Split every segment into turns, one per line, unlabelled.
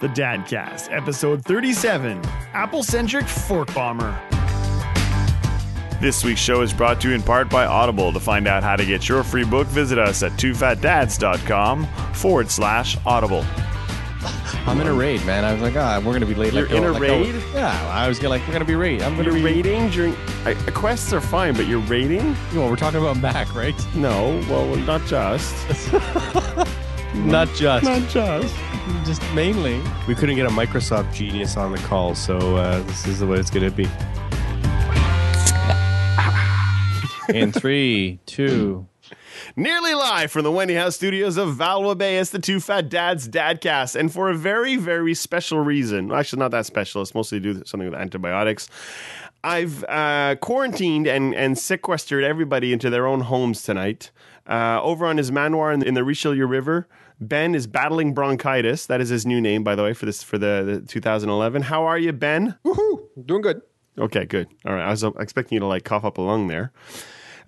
The Dadcast, episode 37 Apple Centric Fork Bomber. This week's show is brought to you in part by Audible. To find out how to get your free book, visit us at twofatdads.com forward slash audible.
I'm in a raid, man. I was like, ah, we're gonna be late.
You're
Let go-
in a
let go.
raid?
Yeah, I was gonna like, we're gonna be raid. I'm gonna
You're
be
raiding during. Uh, quests are fine, but you're raiding.
Well, we're talking about Mac, right?
No, well, not just.
Not just,
Not just.
just mainly. We couldn't get a Microsoft genius on the call, so uh, this is the way it's gonna be. In three, two.
Nearly live from the Wendy House studios of Valois Bay, it's the Two Fat Dads Dadcast. And for a very, very special reason, actually, not that special, it's mostly to do something with antibiotics. I've uh, quarantined and, and sequestered everybody into their own homes tonight. Uh, over on his manoir in the, in the Richelieu River, Ben is battling bronchitis. That is his new name, by the way, for this for the, the 2011. How are you, Ben?
Woohoo! Doing good.
Okay, good. All right, I was uh, expecting you to like cough up a lung there.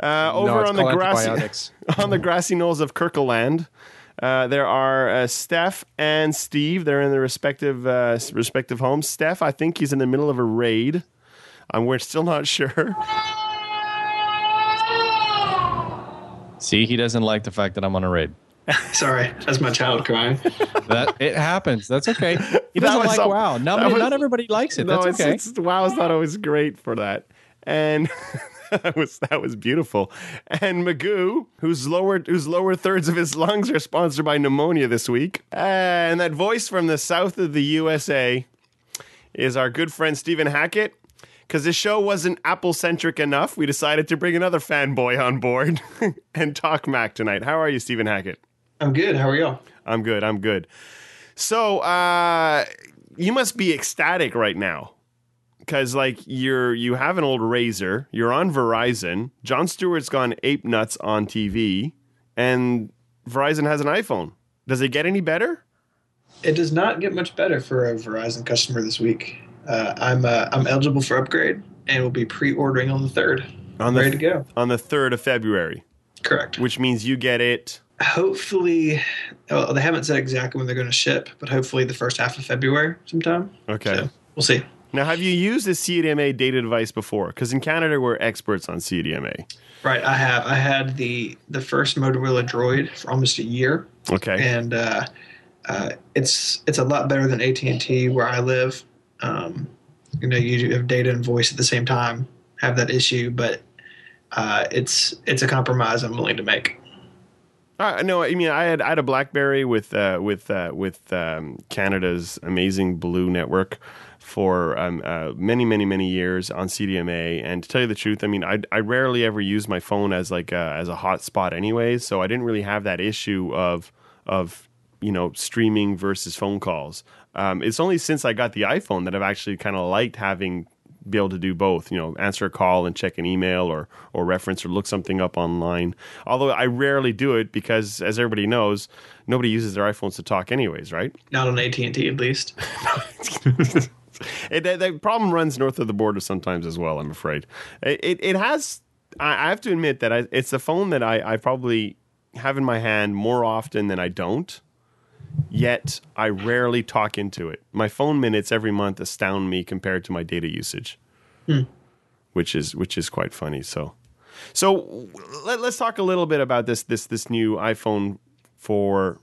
Uh,
No,
over
it's
on the grassy on the grassy knolls of Kirkland. Uh, there are uh, Steph and Steve. They're in their respective uh, respective homes. Steph, I think he's in the middle of a raid. Um, we're still not sure.
See, he doesn't like the fact that I'm on a raid.
Sorry, that's my child crying.
That it happens. That's okay. He doesn't like
some-
WoW. Not,
was-
not everybody likes it.
no,
That's
it's,
okay.
it's WoW's not always great for that. And that was that was beautiful. And Magoo, whose lower whose lower thirds of his lungs are sponsored by pneumonia this week, and that voice from the south of the USA is our good friend Stephen Hackett. Because the show wasn't Apple centric enough, we decided to bring another fanboy on board and talk Mac tonight. How are you, Stephen Hackett?
I'm good. How are y'all?
I'm good. I'm good. So, uh, you must be ecstatic right now because, like, you're you have an old razor. You're on Verizon. Jon Stewart's gone ape nuts on TV, and Verizon has an iPhone. Does it get any better?
It does not get much better for a Verizon customer this week. Uh, I'm uh, I'm eligible for upgrade and will be pre-ordering on the third.
On the
Ready to go.
on the third of February,
Correct.
which means you get it.
Hopefully, well, they haven't said exactly when they're going to ship, but hopefully the first half of February sometime.
Okay.
So we'll see.
Now, have you used a CDMA data device before? Because in Canada, we're experts on CDMA.
Right, I have. I had the the first Motorola Droid for almost a year,
Okay.
and uh, uh, it's it's a lot better than AT and T where I live. Um, you know, you have data and voice at the same time, have that issue, but uh, it's it's a compromise I'm willing to make.
Uh, no, I mean I had I had a BlackBerry with uh, with uh, with um, Canada's amazing Blue network for um, uh, many many many years on CDMA. And to tell you the truth, I mean I I rarely ever use my phone as like a, as a hotspot anyways, so I didn't really have that issue of of you know streaming versus phone calls. Um, it's only since I got the iPhone that I've actually kind of liked having be able to do both, you know, answer a call and check an email or or reference or look something up online. Although I rarely do it because as everybody knows, nobody uses their iPhones to talk anyways, right?
Not on AT and T, at least.
it, that, that problem runs north of the border sometimes as well, I'm afraid. It it, it has I, I have to admit that I, it's a phone that I, I probably have in my hand more often than I don't. Yet I rarely talk into it. My phone minutes every month astound me compared to my data usage, which is which is quite funny. So, so let, us talk a little bit about this this this new iPhone for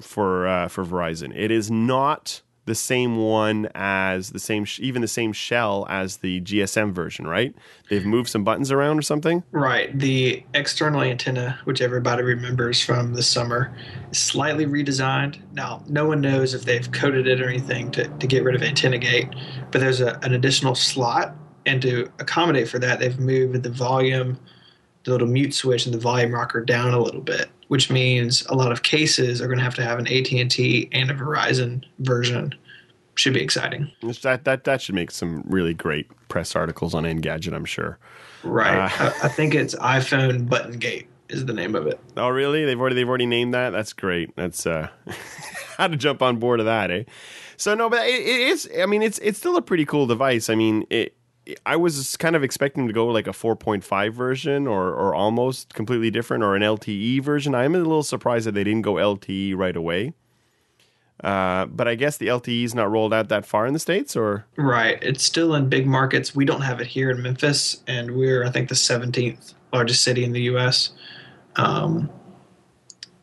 for uh, for Verizon. It is not the same one as the same even the same shell as the GSM version, right? They've moved some buttons around or something.
Right. The external antenna, which everybody remembers from the summer, is slightly redesigned. Now, no one knows if they've coded it or anything to, to get rid of antenna gate, but there's a, an additional slot. And to accommodate for that, they've moved the volume, the little mute switch, and the volume rocker down a little bit, which means a lot of cases are going to have to have an AT&T and a Verizon version. Should be exciting.
That that that should make some really great press articles on Engadget, I'm sure.
Right.
Uh.
I, I think it's iPhone Button Gate is the name of it.
Oh, really? They've already they've already named that. That's great. That's uh, how to jump on board of that, eh? So no, but it, it is. I mean, it's it's still a pretty cool device. I mean, it. I was kind of expecting to go like a 4.5 version or or almost completely different or an LTE version. I'm a little surprised that they didn't go LTE right away. Uh, but I guess the LTE is not rolled out that far in the states, or
Right. It's still in big markets. We don't have it here in Memphis, and we're I think the 17th largest city in the U.S. Um,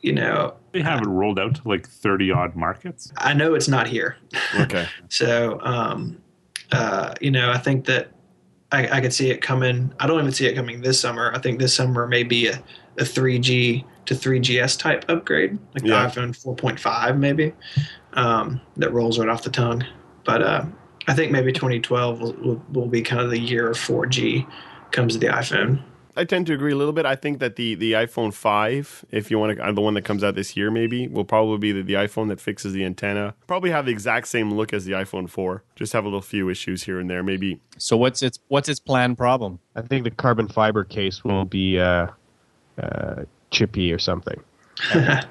you know,
They have it rolled out to like 30 odd markets.
I know it's not here.
okay,
So, um, uh, you know, I think that I, I could see it coming. I don't even see it coming this summer. I think this summer may be a, a 3G to 3GS type upgrade, like
Yeah.
the iPhone 4.5 maybe, um, that rolls right off the tongue. But uh, I think maybe 2012 will, will, will be kind of the year of 4G comes to the iPhone.
I tend to agree a little bit. I think that the the iPhone five, if you want to, the one that comes out this year, maybe will probably be the, the iPhone that fixes the antenna. Probably have the exact same look as the iPhone four. Just have a little few issues here and there. Maybe
So what's its what's its planned problem?
I think the carbon fiber case will be uh, uh, chippy or something.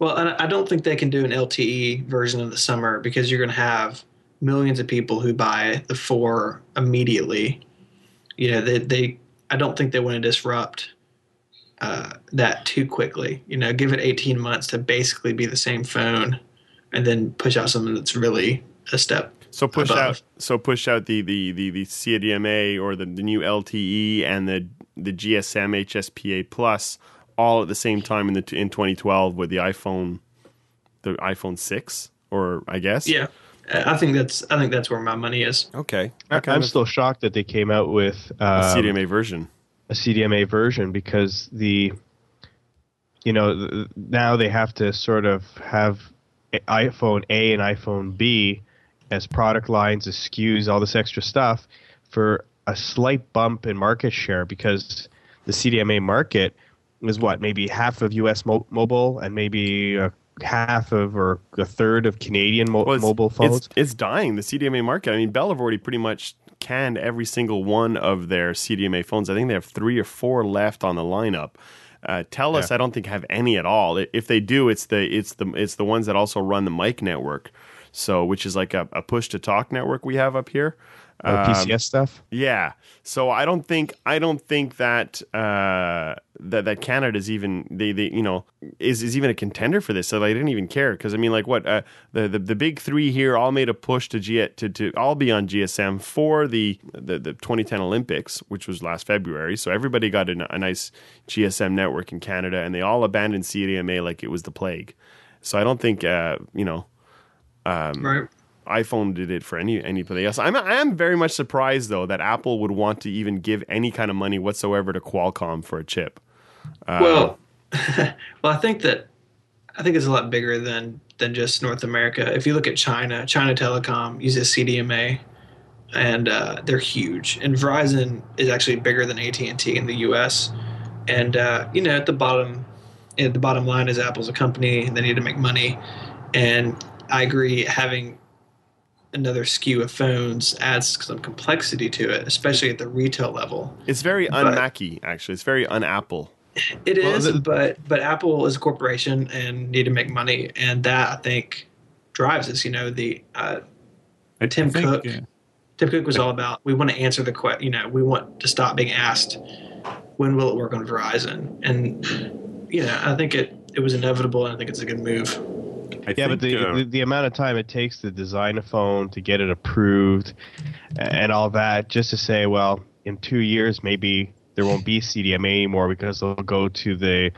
Well, I don't think they can do an LTE version in the summer because you're going to have millions of people who buy the four immediately. You know, they, they I don't think they want to disrupt uh, that too quickly. You know, give it 18 months to basically be the same phone, and then push out something that's really a step.
so push
Above.
out so push out the the the, the CDMA or the, the new LTE and the the GSM HSPA plus all at the same time in the in 2012 with the iPhone the iPhone six or I guess
Yeah, I think that's I think that's where my money is.
okay
I I'm
of
still shocked that they came out with
a
um,
CDMA version.
a CDMA version because the you know th- now they have to sort of have iPhone A and iPhone B as product lines, as SKUs, all this extra stuff for a slight bump in market share because the CDMA market is what maybe half of U.S. Mo- mobile and maybe a half of or a third of Canadian mo-
Well,
mobile phones.
It's, it's dying. The CDMA market. I mean, Bell have already pretty much canned every single one of their CDMA phones. I think they have three or four left on the lineup. Uh, Telus,
Yeah.
I don't think have any at all. If they do, it's the it's the it's the ones that also run the Mike network. So, which is like a, a push to talk network we have up here.
Or
Um,
PCS stuff.
yeah. So I don't think I don't think that uh, that that is even they, they you know is, is even a contender for this. So they didn't even care because I mean like what uh, the, the the big three here all made a push to G to to all be on GSM for the, the the 2010 Olympics, which was last February. So everybody got a, a nice GSM network in Canada, and they all abandoned CDMA like it was the plague. So I don't think uh, you know
Right.
iPhone did it for any anybody else. I'm I am very much surprised though that Apple would want to even give any kind of money whatsoever to Qualcomm for a chip. Uh,
well, well, I think that I think it's a lot bigger than than just North America. If you look at China, China Telecom uses CDMA, and uh, they're huge. And Verizon is actually bigger than AT and T in the U.S. And uh, you know, at the bottom, at the bottom line is Apple's a company; and they need to make money. And I agree, having another SKU of phones adds some complexity to it, especially at the retail level.
it's very
but-
un-Macky actually. It's very un-Apple.
It is,
Well, the-
but but Apple is a corporation and need to make money, and that I think drives us. You know, the uh, Tim
think,
Cook.
uh,
Tim Cook was all about we want to answer the question. You know, we want to stop being asked when will it work on Verizon, and you know, I think it it was inevitable, and I think it's a good move.
I
Yeah,
think,
but the,
uh,
the the amount of time it takes to design a phone, to get it approved, and all that, just to say, well, in two years maybe there won't be CDMA anymore because they'll go to the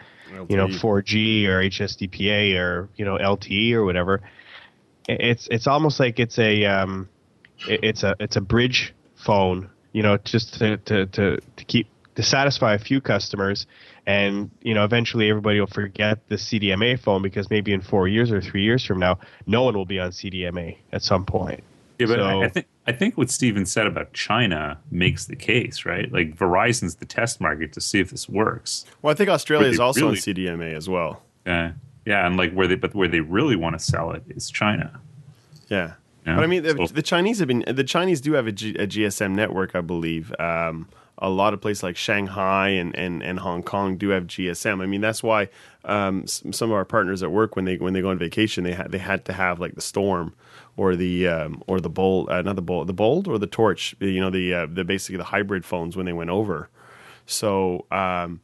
you know 4G or HSDPA or you know LTE or whatever. It's it's almost like it's a um, it's a it's a bridge phone, you know, just to to to, to keep to satisfy a few customers, and you know eventually everybody will forget the CDMA phone because maybe in four years or three years from now, no one will be on CDMA at some point.
yeah, but I,
so-
I think I think what Stephen said about China makes the case, right? Like Verizon's the test market to see if this works.
Well, I think Australia is
they
also on CDMA as well.
Uh, yeah, and like where they but where they really want to sell it is China.
Yeah.
Yeah.
But I mean, the,
So-
the Chinese have been the Chinese do have a, G, a GSM network, I believe. Um, a lot of places like Shanghai and, and, and Hong Kong do have GSM. I mean, that's why um, some of our partners at work when they when they go on vacation, they had they had to have like the Storm or the um, or the Bold, uh, not the Bold, the Bold or the Torch. You know, the uh, the basically the hybrid phones when they went over. So um,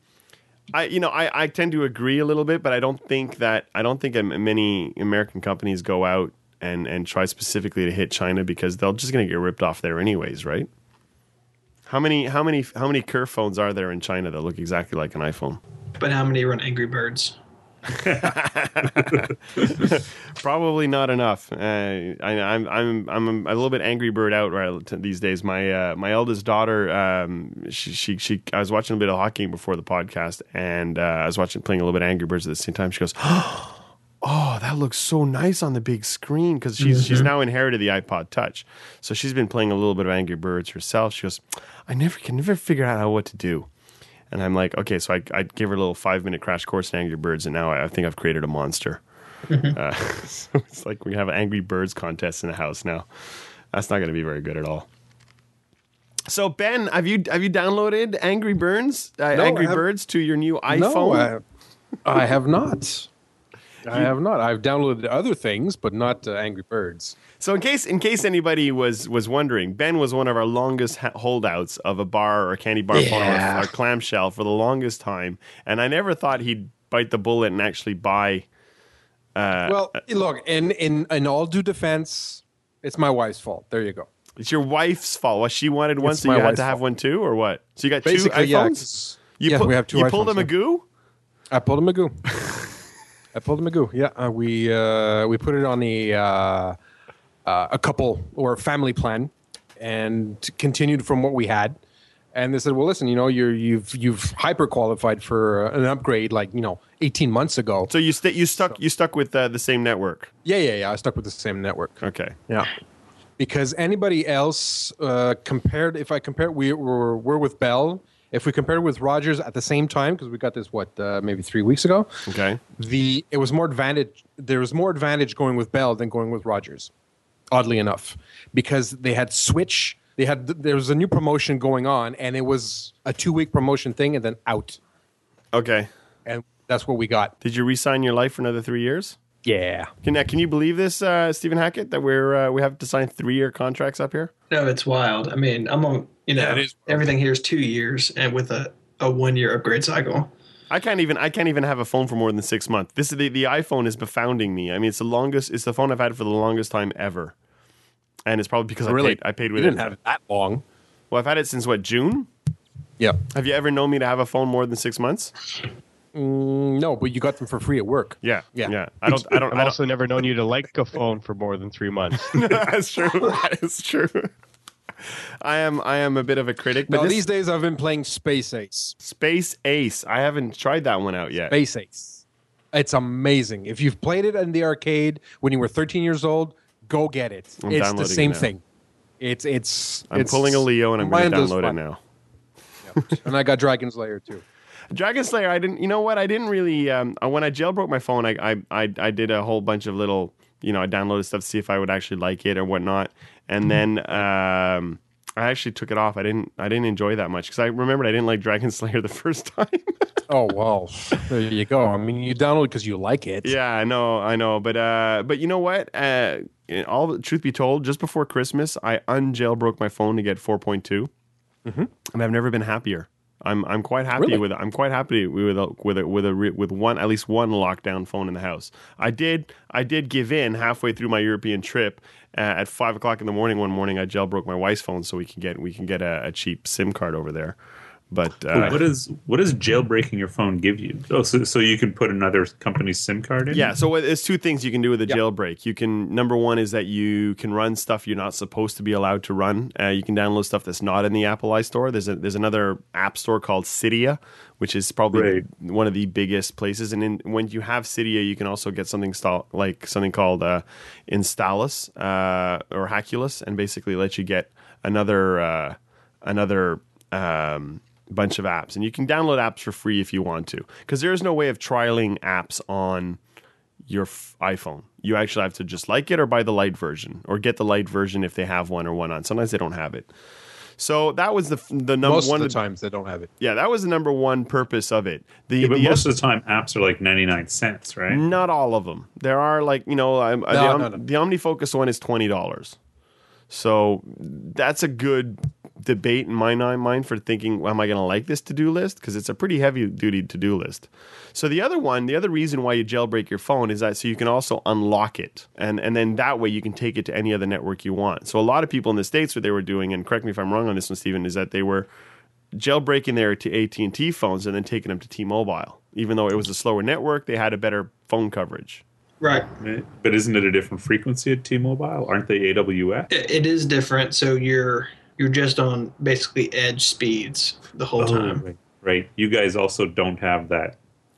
I you know I, I tend to agree a little bit, but I don't think that I don't think many American companies go out and and try specifically to hit China because they're just going to get ripped off there anyways, right? How many how many how many Curve phones are there in China that look exactly like an iPhone?
But how many run Angry Birds?
Probably not enough. Uh, I, I'm I'm I'm a little bit angry bird out right these days. My uh, my eldest daughter, um, she, she she I was watching a bit of hockey before the podcast, and uh, I was watching playing a little bit Angry Birds at the same time. She goes, "Oh, that looks so nice on the big screen," because she's she's now inherited the iPod Touch, so she's been playing a little bit of Angry Birds herself. She goes, "I never can never figure out how what to do." And I'm like, okay, so I, I give her a little five minute crash course in Angry Birds, and now I, I think I've created a monster. uh, so it's like we have an Angry Birds contest in the house now. That's not going to be very good at all. So Ben, have you have you downloaded Angry Birds, uh,
No,
Angry
have-
Birds to your new
No,
iPhone?
I, I have not. I have not. I've downloaded other things, but not uh, Angry Birds.
So in case in case anybody was was wondering, Ben was one of our longest ha- holdouts of a bar or a candy bar
Yeah.
or, or clamshell for the longest time, and I never thought he'd bite the bullet and actually buy. Uh,
well, look, in, in in all due defense, it's my wife's fault. There you go.
It's your wife's fault. What she wanted one,
It's
so you
my
had to have
fault.
one too, or what? So you got
Basically,
two
yeah,
iPhones.
'cause-
you
yeah,
pu-
we have two
You pulled a
iPhones, yeah.
Magoo.
I pulled a Magoo. I pulled a Magoo. Yeah, uh, we uh, we put it on a uh, uh, a couple or family plan, and continued from what we had. And they said, "Well, listen, you know, you're you've you've hyper qualified for an upgrade, like you know, 18 months ago."
So you st- you stuck you stuck with uh, the same network.
Yeah, yeah, yeah. I stuck with the same network.
Okay.
Yeah. Because anybody else uh, compared, if I compare, we were we're with Bell. If we compared with Rogers at the same time, because we got this what uh, maybe three weeks ago,
Okay.
the it was more advantage. There was more advantage going with Bell than going with Rogers. Oddly enough, because they had switch. They had there was a new promotion going on, and it was a two week promotion thing, and then out,
Okay.
and that's what we got.
Did you re-sign your life for another three years?
Yeah.
Can uh, can you believe this, uh, Stephen Hackett, that we're uh, we have to sign three-year contracts up here?
No, it's wild. I mean, I'm on. You know,
Yeah, it is
everything here is two years, and with a a one year upgrade cycle.
I can't even I can't even have a phone for more than six months. This is the, the iPhone is befounding me. I mean, it's the longest. It's the phone I've had for the longest time ever, and it's probably because I
really,
paid I paid
we
with
didn't
it.
have it that long.
Well, I've had it since what June.
Yeah.
Have you ever known me to have a phone more than six months?
Mm, no, but you got them for free at work.
Yeah,
Yeah.
yeah. I don't. I don't.
I've also never known you to like a phone for more than three months.
that's true. That is true. I am. I am a bit of a critic, but
Now
this
these days I've been playing Space Ace.
Space Ace. I haven't tried that one out yet.
Space Ace. It's amazing. If you've played it in the arcade when you were 13 years old, go get it.
I'm
it's the same
it
thing. It's it's.
I'm
it's
pulling a Leo and I'm going to download it
fun.
now.
and I got Dragon's Lair too.
Dragon's Lair, I didn't. You know what? I didn't really. Um, uh, when I jailbroke my phone, I, I I I did a whole bunch of little. You know, I downloaded stuff to see if I would actually like it or whatnot, and then um, I actually took it off. I didn't. I didn't enjoy that much because I remembered I didn't like Dragon Slayer the first time.
Oh well, there you go. I mean, you download because you like it.
yeah, I know, I know, but uh, but you know what? Uh, all truth be told, just before Christmas, I unjailbroke my phone to get 4.2, and I've never been happier. I'm I'm quite happy
Really?
with it. I'm quite happy with a, with a, with a re- with one at least one lockdown phone in the house. I did I did give in halfway through my European trip uh, at five o'clock in the morning. One morning, I jailbroke my wife's phone so we can get we can get a, a cheap SIM card over there. But uh,
But what is what does jailbreaking your phone give you? Oh, so, so you can put another company's SIM card in?
Yeah, so what- there's two things you can do with a
Yeah.
jailbreak. You can number one is that you can run stuff you're not supposed to be allowed to run. Uh, you can download stuff that's not in the Apple iStore. There's a, there's another app store called Cydia, which is probably
Right.
one of the biggest places. And in, when you have Cydia, you can also get something stall, like something called uh, Installous uh, or Hackulous, and basically let you get another uh, another. Um, bunch of apps and you can download apps for free if you want to because there is no way of trialing apps on your f- iPhone. You actually have to just like it or buy the light version or get the light version if they have one or one on. Sometimes they don't have it. So that was the the number
Most
one.
of the times they don't have it.
Yeah, that was the number one purpose of it. The,
Yeah, but
the
most of the time, apps are like 99 cents, right?
not all of them. There are like you know um, the,
No,
Om-
no, no.
the OmniFocus one is twenty dollars. So that's a good debate in my mind for thinking, well, am I going to like this to do list? Because it's a pretty heavy duty to do list. So the other one, the other reason why you jailbreak your phone is that so you can also unlock it, and and then that way you can take it to any other network you want. So a lot of people in the states, what they were doing, and correct me if I'm wrong on this one, Stephen, is that they were jailbreaking their to AT and T phones and then taking them to T-Mobile, even though it was a slower network, they had a better phone coverage.
Right.
Right? But isn't it a different frequency at T-Mobile? Aren't they AWS?
It, it is different. So you're you're just on basically edge speeds the whole time.
right. right. You guys also don't have that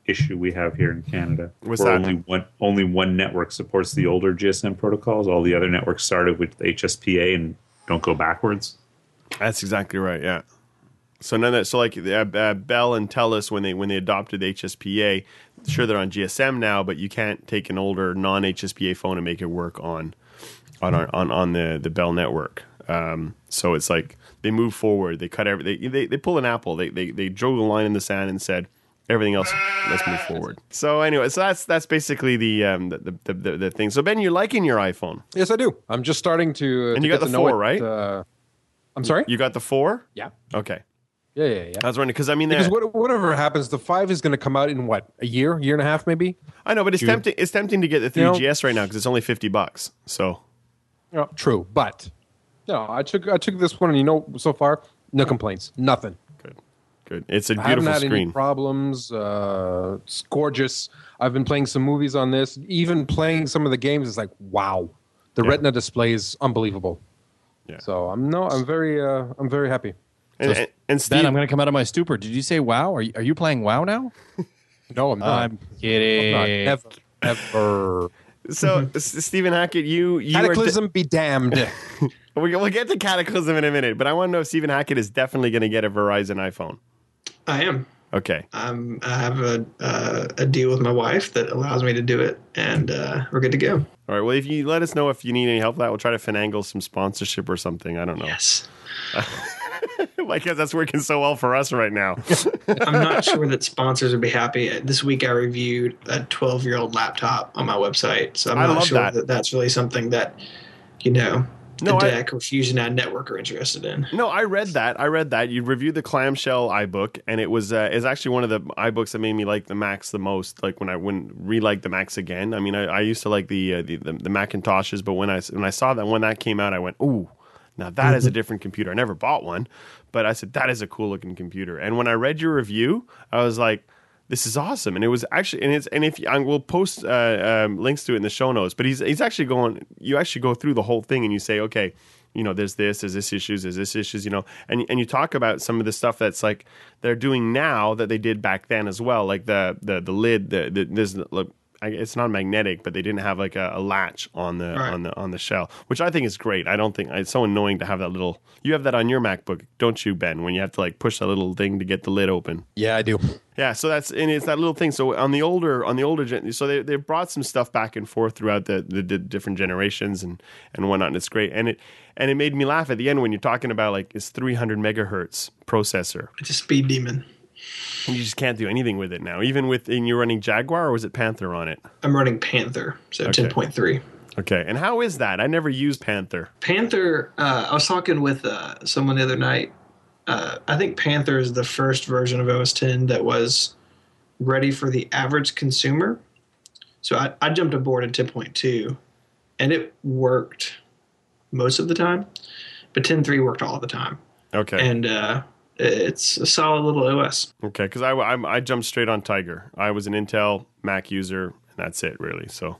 issue we have here in Canada.
What's
where
that?
only one only one network supports the older GSM protocols. All the other networks started with HSPA and don't go backwards.
That's exactly right. Yeah. So none of that. So like uh, uh, Bell and Telus when they when they adopted HSPA, sure they're on GSM now, but you can't take an older non HSPA phone and make it work on on our, on on the the Bell network. Um, so it's like they move forward. They cut every they they, they pull an apple. They, they they drew a line in the sand and said everything else let's move forward. So anyway, so that's that's basically the um the the, the, the thing. So Ben, you're liking your iPhone.
Yes, I do. I'm just starting to. Uh,
And
to
you got
get
the four,
it,
right?
Uh, I'm sorry.
You got the four?
yeah.
Okay.
Yeah, yeah, yeah.
I was wondering because I mean,
Because what, whatever happens, the five is going to come out in what a year, year and a half, maybe.
I know, but it's tempting. It's tempting to get the
You know-
3GS right now because it's only fifty bucks. So
Yeah, true, but no, I took I took this one, and you know, so far, no complaints, nothing.
good, good. It's a
I haven't
beautiful
had any
screen.
problems. Uh, it's gorgeous. I've been playing some movies on this. Even playing some of the games is like wow. The
Yeah.
Retina display is unbelievable.
Yeah.
So I'm no, I'm very, uh, I'm very happy.
And, and, and Steve,
Ben, I'm going to come out of my stupor. Did you say WoW? Are you, are you playing WoW now?
No, I'm not.
I'm kidding.
I'm not. Never, ever.
so Stephen Hackett, you you
Cataclysm be damned.
We, we'll get to Cataclysm in a minute, but I want to know if Stephen Hackett is definitely going to get a Verizon iPhone.
I am.
Okay,
I'm, I have a uh, a deal with my wife that allows me to do it, and uh, we're good to go.
all right. Well, if you let us know if you need any help with that, we'll try to finagle some sponsorship or something. I don't know.
Yes.
like that's working so well for us right now.
I'm not sure that sponsors would be happy. This week I reviewed a 12 year old laptop on my website, so I'm
I
not sure
that.
that. that's really something that you know
No,
the
I-
deck or Ad network are interested in.
No, I read that. I read that. You reviewed the clamshell iBook, and it was uh, is actually one of the iBooks that made me like the Macs the most. Like when I when re-liked the Macs again. I mean, I, I used to like the, uh, the the the Macintoshes, but when I when I saw that when that came out, I went, ooh. Now that is a different computer. I never bought one, but I said that is a cool looking computer. And when I read your review, I was like, "This is awesome!" And it was actually, and it's, and if I will post uh, um, links to it in the show notes. But he's he's actually going. You actually go through the whole thing, and you say, "Okay, you know, there's this, there's this issues, there's this issues, you know, and and you talk about some of the stuff that's like they're doing now that they did back then as well, like the the the lid, the, the there's it's not magnetic, but they didn't have like a, a latch on the
Right.
on the on the shell, which I think is great. I don't think it's so annoying to have that little. You have that on your MacBook, don't you, Ben? When you have to like push that little thing to get the lid open.
yeah, I do.
Yeah, so that's and it's that little thing. So on the older on the older gen, so they they brought some stuff back and forth throughout the, the, the different generations and and whatnot. And it's great, and it and it made me laugh at the end when you're talking about like it's 300 megahertz processor,
It's a speed demon.
And you just can't do anything with it now. Even with and you're running Jaguar or was it Panther on it?
I'm running Panther, so
Okay.
10.3.
Okay, and how is that? I never used Panther.
Panther, uh, I was talking with uh, someone the other night. Uh, I think Panther is the first version of OS 10 that was ready for the average consumer. So I, I jumped aboard at 10.2 and it worked most of the time, but 10.3 worked all the time.
Okay,
And uh, it's a solid little OS.
okay, because I, I I jumped straight on Tiger. I was an Intel Mac user, and that's it really. So.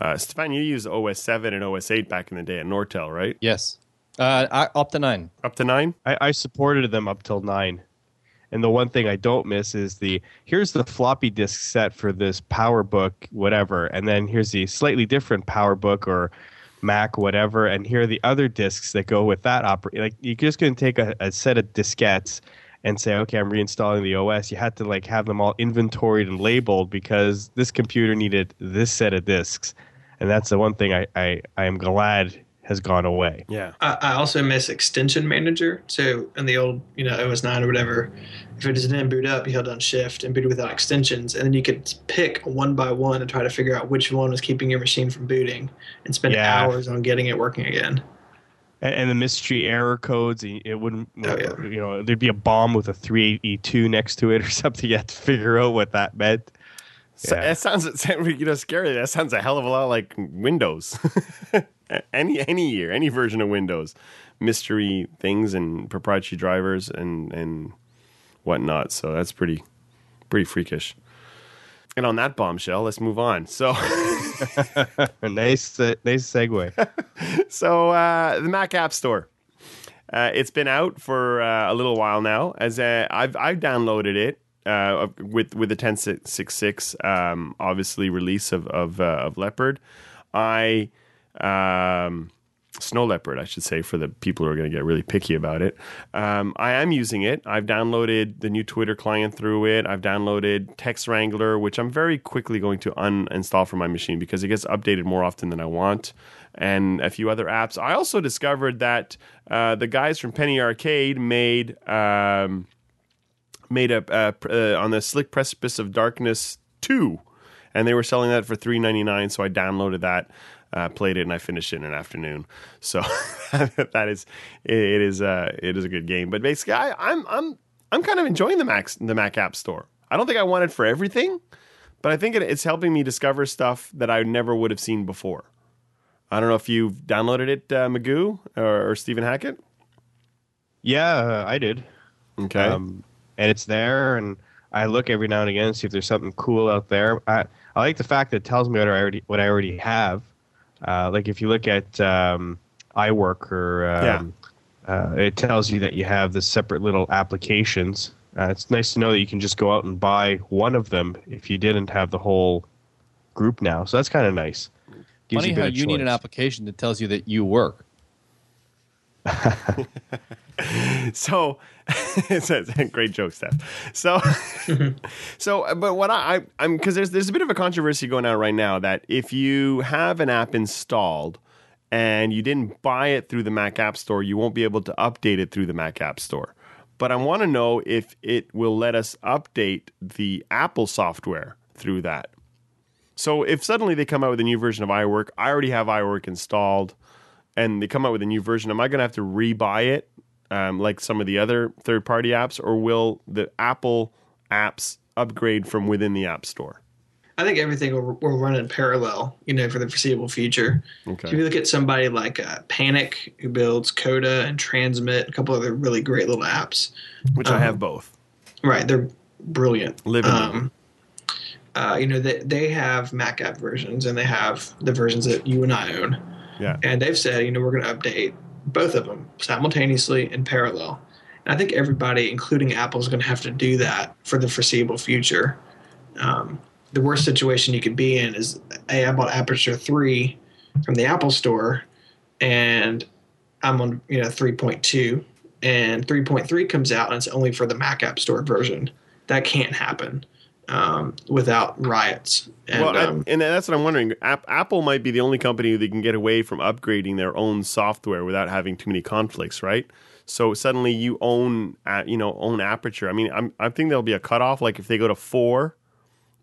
Uh, Stefan, you used OS 7 and OS 8 back in the day at Nortel, right?
Yes. Uh, I, up to nine.
Up to nine?
I, I supported them up till nine. And the one thing I don't miss is the here's the floppy disk set for this PowerBook, whatever, and then here's the slightly different PowerBook or Mac, whatever, and here are the other disks that go with that oper Like you're just going to take a, a set of diskettes and say, okay, I'm reinstalling the OS. You had to like have them all inventoried and labeled because this computer needed this set of disks, and that's the one thing I I, I am glad has gone away.
Yeah.
I, I also miss Extension Manager. So in the old, you know, OS 9 or whatever, if it didn't boot up, you held down Shift and booted without extensions, and then you could pick one by one and try to figure out which one was keeping your machine from booting, and spend
Yeah.
hours on getting it working again.
and, and the mystery error codes. It wouldn't,
Oh, yeah.
you know, there'd be a bomb with a 38E2 next to it or something. You had to figure out what that meant.
So,
Yeah.
That sounds it sounds, you know scary. That sounds a hell of a lot like Windows. any any year, any version of Windows, mystery things and proprietary drivers and and whatnot. So that's pretty pretty freakish. And on that bombshell, let's move on. So
A nice, uh, nice segue.
so uh, the Mac App Store. Uh, it's been out for uh, a little while now. As uh, I've I've downloaded it uh, with with the 1066 um, obviously release of of, uh, of Leopard. I um, Snow Leopard, I should say, for the people who are going to get really picky about it. Um, I am using it. I've downloaded the new Twitter client through it. I've downloaded Text Wrangler, which I'm very quickly going to uninstall from my machine because it gets updated more often than I want, and a few other apps. I also discovered that uh, the guys from Penny Arcade made. Um, made a uh, uh, on the Slick Precipice of Darkness two, and they were selling that for three ninety nine. So I downloaded that, uh, played it, and I finished it in an afternoon. So that is it is uh, it is a good game. But basically, I, I'm I'm I'm kind of enjoying the Mac the Mac App Store. I don't think I want it for everything, but I think it, it's helping me discover stuff that I never would have seen before. I don't know if you've downloaded it, uh, Magoo or, or Stephen Hackett.
yeah, I did.
Okay.
um, and it's there and I look every now and again and see if there's something cool out there. I, I like the fact that it tells me what I already what I already have. Uh, like if you look at um, iWork or um, uh, it tells you that you have the separate little applications. Uh, it's nice to know that you can just go out and buy one of them if you didn't have the whole group now. So that's kind of nice. Gives
Funny
a bit
how
of
you need an application that tells you that you work.
So, it's a, great joke, Steph. So, so, uh, but what I, I I'm because there's there's a bit of a controversy going on right now that if you have an app installed and you didn't buy it through the Mac App Store, you won't be able to update it through the Mac App Store. But I want to know if it will let us update the Apple software through that. So if suddenly they come out with a new version of iWork, I already have iWork installed, and they come out with a new version, am I going to have to rebuy it um, like some of the other third party apps, or will the Apple apps upgrade from within the App Store?
I think everything will, will run in parallel, you know, for the foreseeable future.
Okay.
If you look at somebody like uh, Panic, who builds Coda and Transmit, a couple other really great little apps.
Which I have both.
Right, they're brilliant.
Living. in
um, uh, you know, they, they have Mac app versions and they have the versions that you and I own.
Yeah.
And they've said, you know, we're going to update both of them simultaneously in parallel. And I think everybody, including Apple, is going to have to do that for the foreseeable future. Um, the worst situation you could be in is, hey, I bought Aperture 3 from the Apple Store, and I'm on, you know, 3.2, and 3.3 comes out, and it's only for the Mac App Store version. That can't happen um, without riots. And,
well, I-
um,
and that's what I'm wondering. App, Apple might be the only company that can get away from upgrading their own software without having too many conflicts, right? So suddenly you own, uh, you know, own Aperture. I mean, I'm, I think there'll be a cutoff. Like if they go to four,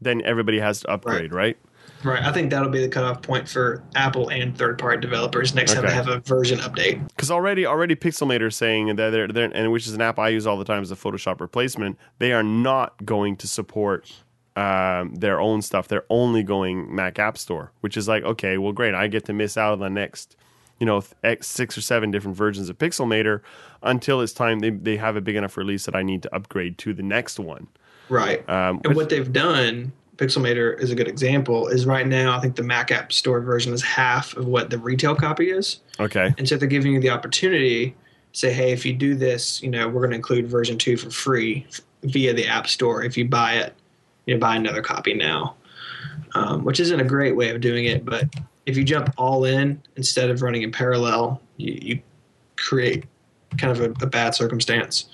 then everybody has to upgrade, right?
Right. I think that'll be the cutoff point for Apple and third-party developers next time they have a version update.
Because already, already Pixelmator is saying that they're, they're, and which is an app I use all the time as a Photoshop replacement. They are not going to support um, their own stuff. They're only going Mac App Store, which is like, okay, well, great. I get to miss out on the next, you know, th- six or seven different versions of Pixelmator until it's time they, they have a big enough release that I need to upgrade to the next one.
Right.
Um,
and what they've done, Pixelmator is a good example, is right now I think the Mac App Store version is half of what the retail copy is.
okay.
And so they're giving you the opportunity to say, hey, if you do this, you know, we're going to include version two for free via the App Store. If you buy it, you know, buy another copy now, um, which isn't a great way of doing it. But if you jump all in instead of running in parallel, you, you create kind of a, a bad circumstance.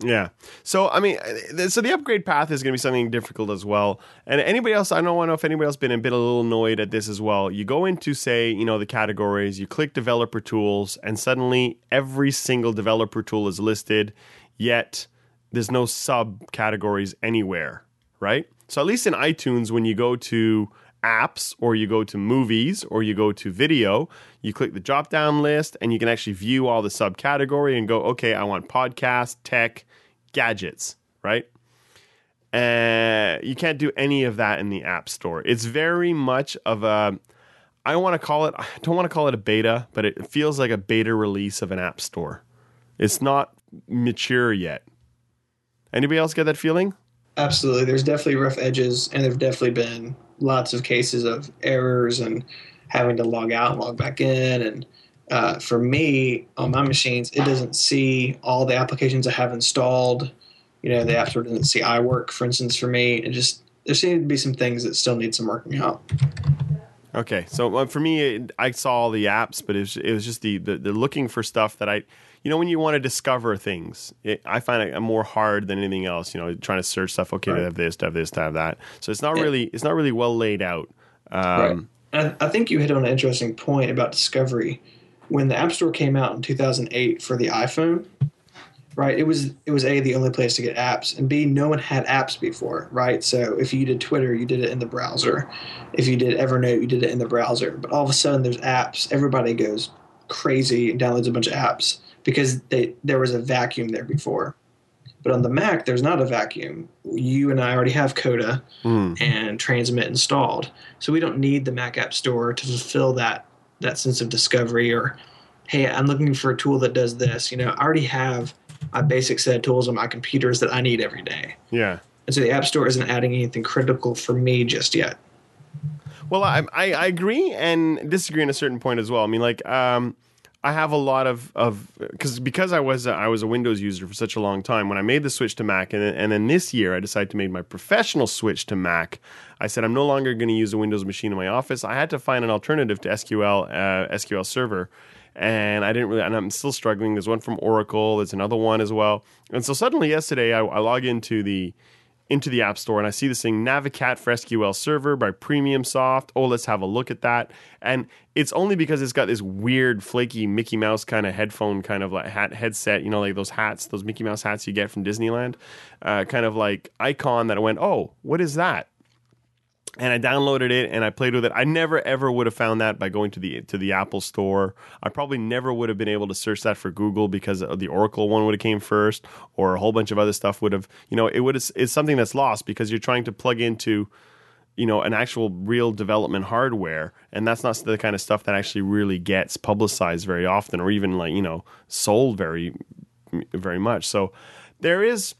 Yeah. So I mean, uh, so the upgrade path is going to be something difficult as well. And anybody else, I don't know if anybody else been a bit a little annoyed at this as well. You go into say, you know, the categories, you click developer tools, and suddenly every single developer tool is listed, yet there's no subcategories anywhere, right? So at least in iTunes, when you go to apps or you go to movies or you go to video, you click the drop down list and you can actually view all the subcategory and go, okay, I want podcast, tech, gadgets, right? Uh, you can't do any of that in the App Store. It's very much of a, I want to call it, I don't want to call it a beta, but it feels like a beta release of an App Store. It's not mature yet. Anybody else get that feeling?
Absolutely. There's definitely rough edges, and there've definitely been lots of cases of errors and having to log out and log back in. And uh, for me, on my machines, it doesn't see all the applications I have installed. You know, the App Store doesn't see iWork, for instance, for me. It just, there seem to be some things that still need some working out.
Okay, so uh, for me, it, I saw all the apps, but it was, it was just the, the the looking for stuff that I, you know, when you want to discover things, it, I find it more hard than anything else. You know, trying to search stuff. Okay, to have this, to have this, to have that. So it's not really it's not really well laid out. Um,
I, I think you hit on an interesting point about discovery. When the App Store came out in 2008 for the iPhone, right? It was it was a the only place to get apps, and b no one had apps before, right? So if you did Twitter, you did it in the browser. If you did Evernote, you did it in the browser. But all of a sudden, there's apps. Everybody goes crazy and downloads a bunch of apps because they, there was a vacuum there before. But on the Mac, there's not a vacuum. You and I already have Coda and Transmit installed, so we don't need the Mac App Store to fulfill that that sense of discovery. Or, hey, I'm looking for a tool that does this. You know, I already have a basic set of tools on my computers that I need every day,
yeah.
and so the App Store isn't adding anything critical for me just yet.
Well, I, I I agree and disagree in a certain point as well. I mean, like, um, I have a lot of of because because I was a, I was a Windows user for such a long time. When I made the switch to Mac, and then, and then this year I decided to make my professional switch to Mac. I said I'm no longer going to use a Windows machine in my office. I had to find an alternative to SQL uh, SQL Server. And I didn't really, and I'm still struggling. There's one from Oracle. There's another one as well. And so suddenly yesterday, I, I log into the into the App Store and I see this thing Navicat for SQL Server by Premium Soft. Oh, let's have a look at that. And it's only because it's got this weird, flaky Mickey Mouse kind of headphone, kind of like hat headset, you know, like those hats, those Mickey Mouse hats you get from Disneyland, uh, kind of like icon that I went, oh, what is that? And I downloaded it and I played with it. I never ever would have found that by going to the to the Apple store. I probably never would have been able to search that for Google because the Oracle one would have came first, or a whole bunch of other stuff would have. You know, it would have, it's something that's lost because you're trying to plug into, you know, an actual real development hardware, and that's not the kind of stuff that actually really gets publicized very often, or even like you know sold very very much. So there is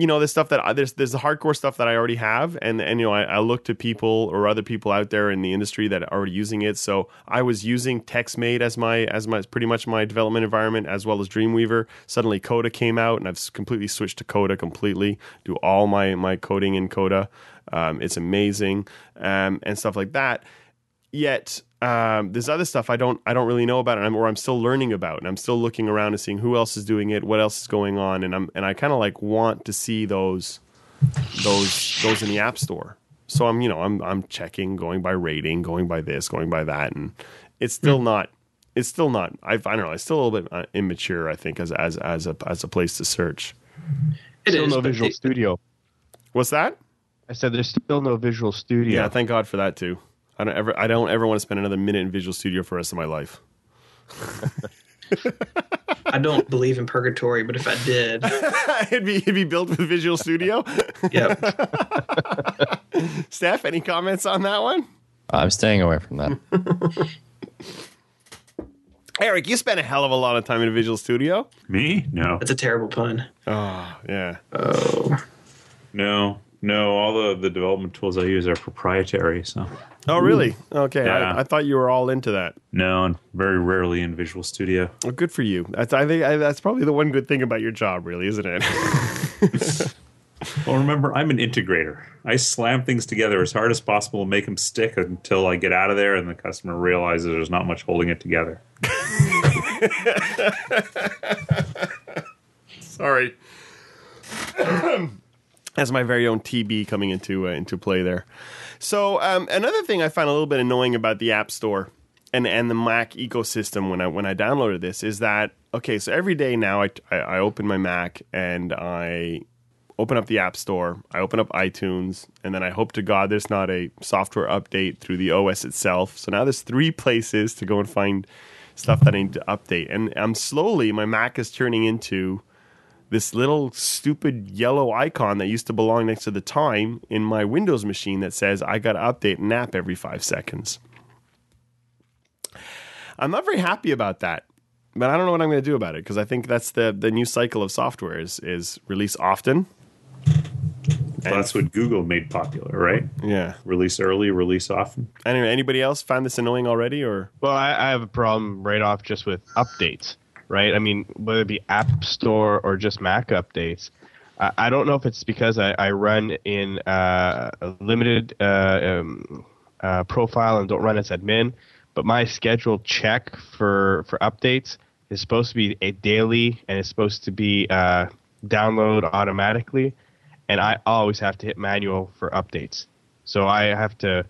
you know, there's stuff that I, there's there's the hardcore stuff that I already have, and and you know, I, I look to people or other people out there in the industry that are already using it. So I was using TextMate as my as my pretty much my development environment as well as Dreamweaver. Suddenly Coda came out, and I've completely switched to Coda completely. Do all my my coding in Coda. Um, it's amazing, um, and stuff like that. Yet um, there's other stuff I don't I don't really know about, and I'm, or I'm still learning about, and I'm still looking around and seeing who else is doing it, what else is going on, and I'm and I kind of like want to see those those those in the app store. So I'm you know I'm I'm checking, going by rating, going by this, going by that, and it's still not it's still not I, I don't know it's still a little bit uh, immature I think as as as a as a place to search.
It
Still
is,
no Visual
it-
Studio.
What's that?
I said there's still no Visual Studio.
Yeah, thank God for that too. I don't ever I don't ever want to spend another minute in Visual Studio for the rest of my life.
I don't believe in purgatory, but if I did,
it'd be it'd be built with Visual Studio.
yep.
Steph, any comments on that one?
I'm staying away from that.
Eric, you spent a hell of a lot of time in Visual Studio.
Me? No,
That's a terrible pun.
Oh yeah.
Oh,
no, no. All the the development tools I use are proprietary. So
Oh really? Okay,
Yeah.
I, I thought you were all into that.
no, and very rarely in Visual Studio.
Well, good for you. That's I think I, that's probably the one good thing about your job, really, isn't it?
Well, remember, I'm an integrator. I slam things together as hard as possible and make them stick until I get out of there and the customer realizes there's not much holding it together.
Sorry. That's my very own TB coming into uh, into play there. So um, another thing I find a little bit annoying about the App Store and and the Mac ecosystem when I when I downloaded this is that okay, so every day now I I, I open my Mac and I open up the App Store, I open up iTunes, and then I hope to God there's not a software update through the OS itself. So now there's three places to go and find stuff that I need to update. And I'm slowly, my Mac is turning into this little stupid yellow icon that used to belong next to the time in my Windows machine that says I got to update an app every five seconds. I'm not very happy about that, but I don't know what I'm going to do about it because I think that's the the new cycle of software is is release often.
Well, that's what Google made popular, right?
Yeah.
Release early, release often.
Anyway, anybody else find this annoying already or?
Well, I, I have a problem right off just with updates, right? I mean, whether it be App Store or just Mac updates. I, I don't know if it's because I, I run in uh, a limited uh, um, uh, profile and don't run as admin, but my scheduled check for for updates is supposed to be a daily and it's supposed to be uh, download automatically, and I always have to hit manual for updates. So I have to,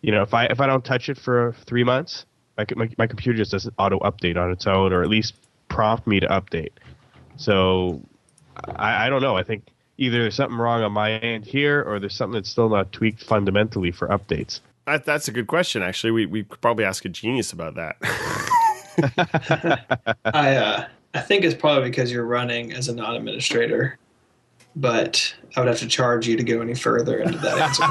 you know, if I if I don't touch it for three months, my my, my computer just doesn't auto update on its own, or at least prompt me to update. So I, I don't know. I think either there's something wrong on my end here, or there's something that's still not tweaked fundamentally for updates.
That, that's a good question. Actually, we we could probably ask a genius about that.
I uh, I think it's probably because you're running as a non-administrator, but I would have to charge you to go any further into that answer.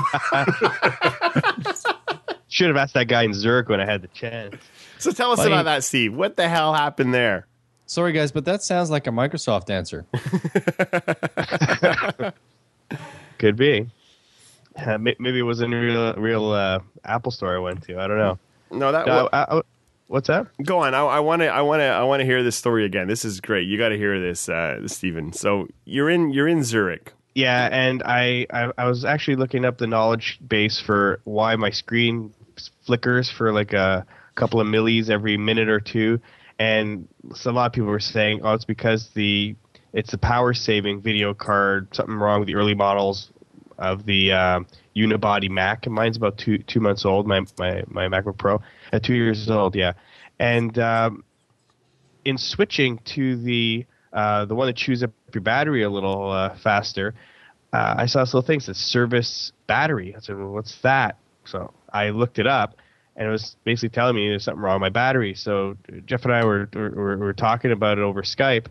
Should have asked that guy in Zurich when I had the chance.
so tell us
Funny.
about that, Steve. What the hell happened there?
Sorry, guys, but that sounds like a Microsoft answer.
Could be. Uh, maybe it was a real real uh, Apple store I went to. I don't know.
No, that.
Uh, uh, uh, what's that?
go on. I want to. I want to. I want to hear this story again. This is great. You got to hear this, uh, Stephen. So you're in. You're in Zurich.
Yeah, and I, I I was actually looking up the knowledge base for why my screen flickers for like a couple of millis every minute or two, and so a lot of people were saying, oh, it's because the it's the power saving video card. Something wrong with the early models of the um, unibody Mac. And mine's about two two months old. My my my MacBook Pro at two years old. Yeah, and um, in switching to the uh, the one that chews up your battery a little uh, faster, uh, I saw this little thing that service battery. I said, well, what's that? So I looked it up, and it was basically telling me there's something wrong with my battery. So Jeff and I were were, were talking about it over Skype,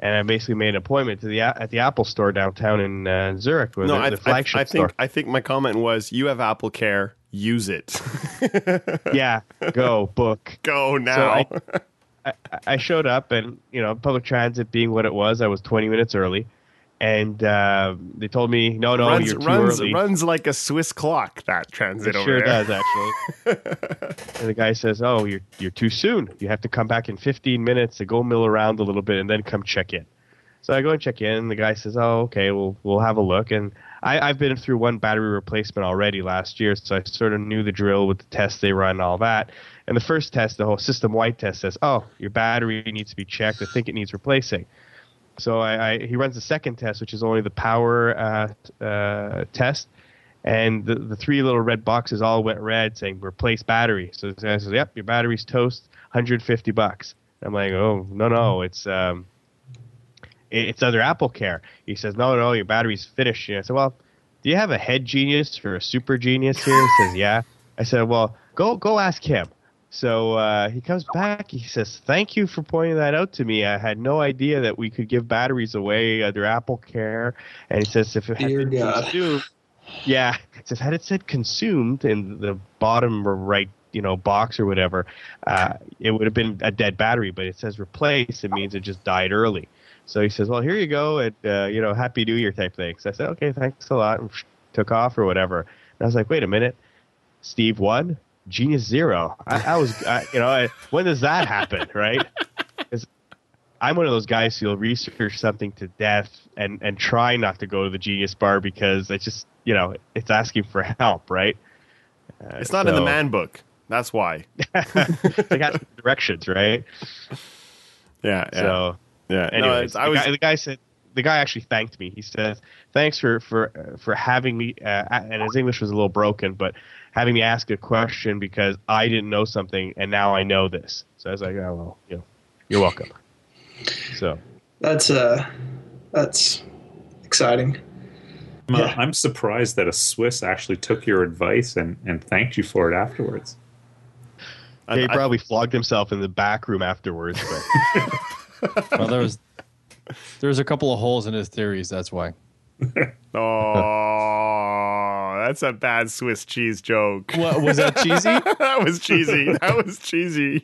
and I basically made an appointment to the at the Apple Store downtown in uh, Zurich,
No,
the,
I, I,
flagship
I think. I think my comment was, "You have Apple Care. Use it.
yeah, go book.
Go now."
I- I, I showed up, and you know, public transit being what it was, I was 20 minutes early, and uh, they told me, "No, no,
runs
you're too
runs
early."
runs like a Swiss clock. That transit
It sure
there.
does actually. and the guy says, "Oh, you're you're too soon. You have to come back in 15 minutes to go mill around a little bit and then come check in." So I go and check in, and the guy says, "Oh, okay, we'll we'll have a look." And I, I've been through one battery replacement already last year, so I sort of knew the drill with the tests they run and all that. And the first test, the whole system-wide test, says, "Oh, your battery needs to be checked. I think it needs replacing." So I, I he runs the second test, which is only the power uh, uh, test, and the, the three little red boxes all went red saying replace battery. So guy says, "Yep, your battery's toast, 150 bucks." I'm like, "Oh no, no, it's um, it- it's under Apple Care." He says, "No, no, your battery's finished." And I said, "Well, do you have a head genius for a super genius here?" He says, "Yeah." I said, "Well, go go ask him." So uh, he comes back. He says, "Thank you for pointing that out to me. I had no idea that we could give batteries away under Apple Care." And he says, "If it had
Dear
been
God.
consumed, yeah, it says had it said consumed in the bottom right, you know, box or whatever, uh, it would have been a dead battery. But it says replace. It means it just died early. So he says, "Well, here you go, and uh, you know, Happy New Year type thing." So I said, "Okay, thanks a lot," and took off or whatever. And I was like, "Wait a minute, Steve one, Genius zero. I, I was, I, you know, I, when does that happen, right? I'm one of those guys who'll research something to death and and try not to go to the Genius Bar because it's just, you know, it's asking for help, right? Uh,
It's not in the man book. That's why.
they got directions, right?
Yeah. yeah.
So
yeah. No,
Anyways,
it's- I
the,
was.
guy, the guy said the guy actually thanked me. He says, "Thanks for for uh, for having me." Uh, and his English was a little broken, but having me ask a question because I didn't know something and now I know this. So I was like, "Oh well, you know, you're welcome." So
That's uh, that's exciting.
I'm, uh,
Yeah.
I'm surprised that a Swiss actually took your advice and, and thanked you for it afterwards.
I-
he
I-
probably flogged himself in the back room afterwards. But
Well, there was there's a couple of holes in his theories. That's why.
Oh, that's a bad Swiss cheese joke.
What was that cheesy?
that was cheesy. That was cheesy.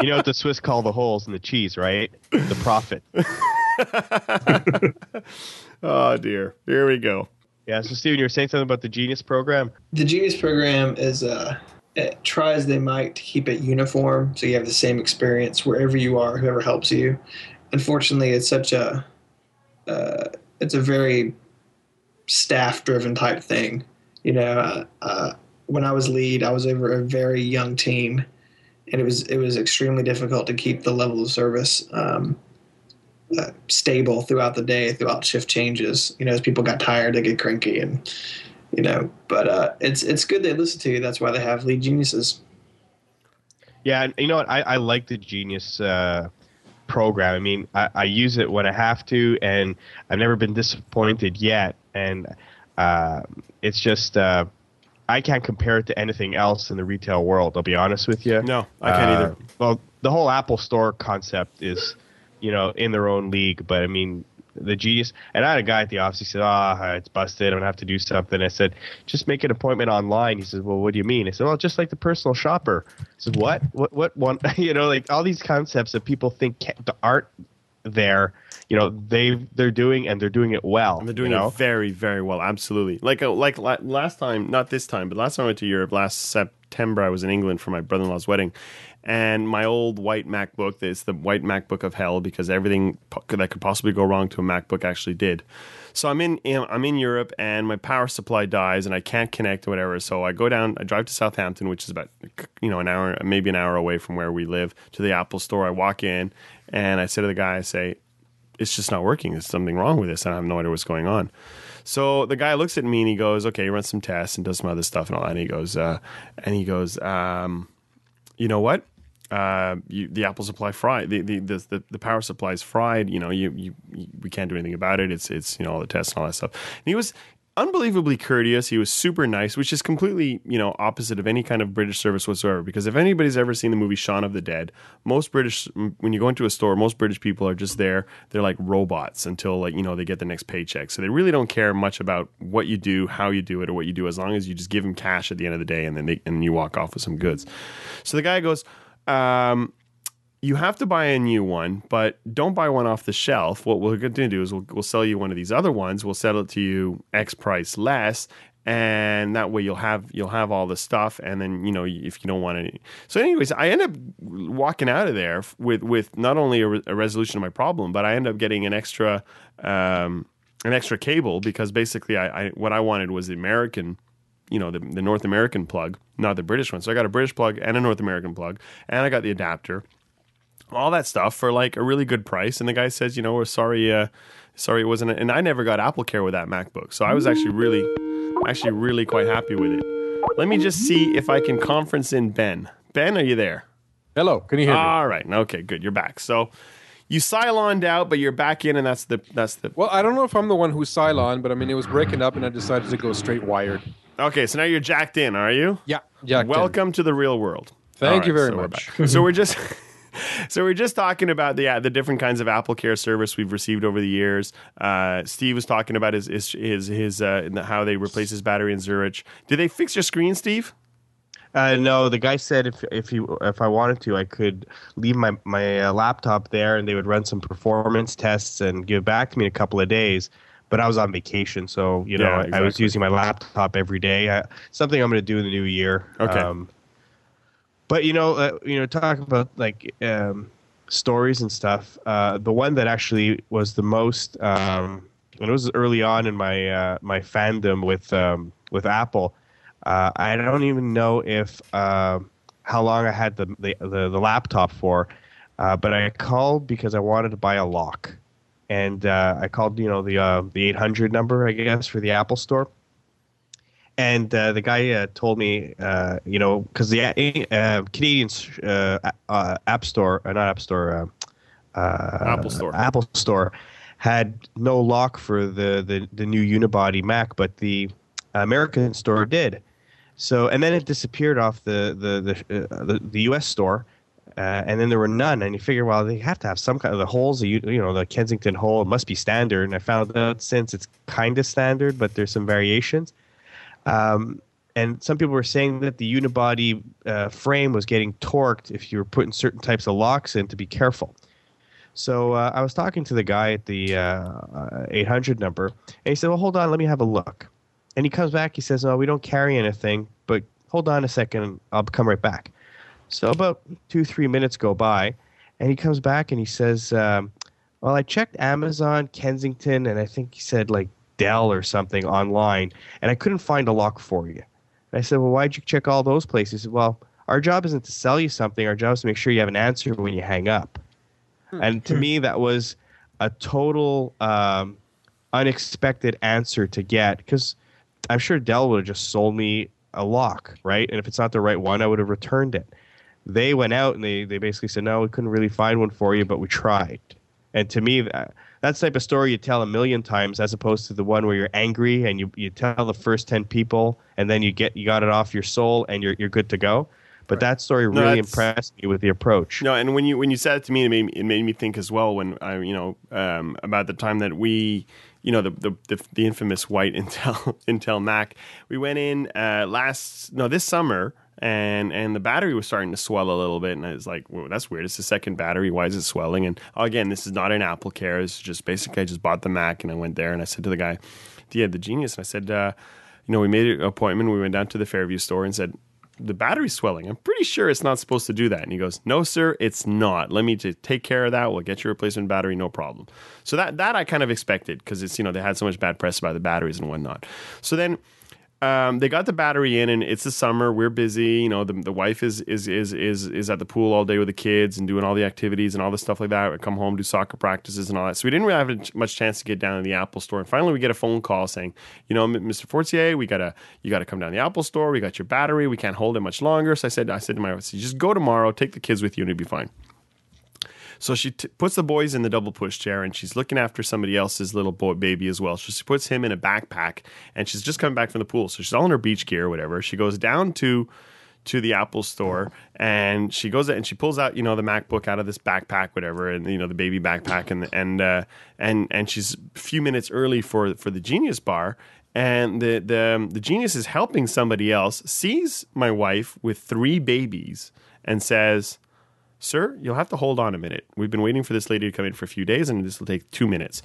you know what the Swiss call the holes in the cheese, right? The profit.
oh dear. Here we go.
Yeah. So, Steven, you were saying something about the Genius program.
The Genius program is uh, it tries they might to keep it uniform, so you have the same experience wherever you are, whoever helps you. Unfortunately, it's such a uh, it's a very staff driven type thing. You know, uh, when I was lead, I was over a very young team, and it was it was extremely difficult to keep the level of service um, uh, stable throughout the day, throughout shift changes. You know, as people got tired, they get cranky, and you know. But uh, it's it's good they listen to you. That's why they have lead geniuses.
Yeah, you know what? I, I like the Genius uh, program. I mean, I, I use it when I have to, and I've never been disappointed yet. And uh, it's just uh, I can't compare it to anything else in the retail world. I'll be honest with you.
No, I can't either.
Uh, Well, the whole Apple Store concept is, you know, in their own league. But I mean, the Genius. And I had a guy at the office. He said, "Ah, it's busted. I'm gonna have to do something." I said, "Just make an appointment online." He says, "Well, what do you mean?" I said, "Well, just like the personal shopper." I said, "What? What? What one? you know, like all these concepts that people think aren't there. You know, they they're doing and they're doing it well.
And they're doing
you know?
it very, very well. Absolutely. Like uh, like last time, not this time, but last time I went to Europe, last September, I was in England for my brother-in-law's wedding, and my old white MacBook, it's the white MacBook of hell because everything that could possibly go wrong to a MacBook actually did. So I'm in I'm in Europe and my power supply dies and I can't connect or whatever. So I go down, I drive to Southampton, which is about you know an hour, maybe an hour away from where we live, to the Apple store. I walk in and I say to the guy, I say, it's just not working. There's something wrong with this, and I have no idea what's going on. So the guy looks at me and he goes, "Okay, he runs some tests and does some other stuff and all that." And he goes, uh, and he goes, um, "You know what? Uh, you, the Apple supply fried. The, the the the power supply is fried. You know, you, you you we can't do anything about it. It's it's you know all the tests and all that stuff." And he was unbelievably courteous. He was super nice, which is completely, you know, opposite of any kind of British service whatsoever. Because if anybody's ever seen the movie Shaun of the Dead, most British, when you go into a store, most British people are just there. They're like robots until like you know they get the next paycheck. So they really don't care much about what you do, how you do it, or what you do, as long as you just give them cash at the end of the day, and then they, and you walk off with some goods. So the guy goes. Um, you have to buy a new one, but don't buy one off the shelf. What we're going to do is we'll, we'll sell you one of these other ones. We'll sell it to you X price less, and that way you'll have you'll have all the stuff. And then you know if you don't want any. So, anyways, I end up walking out of there with with not only a, re- a resolution of my problem, but I end up getting an extra um, an extra cable because basically I, I what I wanted was the American you know the, the North American plug, not the British one. So I got a British plug and a North American plug, and I got the adapter, all that stuff for like a really good price. And the guy says, you know, we're sorry, uh, sorry it wasn't. And I never got Apple Care with that MacBook, so I was actually really, actually really quite happy with it. Let me just see if I can conference in Ben. Ben, are you there?
Hello, can you hear me?
All right, okay, good. You're back. So you siloned out, but you're back in, and that's the that's the
Well, I don't know if I'm the one who Cylon, but I mean, it was breaking up, and I decided to go straight wired.
okay. So now you're jacked in, are you?
Yeah, yeah.
Welcome to the real world.
Thank you very
so we're
much.
back. so we're just so we're just talking about the uh, the different kinds of Apple Care service we've received over the years. Uh, Steve was talking about his his his, his uh, how they replace his battery in Zurich. Did they fix your screen, Steve?
Uh, no, the guy said if if he if I wanted to, I could leave my my uh, laptop there, and they would run some performance tests and give it back to me in a couple of days. But I was on vacation, so you know
Yeah,
I, I was using my laptop every day. I, something I'm going to do in the new year.
Okay.
Um, but you know, uh, you know, talk about like um, stories and stuff. Uh, the one that actually was the most, um, and it was early on in my uh, my fandom with um, with Apple. Uh, I don't even know if uh, how long I had the the, the, the laptop for, uh, but I called because I wanted to buy a lock, and uh, I called you know the uh, the 800 number I guess for the Apple Store, and uh, the guy uh, told me uh, you know because the uh, Canadian uh, uh, App Store uh, not App Store uh, uh,
Apple Store.
Apple Store had no lock for the, the, the new unibody Mac, but the American store did. So and then it disappeared off the the the, uh, the, the U.S. store, uh, and then there were none. And you figure, well, they have to have some kind of the holes. You, you know, the Kensington hole must be standard. And I found out since it's kind of standard, but there's some variations. Um, and some people were saying that the unibody uh, frame was getting torqued if you were putting certain types of locks in to be careful. So uh, I was talking to the guy at the uh, 800 number, and he said, "Well, hold on, let me have a look." And he comes back. He says, "No, we don't carry anything, but hold on a second. I'll come right back." So about two, three minutes go by, and he comes back and he says, um, "Well, I checked Amazon, Kensington, and I think he said like Dell or something online, and I couldn't find a lock for you." And I said, "Well, why'd you check all those places?" He said, "Well, our job isn't to sell you something. Our job is to make sure you have an answer when you hang up." And to me, that was a total um, unexpected answer to get because I'm sure Dell would have just sold me a lock, right? And if it's not the right one, I would have returned it. They went out and they, they basically said, no, we couldn't really find one for you, but we tried. And to me, that, that's the type of story you tell a million times as opposed to the one where you're angry and you, you tell the first 10 people and then you get you got it off your soul and you're, you're good to go. But that story
No,
really impressed me with the approach.
No, and when you when you said it to me, it made me, it made me think as well. When I you know um, about the time that we you know the the the, the infamous white Intel Intel Mac, we went in uh, last no this summer. And and the battery was starting to swell a little bit, and I was like, "Whoa, that's weird. It's the second battery. Why is it swelling?" And oh, again, this is not an Apple Care. It's just basically I just bought the Mac, and I went there, and I said to the guy, "Do you have the Genius?" And I said, uh, "You know, we made an appointment. We went down to the Fairview store and said, the battery's swelling. I'm pretty sure it's not supposed to do that. And he goes, No, sir, it's not. Let me just take care of that. We'll get your replacement battery, no problem. So that that I kind of expected because it's you know they had so much bad press about the batteries and whatnot. So then. Um, they got the battery in, and it's the summer. We're busy. You know, the, the wife is is is is is at the pool all day with the kids and doing all the activities and all the stuff like that. We come home, do soccer practices and all that. So we didn't really have much chance to get down to the Apple store. And finally, we get a phone call saying, you know, Mr. Fortier, we gotta you gotta come down to the Apple store. We got your battery. We can't hold it much longer. So I said I said to my wife, just go tomorrow. Take the kids with you, and it'll be fine. So she t- puts the boys in the double push chair and she's looking after somebody else's little boy baby as well. So she puts him in a backpack and she's just coming back from the pool. So she's all in her beach gear or whatever. She goes down to to the Apple store and she goes and she pulls out, you know, the MacBook out of this backpack, whatever, and you know, the baby backpack and and uh, and and she's a few minutes early for for the Genius bar. And the the the genius is helping somebody else, sees my wife with three babies, and says, Sir, you'll have to hold on a minute. We've been waiting for this lady to come in for a few days, and this will take two minutes.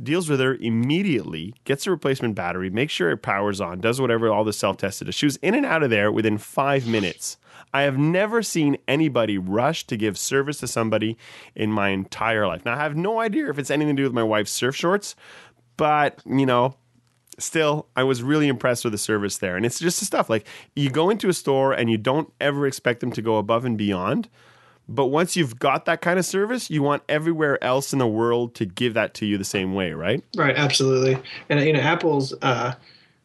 Deals with her immediately, gets a replacement battery, makes sure it powers on, does whatever all the self tested is. She was in and out of there within five minutes. I have never seen anybody rush to give service to somebody in my entire life. Now, I have no idea if it's anything to do with my wife's surf shorts, but, you know, still i was really impressed with the service there and it's just the stuff like you go into a store and you don't ever expect them to go above and beyond but once you've got that kind of service you want everywhere else in the world to give that to you the same way right
Right, absolutely. And you know, Apple's uh,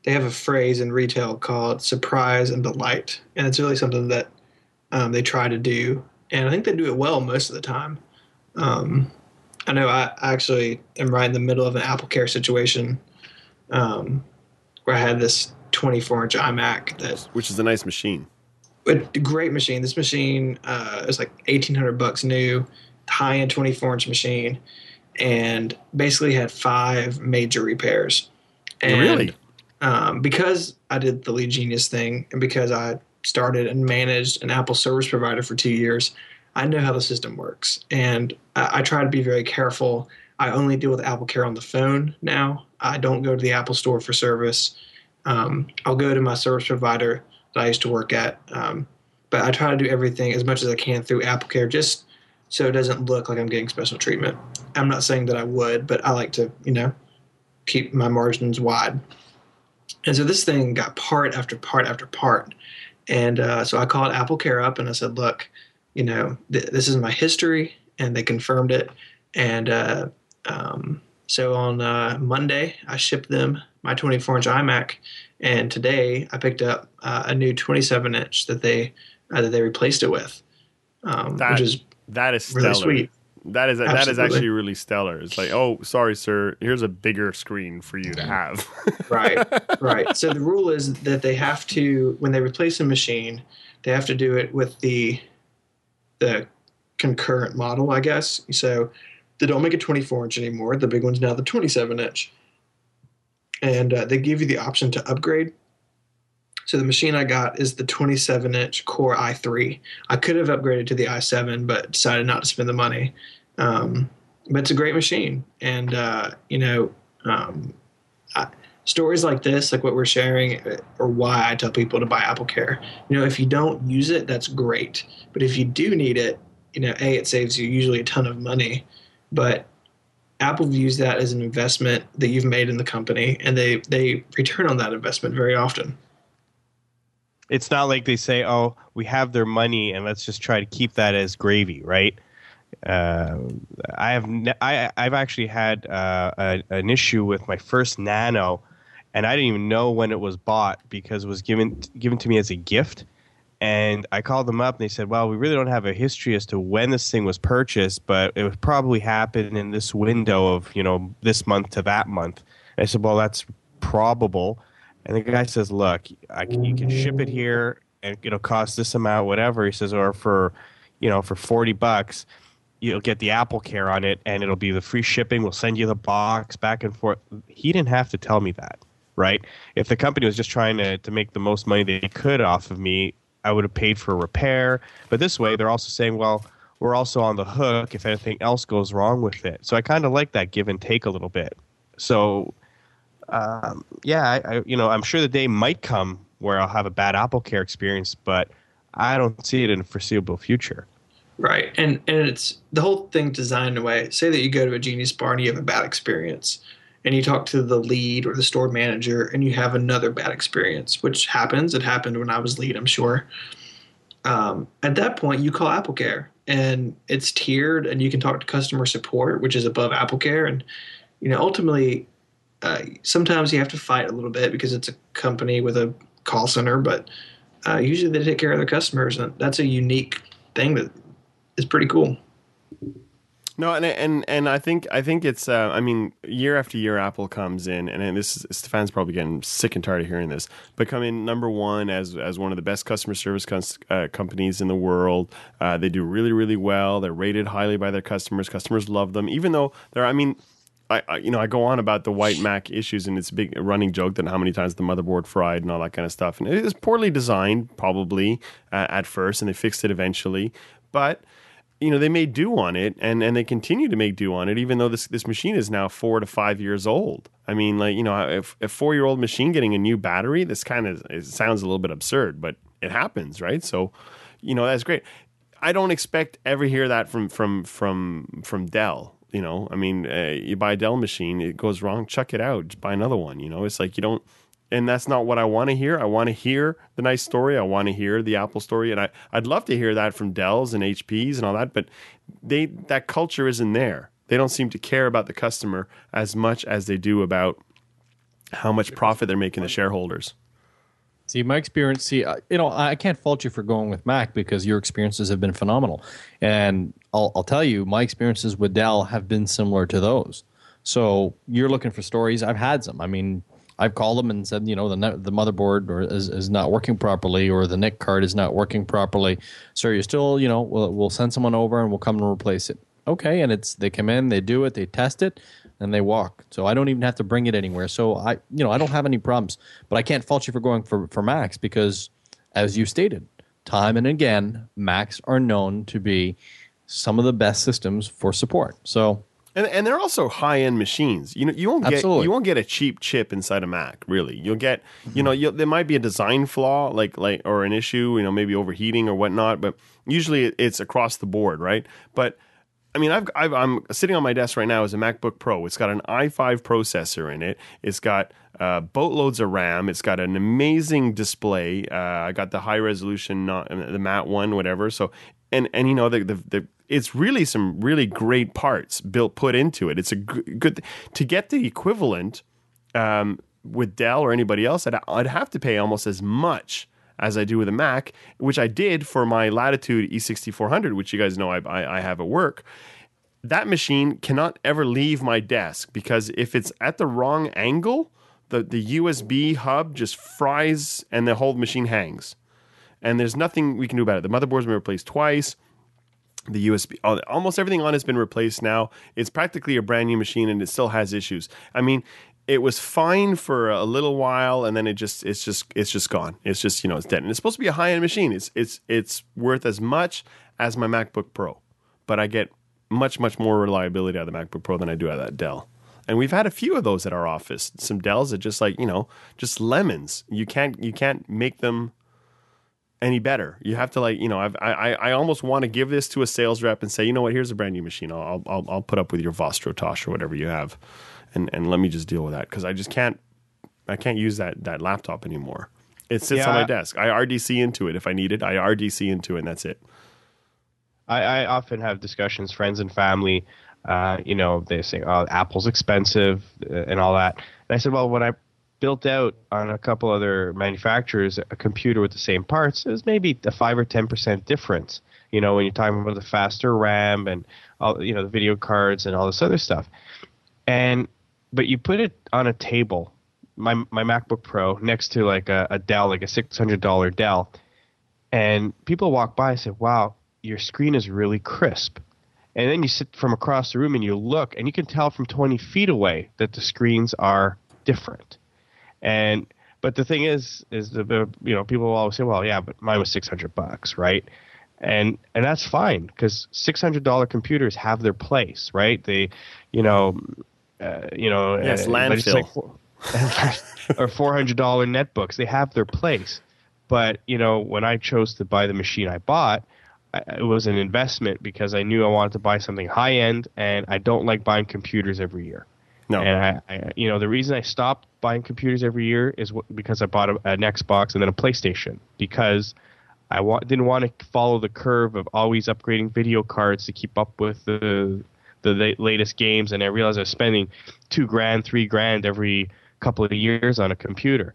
they have a phrase in retail called "surprise and delight," and it's really something that um, they try to do, and I think they do it well most of the time. Um, I know I actually am right in the middle of an Apple Care situation um, where I had this 24-inch iMac that
which is a nice machine
a great machine. This machine uh, is like eighteen hundred bucks new, high end twenty four inch machine, and basically had five major repairs. And,
really
Um, because I did the Lead Genius thing, and because I started and managed an Apple service provider for two years, I know how the system works, and I, I try to be very careful. I only deal with Apple Care on the phone now. I don't go to the Apple Store for service. Um, I'll go to my service provider that I used to work at. Um, but I try to do everything as much as I can through Apple Care just so it doesn't look like I'm getting special treatment. I'm not saying that I would, but I like to, you know, keep my margins wide. And so this thing got part after part after part. And uh, so I called Apple Care up and I said, look, you know, th- this is my history. And they confirmed it. And uh, um, so on uh, Monday, I shipped them my 24 inch iMac. And today I picked up uh, a new 27 inch that they uh, that they replaced it with, um,
That-
which is
that is
really sweet.
That is that is actually really stellar. It's like, oh, sorry, sir. Here's a bigger screen for you to have.
right right so the rule is that they have to when they replace a machine they have to do it with the the concurrent model i guess so they don't make a 24 inch anymore the big one's now the 27 inch and uh, they give you the option to upgrade so the machine i got is the 27 inch core i3 i could have upgraded to the i7 but decided not to spend the money um, but it's a great machine and uh, you know um, stories like this, like what we're sharing, or why I tell people to buy Apple Care. You know, if you don't use it, that's great. But if you do need it, you know, A, it saves you usually a ton of money. But Apple views that as an investment that you've made in the company, and they, they return on that investment very often.
It's not like they say, "Oh, we have their money, and let's just try to keep that as gravy," right? Uh, I have ne- I I've actually had uh, a, an issue with my first Nano, and I didn't even know when it was bought because it was given given to me as a gift. And I called them up and they said, "Well, we really don't have a history as to when this thing was purchased, but it would probably happen in this window of you know this month to that month." And I said, "Well, that's probable." And the guy says, "Look, can, you can ship it here, and it'll cost this amount, whatever." He says, "Or for, you know, for forty bucks." you'll get the Apple Care on it, and it'll be the free shipping. We'll send you the box back and forth. He didn't have to tell me that, right? If the company was just trying to to make the most money they could off of me, I would have paid for a repair. But this way, they're also saying, well, we're also on the hook if anything else goes wrong with it. So I kind of like that give and take a little bit. So, um, yeah, I, I, you know, I'm sure the day might come where I'll have a bad Apple Care experience, but I don't see it in the foreseeable future.
Right. And and it's the whole thing designed in a way. Say that you go to a Genius bar and you have a bad experience and you talk to the lead or the store manager and you have another bad experience, which happens. It happened when I was lead, I'm sure. Um, at that point, you call Apple Care and it's tiered and you can talk to customer support, which is above Apple Care. And, you know, ultimately, uh, sometimes you have to fight a little bit because it's a company with a call center, but uh, usually they take care of their customers. And that's a unique thing that is pretty cool.
No, and and and I think I think it's. Uh, I mean, year after year, Apple comes in, and this is, Stefan's probably getting sick and tired of hearing this, but come in number one as as one of the best customer service cons- uh, companies in the world. Uh, they do really really well. They're rated highly by their customers. Customers love them, even though they're. I mean. I, I, you know, I go on about the white Mac issues, and it's a big running joke that how many times the motherboard fried and all that kind of stuff. And it is poorly designed, probably uh, at first, and they fixed it eventually. But you know they made do on it and and they continue to make do on it even though this this machine is now four to five years old. I mean like you know if a four year old machine getting a new battery this kind of sounds a little bit absurd but it happens right? So you know that's great. I don't expect ever hear that from from from from dell you know? I mean uh, you buy a dell machine it goes wrong chuck it out buy another one you know? It's like you don't and that's not what I want to hear. I want to hear the nice story. I want to hear the Apple story, and I I'd love to hear that from Dells and HPs and all that. But they that culture isn't there. They don't seem to care about the customer as much as they do about how much profit they're making the shareholders.
See, my experience, see, you know, I can't fault you for going with Mac because your experiences have been phenomenal. And I'll, I'll tell you, my experiences with Dell have been similar to those. So you're looking for stories. I've had some. I mean, I've called them and said, you know, the the motherboard or is, is not working properly, or the NIC card is not working properly. So you're still, you know, we'll we'll send someone over and we'll come and replace it. Okay, and it's they come in, they do it, they test it, and they walk. So I don't even have to bring it anywhere. So I, you know, I don't have any problems. But I can't fault you for going for for Macs because, as you stated, time and again, Macs are known to be some of the best systems for support. So
And, and they're also high end machines. You know, you won't get
Absolutely.
you won't get a cheap chip inside a Mac. Really, you'll get you know you'll, there might be a design flaw like like or an issue. You know, maybe overheating or whatnot. But usually it's across the board, right? But I mean, I've, I've, I'm sitting on my desk right now is a MacBook Pro. It's got an i5 processor in it. It's got uh, boatloads of RAM. It's got an amazing display. Uh, I got the high resolution, not the matte one, whatever. So, and and you know the the, the it's really some really great parts built put into it. It's a g- good to get the equivalent um, with Dell or anybody else. I'd, I'd have to pay almost as much as I do with a Mac, which I did for my Latitude E6400, which you guys know I, I, I have at work. that machine cannot ever leave my desk because if it's at the wrong angle, the, the USB hub just fries and the whole machine hangs. And there's nothing we can do about it. The motherboard's been replaced twice. The USB, almost everything on it's been replaced now. It's practically a brand new machine and it still has issues. I mean, it was fine for a little while and then it just it's just it's just gone. It's just, you know, it's dead. And it's supposed to be a high-end machine. It's it's it's worth as much as my MacBook Pro. But I get much much more reliability out of the MacBook Pro than I do out of that Dell. And we've had a few of those at our office. Some Dells that just like, you know, just lemons. You can't you can't make them any better. You have to like, you know, I've, I I I almost want to give this to a sales rep and say, you know what, here's a brand new machine. I'll I'll I'll put up with your Vostro Tosh or whatever you have, and and let me just deal with that because I just can't I can't use that that laptop anymore. It sits on my desk. I RDC into it if I need it. I RDC into it, and that's it.
I, I often have discussions, friends and family. Uh, you know, they say, "Oh, Apple's expensive" uh, and all that. And I said, "Well, when I built out on a couple other manufacturers a computer with the same parts, was maybe a five or ten percent difference. You know, when you're talking about the faster RAM and all, you know, the video cards and all this other stuff. And but you put it on a table, my my MacBook Pro next to like a, a Dell, like a six hundred dollar Dell, and people walk by and say, "Wow, your screen is really crisp." And then you sit from across the room and you look, and you can tell from 20 feet away that the screens are different. And but the thing is, is the the- you know people will always say, "Well, yeah, but mine was 600 bucks, right?" And and that's fine because 600 dollar computers have their place, right? They, you know, uh, you know,
Yes,
uh,
landfill.
or 400 dollar netbooks, they have their place. But you know, when I chose to buy the machine I bought, it was an investment because I knew I wanted to buy something high end, and I don't like buying computers every year.
No,
And I, I, you know, the reason I stopped buying computers every year is wh- because I bought a, an Xbox and then a PlayStation because I wa- didn't want to follow the curve of always upgrading video cards to keep up with the the la- latest games, and I realized I was spending two grand, three grand every couple of years on a computer.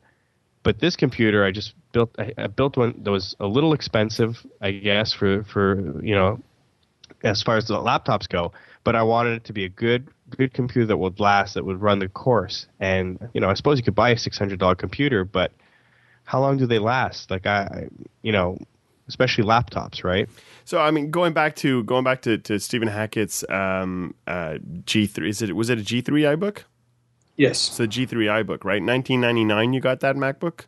But this computer, I just built. I, I built one that was a little expensive, I guess, for for you know, as far as the laptops go. But I wanted it to be a good good computer that would last, that would run the course. And you know, I suppose you could buy a six hundred dollar computer, but how long do they last? Like I, I, you know, especially laptops, right?
So I mean, going back to going back to, to Stephen Hackett's um, uh, G three. Is it was it a G three iBook?
Yes.
It's a G three iBook, right? Nineteen ninety nine. You got that MacBook?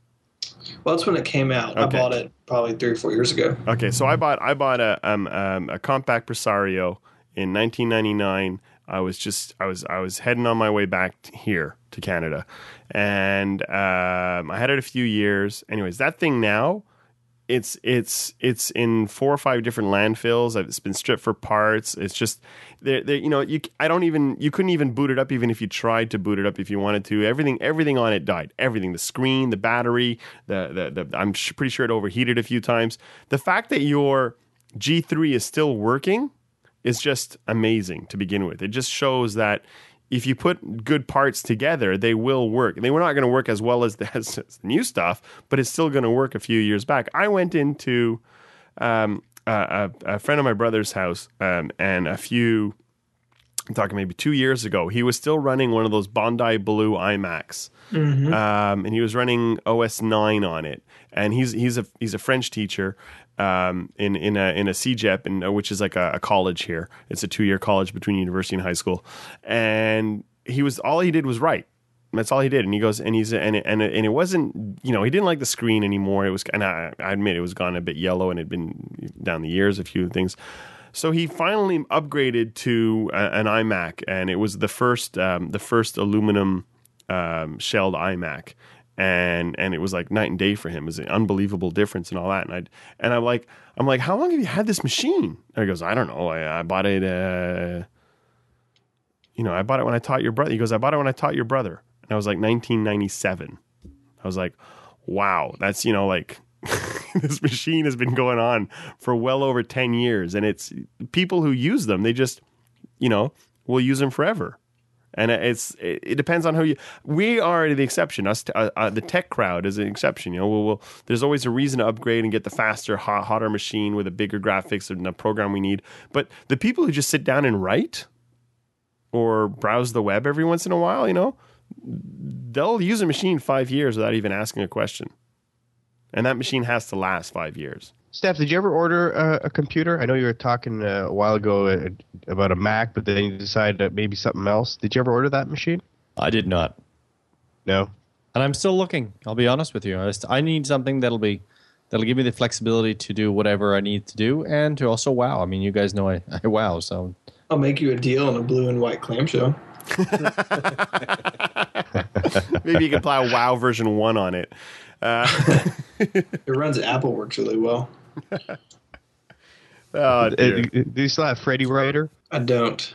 Well, that's when it came out.
Okay.
I bought it probably three or four years ago.
Okay, so I bought I bought a um, um, a Compaq Presario in 1999. I was just I was I was heading on my way back here to Canada, and um, I had it a few years. Anyways, that thing now, it's it's it's in four or five different landfills. It's been stripped for parts. It's just they you know you I don't even you couldn't even boot it up even if you tried to boot it up if you wanted to. Everything everything on it died. Everything the screen, the battery, the the, the I'm sh- pretty sure it overheated a few times. The fact that your G3 is still working is just amazing to begin with. It just shows that if you put good parts together, they will work. They were not going to work as well as the, as the new stuff, but it's still going to work a few years back. I went into um, a, a, friend of my brother's house um, and a few, I'm talking maybe two years ago, he was still running one of those Bondi Blue iMacs. Um, and he was running OS nine on it, and he's he's a he's a French teacher um, in in a in a CEGEP, and uh, which is like a, a college here. It's a two year college between university and high school, and he was all he did was write. That's all he did, and he goes, and he's and it, and it, and it wasn't, you know, he didn't like the screen anymore. It was, and I, I admit it was gone a bit yellow, and it had been down the years, a few things. So he finally upgraded to an iMac, and it was the first um, the first aluminum um, shelled iMac, and and it was like night and day for him. It was an unbelievable difference and all that. And I and I'm like I'm like, how long have you had this machine? And he goes, I don't know. I, I bought it. Uh, you know, I bought it when I taught your brother. He goes, I bought it when I taught your brother, and I was like 1997. I was like, wow, that's you know like. this machine has been going on for well over 10 years and it's people who use them they just you know will use them forever And it's it, depends on who you. We are the exception. Us, uh, uh, the tech crowd is an exception. You know, we'll, we'll, there's always a reason to upgrade and get the faster, hot, hotter machine with a bigger graphics and a program we need. But the people who just sit down and write or browse the web every once in a while, you know, they'll use a machine five years without even asking a question, and that machine has to last five years.
Steph, did you ever order a, a computer? I know you were talking uh, a while ago uh, about a Mac, but then you decided that maybe something else. Did you ever order that machine?
I did not.
No.
and I'm still looking. I'll be honest with you. I, just, I need something that'll be that'll give me the flexibility to do whatever I need to do, and to also wow. I mean, you guys know I, I wow, so
I'll make you a deal on a blue and white clamshell.
Maybe you can apply a WoW version one on it. Uh,
It runs AppleWorks really well.
oh,
Uh,
dear.
do you still have Freddy Writer?
I don't,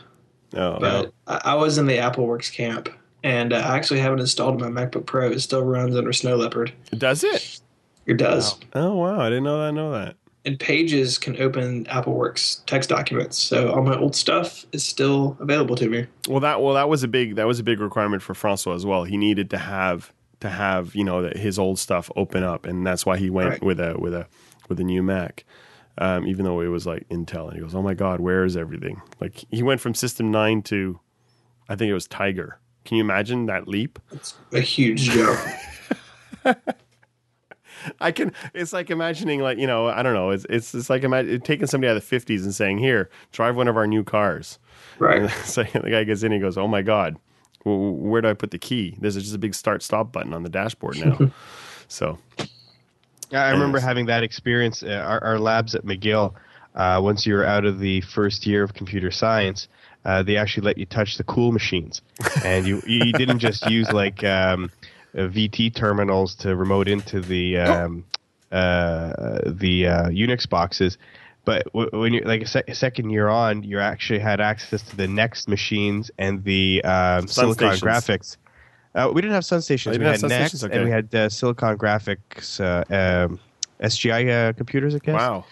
Oh,
but I, I was in the AppleWorks camp, and uh, I actually have it installed in my MacBook Pro. It still runs under Snow Leopard.
does it?
It does.
Oh wow, I didn't know that. I know that.
And Pages can open AppleWorks text documents, so all my old stuff is still available to me.
Well, that well that was a big that was a big requirement for Francois as well. He needed to have to have you know his old stuff open up, and that's why he went
Right.
with a with a with a new Mac. Um, even though it was like Intel, and he goes, "Oh my God, where is everything?" Like he went from System Nine to, I think it was Tiger. Can you imagine that leap?
It's a huge jump.
I can. It's like imagining, like you know, I don't know. It's it's, it's like imagine, taking somebody out of the fifties and saying, "Here, drive one of our new cars."
right.
so the guy gets in, he goes, "Oh my god, where do I put the key?" There's just a big start stop button on the dashboard now. so
Yeah, I remember having that experience. Our, our labs at McGill, uh, once you were out of the first year of computer science, uh, they actually let you touch the cool machines, and you you didn't just use like um, uh, VT terminals to remote into the um, uh, the uh, Unix boxes. But when you're like a, sec- second year on, you actually had access to the Next machines and the um, Silicon. Graphics. Uh, we didn't have Sun stations.
Oh,
we had Next,
stations?
and we had uh, Silicon Graphics, uh, um, SGI uh, computers, I guess.
wow,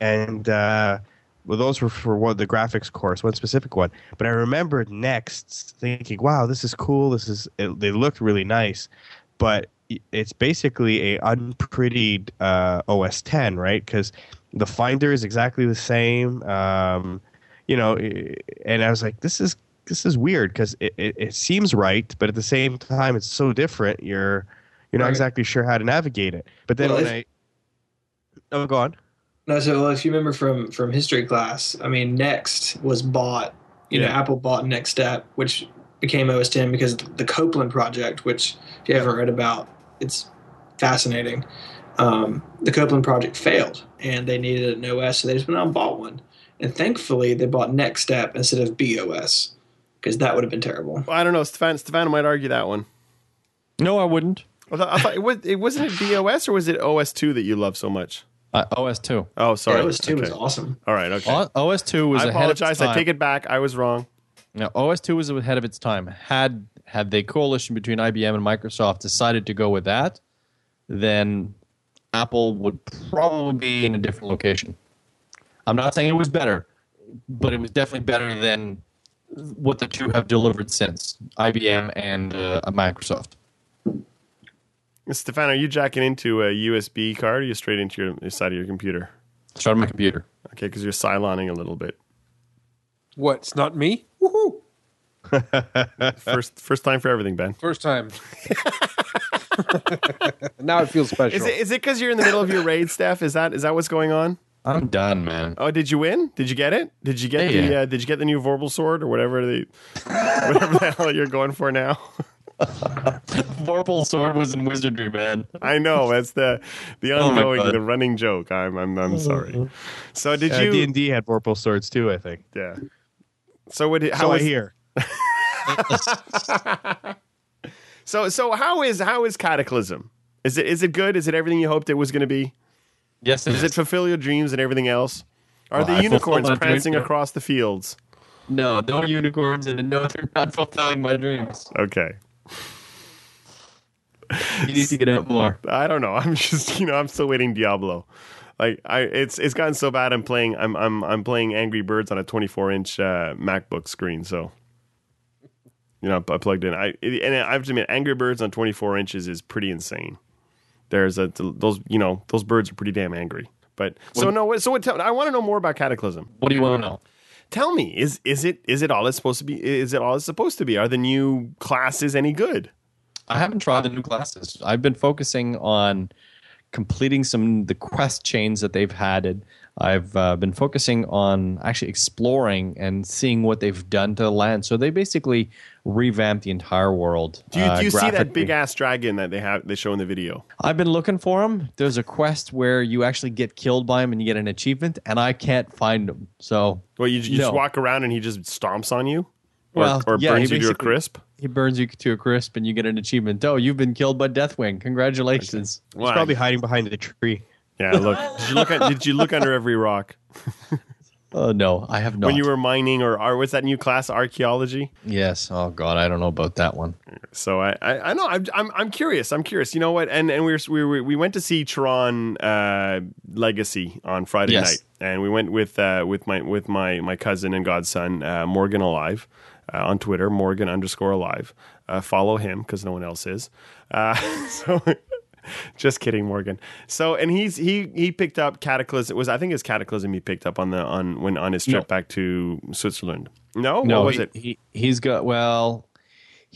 And uh, well, those were for one the graphics course, one specific one. But I remember Next thinking, "Wow, this is cool. This is it, they looked really nice." But it's basically a unprettied uh, OS 10, right? Because the Finder is exactly the same. Um, you know, and I was like, "This is this is weird because it, it, it seems right, but at the same time, it's so different. You're you're not
Right.
exactly sure how to navigate it." But then
Well,
when
if-
I oh, go on.
No, so well, if you remember from from history class, I mean, Next was bought. You know, Apple bought NeXTSTEP, which became OS 10 because the Copeland project, which if you haven't read about, it's fascinating. Um, the Copeland project failed, and they needed an OS, so they just went out and bought one. And thankfully, they bought NeXTSTEP instead of BeOS, because that would have been terrible.
I don't know. Stefan Stefano might argue that one.
no, I wouldn't.
I thought, I thought it, was, it wasn't it BeOS or was it OS two that you love so much?
Uh, OS two.
Oh, sorry.
OS 2 was awesome.
All right. Okay.
O- OS two was
I
ahead of its
apologize. I take it back. I was wrong.
Now, OS two was ahead of its time. Had had the coalition between IBM and Microsoft decided to go with that, then Apple would probably be in a different location. I'm not saying it was better, but it was definitely better than what the two have delivered since IBM and uh, Microsoft.
Stefan, are you jacking into a USB card or are you straight into your, your side of your computer?
Straight on my computer.
Okay, because you're siloning a little bit.
What? It's not me? Woohoo!
First, first time for everything, Ben.
First time. now it feels special.
Is it because you're in the middle of your raid, Steph? Is that is that what's going on?
I'm done, man.
Oh, did you win? Did you get it? Did you get
Yeah,
the
yeah.
uh, Did you get the new Vorpal sword or whatever the whatever the hell you're going for now?
Vorpal sword was in wizardry, man.
I know that's the the
Oh
ongoing
God.
the running joke. I'm I'm I'm sorry. So did
Uh,
you?
D and D had Vorpal swords too, I think.
yeah. So what? did- How
So I
was-
hear.
So so how is how is Cataclysm? Is it is it good? Is it everything you hoped it was going to be?
Yes,
Does it fulfill your dreams and everything else? Are
Well,
the
I
unicorns prancing
dream.
across the fields?
No, no unicorns, and no, they're not fulfilling my dreams.
Okay.
You need to get out more.
I don't know. I'm just you know I'm still waiting Diablo. Like I it's it's gotten so bad. I'm playing I'm I'm I'm playing Angry Birds on a 24 inch uh, MacBook screen. So You know, I plugged in. I and I have to admit, Angry Birds on 24 inches is pretty insane. There's a those you know those birds are pretty damn angry. But so no, so what? Tell, I want to know more about Cataclysm.
What do you want to know?
Tell me, is is it is it all it's supposed to be? Is it all it's supposed to be? Are the new classes any good?
I haven't tried the new classes. I've been focusing on completing some the quest chains that they've had. I've uh, been focusing on actually exploring and seeing what they've done to the land. So they basically revamped the entire world.
Do you,
uh,
do you see that big ass dragon that they have they show in the video?
I've been looking for him. There's a quest where you actually get killed by him and you get an achievement, and I can't find him. So
Well, you, you just walk around and he just stomps on you, or,
Well,
or
yeah,
burns you to a crisp.
he burns you to a crisp, and you get an achievement. Oh, you've been killed by Deathwing. Congratulations.
He's probably hiding behind the tree.
Yeah, look. Did you look at, Did you look under every rock
Oh no, I have not.
when you were mining, or, or what's that new class, archaeology?
yes. Oh God, I don't know about that one.
So I, I, I know I'm, I'm, I'm curious. I'm curious. You know what? And and we were, we were, we went to see Tron uh, Legacy on Friday
Yes.
night, and we went with uh, with my with my my cousin and godson uh, Morgan Alive uh, on Twitter, Morgan underscore Alive. Uh, follow him because no one else is. Uh, so. Just kidding, Morgan. So, and he's he he picked up Cataclysm. It was I think it's Cataclysm he picked up on the on when on his trip
No.
back to Switzerland. No,
No,
what was
he,
it?
He, he's got well.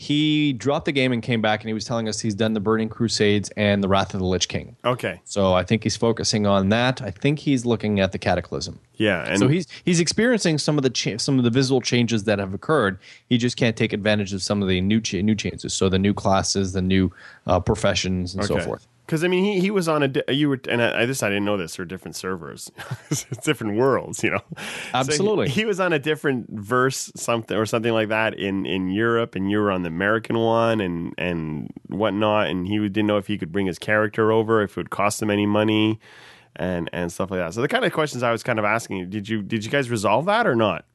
He dropped the game and came back, and he was telling us he's done the Burning Crusades and the Wrath of the Lich King.
Okay,
So I think he's focusing on that. I think he's looking at the Cataclysm.
yeah, and
so he's he's experiencing some of the cha- some of the visual changes that have occurred. He just can't take advantage of some of the new cha- new changes. So the new classes, the new uh, professions, and so forth.
Because I mean, he, he was on a di- you were and I, I this I didn't know this. They're different servers, it's different worlds, you know. So he-
Absolutely.
he, was on a different verse, something or something like that in in Europe, and you were on the American one, and and whatnot. And he didn't know if he could bring his character over, if it would cost him any money, and and stuff like that. So the kind of questions I was kind of asking did you did you guys resolve that or not?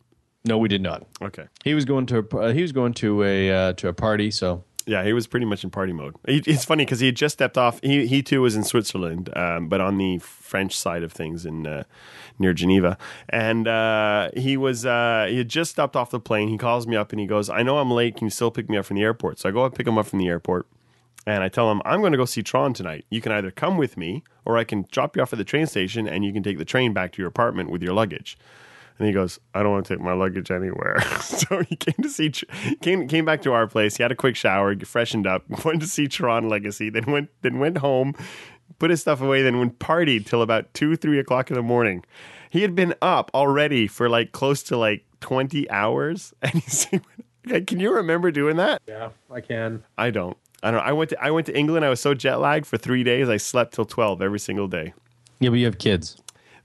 No, we did not.
Okay.
He was going to a, uh, he was going to a uh, to a party. So
Yeah, he was pretty much in party mode. It's funny because he had just stepped off. He he too was in Switzerland, um, but on the French side of things in uh, near Geneva, and uh, he was uh, he had just stepped off the plane. He calls me up and he goes, "I know I'm late. Can you still pick me up from the airport?" So I go and pick him up from the airport, and I tell him I'm going to go see Tron tonight. You can either come with me or I can drop you off at the train station and you can take the train back to your apartment with your luggage. And he goes, I don't want to take my luggage anywhere. so he came to see, came came back to our place. He had a quick shower, freshened up, went to see Tron Legacy, then went then went home, put his stuff away, then went partied till about two three o'clock in the morning. He had been up already for like close to like twenty hours, and he's. Can you remember doing that?
Yeah, I can.
I don't. I don't. I went to I went to England. I was so jet lagged for three days. I slept till twelve every single day.
yeah, but you have kids.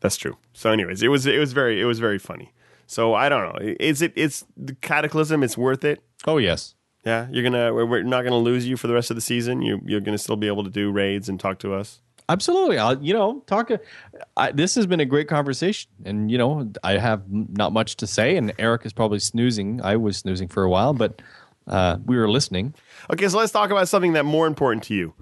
That's true. So, anyways, it was it was very it was very funny. So I don't know. Is it? It's the Cataclysm. It's worth it.
Oh yes.
Yeah, you're gonna. We're, we're not gonna lose you for the rest of the season. You you're gonna still be able to do raids and talk to us.
Absolutely. I'll, you know, talk. I, this has been a great conversation, and you know, I have not much to say, and Eric is probably snoozing. I was snoozing for a while, but uh, we were listening.
Okay, so let's talk about something that more important to you.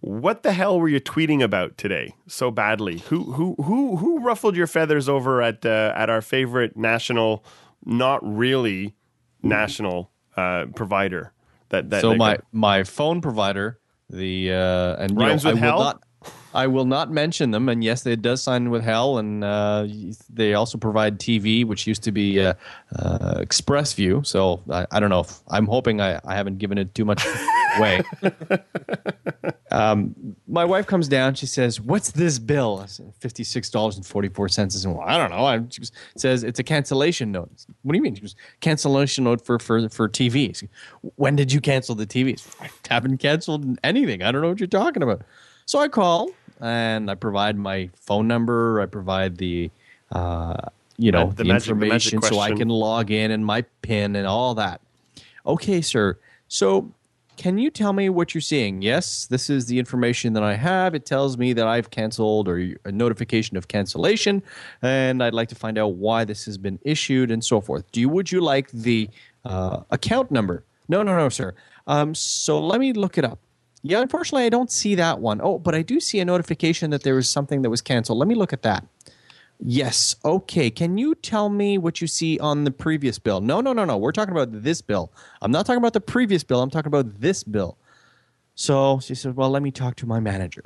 What the hell were you tweeting about today so badly? Who who who who ruffled your feathers over at uh, at our favorite national, not really national uh, provider? That that
so my
got-
my phone provider, the uh, and you know,
Rhymes with
I
hell?
will not. I will not mention them, and yes, it does sign with Hell, and uh, they also provide TV, which used to be uh, uh, ExpressVu. So I, I don't know. If, I'm hoping I, I haven't given it too much away. um, my wife comes down. She says, "What's this bill?" I said, Fifty-six dollars and forty-four cents. I said, "Well, I don't know." I, she says it's a cancellation note. Said, What do you mean? She goes, "Cancellation note for for for TV." Said, when did you cancel the TV? I haven't canceled anything. I don't know what you're talking about. So I call and I provide my phone number. I provide the, uh, you know,
The
the,
magic- the magic
information so I can log in and my PIN and all that. Okay, sir. So can you tell me what you're seeing? Yes, this is the information that I have. It tells me that I've canceled or a notification of cancellation, and I'd like to find out why this has been issued and so forth. Do you would you like the uh, account number? No, no, no, sir. Um, so let me look it up. Yeah, unfortunately, I don't see that one. Oh, but I do see a notification that there was something that was canceled. Let me look at that. Yes. Okay. Can you tell me what you see on the previous bill? No, no, no, no. We're talking about this bill. I'm not talking about the previous bill. I'm talking about this bill. So she said, Well, let me talk to my manager.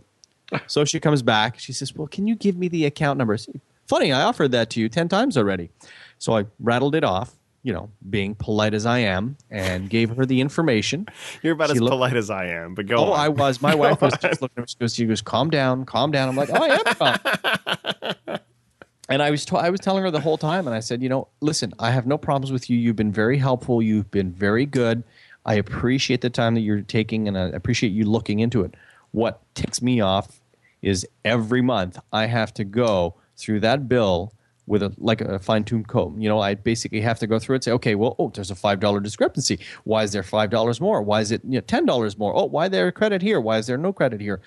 so she comes back. She says, Well, can you give me the account numbers? Funny, I offered that to you 10 times already. So I rattled it off, you know, being polite as I am, and gave her the information.
You're about
She
as
looked-
polite as I am, but go
Oh,
on.
I was. My wife was just looking at me. She goes, she goes, calm down, calm down. I'm like, oh, I am calm. and I was, t- I was telling her the whole time, and I said, you know, listen, I have no problems with you. You've been very helpful. You've been very good. I appreciate the time that you're taking, and I appreciate you looking into it. What ticks me off is every month I have to go through that bill with a like a fine tuned comb. You know, I basically have to go through it and say, okay, well, oh, there's a five dollar discrepancy. Why is there five dollars more? Why is it you know, ten dollars more? Oh, why there credit here? Why is there no credit here?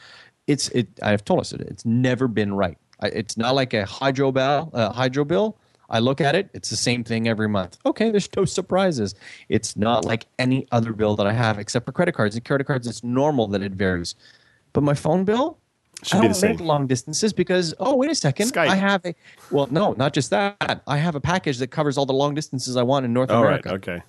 It's it. I've told us it. It's never been right. I, it's not like a hydro bill. Hydro bill. I look at it. It's the same thing every month. Okay, there's no surprises. It's not like any other bill that I have except for credit cards. And credit cards, it's normal that it varies. But my phone bill,
Should
I don't
the
make long distances because oh wait a second,
Skype.
I have a well no not just that I have a package that covers all the long distances I want in North
All right.
America.
Okay.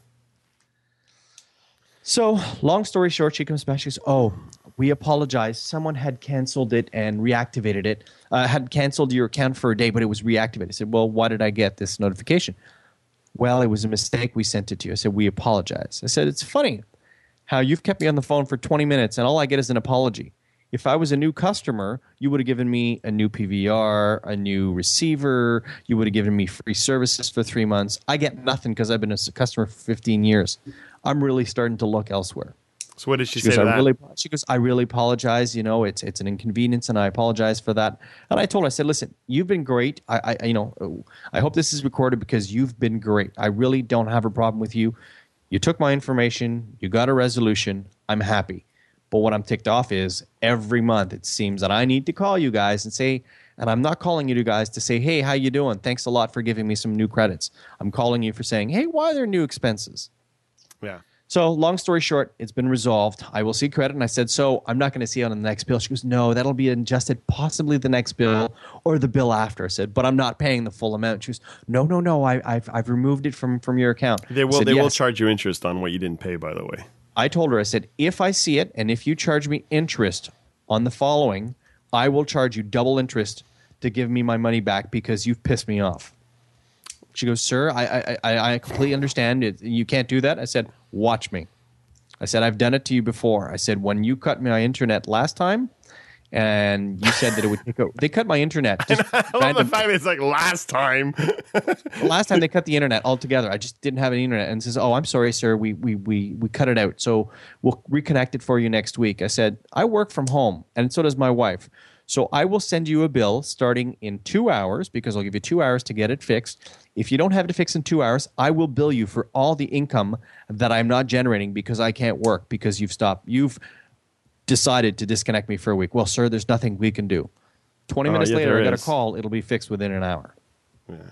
So long story short, she comes back. She goes, "Oh, we apologize. Someone had canceled it and reactivated it. Uh, had canceled your account for a day, but it was reactivated." I said, "Well, why did I get this notification?" Well, it was a mistake. We sent it to you. I said, "We apologize." I said, "It's funny how you've kept me on the phone for 20 minutes and all I get is an apology." If I was a new customer, you would have given me a new PVR, a new receiver. You would have given me free services for three months. I get nothing because I've been a customer for 15 years. I'm really starting to look elsewhere.
So what did she,
She
say
goes,
to
I
that?
really, she goes, I really apologize. You know, it's it's an inconvenience, and I apologize for that. And I told her, I said, listen, you've been great. I, I you know, I hope this is recorded because you've been great. I really don't have a problem with you. You took my information. You got a resolution. I'm happy. But what I'm ticked off is every month it seems that I need to call you guys and say, and I'm not calling you guys to say, hey, how you doing? Thanks a lot for giving me some new credits. I'm calling you for saying, hey, why are there new expenses?
yeah.
So, long story short, it's been resolved. I will see credit. And I said, So I'm not going to see it on the next bill. She goes, No, that'll be adjusted possibly the next bill or the bill after. I said, But I'm not paying the full amount. She goes, No, no, no. I, I've, I've removed it from, from your account.
They will.
said,
They will charge you interest on what you didn't pay. By the way.
I told her, I said, If I see it and if you charge me interest on the following, I will charge you double interest to give me my money back because you've pissed me off. She goes, Sir, I, I, I, completely understand. It, you can't do that. I said, Watch me. I said, I've done it to you before. I said, when you cut my internet last time, and you said that it would take a, they cut my internet. Just
I love the
random-
fact that it's like last time.
last time they cut the internet altogether. I just didn't have any internet and says, "Oh, I'm sorry, sir. We we we we cut it out. So we'll reconnect it for you next week." I said, "I work from home, and so does my wife. So I will send you a bill starting in two hours because I'll give you two hours to get it fixed. If you don't have it fixed in two hours, I will bill you for all the income that I'm not generating because I can't work because you've stopped. You've decided to disconnect me for a week. Well, sir, there's nothing we can do."
20
minutes
yeah,
later, I got a call. It'll be fixed within an hour.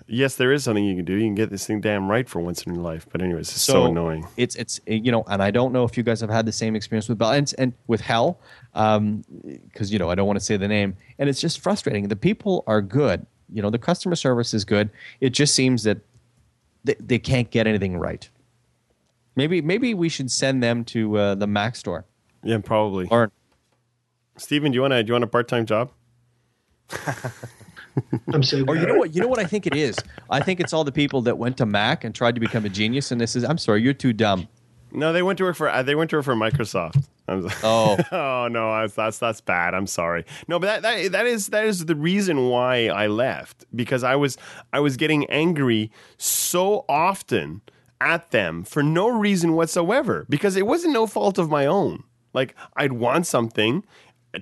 yes, there is something you can do. You can get this thing damn right for once in your life. But anyways, it's so, annoying.
It's it's you know, and I don't know if you guys have had the same experience with Bell and, and with Hell, because you know I don't want to say the name, and it's just frustrating. The people are good, you know, the customer service is good. It just seems that they, they can't get anything right. Maybe maybe we should send them to uh, the Mac store.
Yeah, probably.
Or
Stephen, do you want to do you want a part time job?
I'm so
or you know what you know what I think it is. I think it's all the people that went to Mac and tried to become a genius, and this is I'm sorry, you're too dumb.
No, they went to work for uh, they went to work for Microsoft. I was-
Oh.
oh no, that's, that's that's bad. I'm sorry. No, but that, that that is that is the reason why I left because I was I was getting angry so often at them for no reason whatsoever because it wasn't no fault of my own. Like I'd want something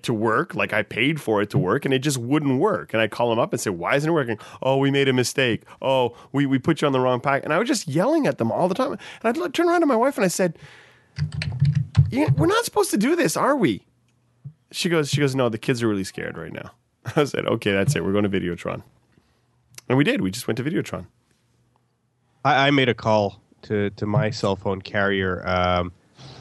to work, like I paid for it to work, and it just wouldn't work. And I'd call them up and say, "Why isn't it working?" Oh, we made a mistake. Oh, we we put you on the wrong pack. And I was just yelling at them all the time. And I'd turn around to my wife and I said, yeah, we're not supposed to do this, are we? She goes, she goes, no, the kids are really scared right now. I said, okay, that's it. We're going to Videotron. And we did. We just went to Videotron.
I, I made a call to, to my cell phone carrier um,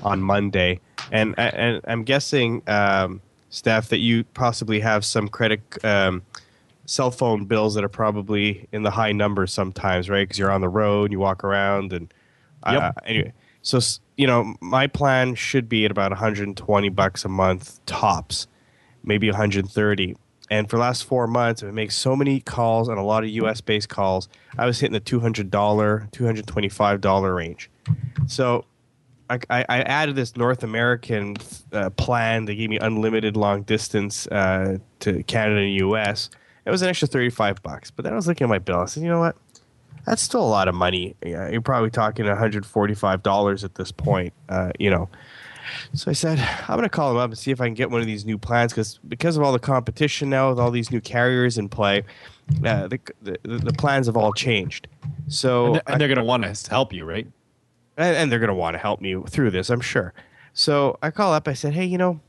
on Monday, and and I'm guessing, um, Steph, that you possibly have some credit um, cell phone bills that are probably in the high numbers sometimes, right? Because you're on the road, you walk around, and uh,
Yep.
anyway. So you know, my plan should be at about 120 bucks a month tops, maybe 130. And for the last four months, I've made so many calls and a lot of U.S. based calls. I was hitting the $200, $225 range. So I, I added this North American uh, plan. They gave me unlimited long distance uh, to Canada and U.S. It was an extra thirty-five bucks. But then I was looking at my bill. I said, you know what? That's still a lot of money. Yeah, You're probably talking one hundred forty-five dollars at this point. Uh, you know. So I said, I'm going to call them up and see if I can get one of these new plans because because of all the competition now with all these new carriers in play, uh, the, the the plans have all changed. So
And, they're- they're going to want to help you, right?
And, they're going to want to help me through this, I'm sure. So I call up. I said, "Hey, you know,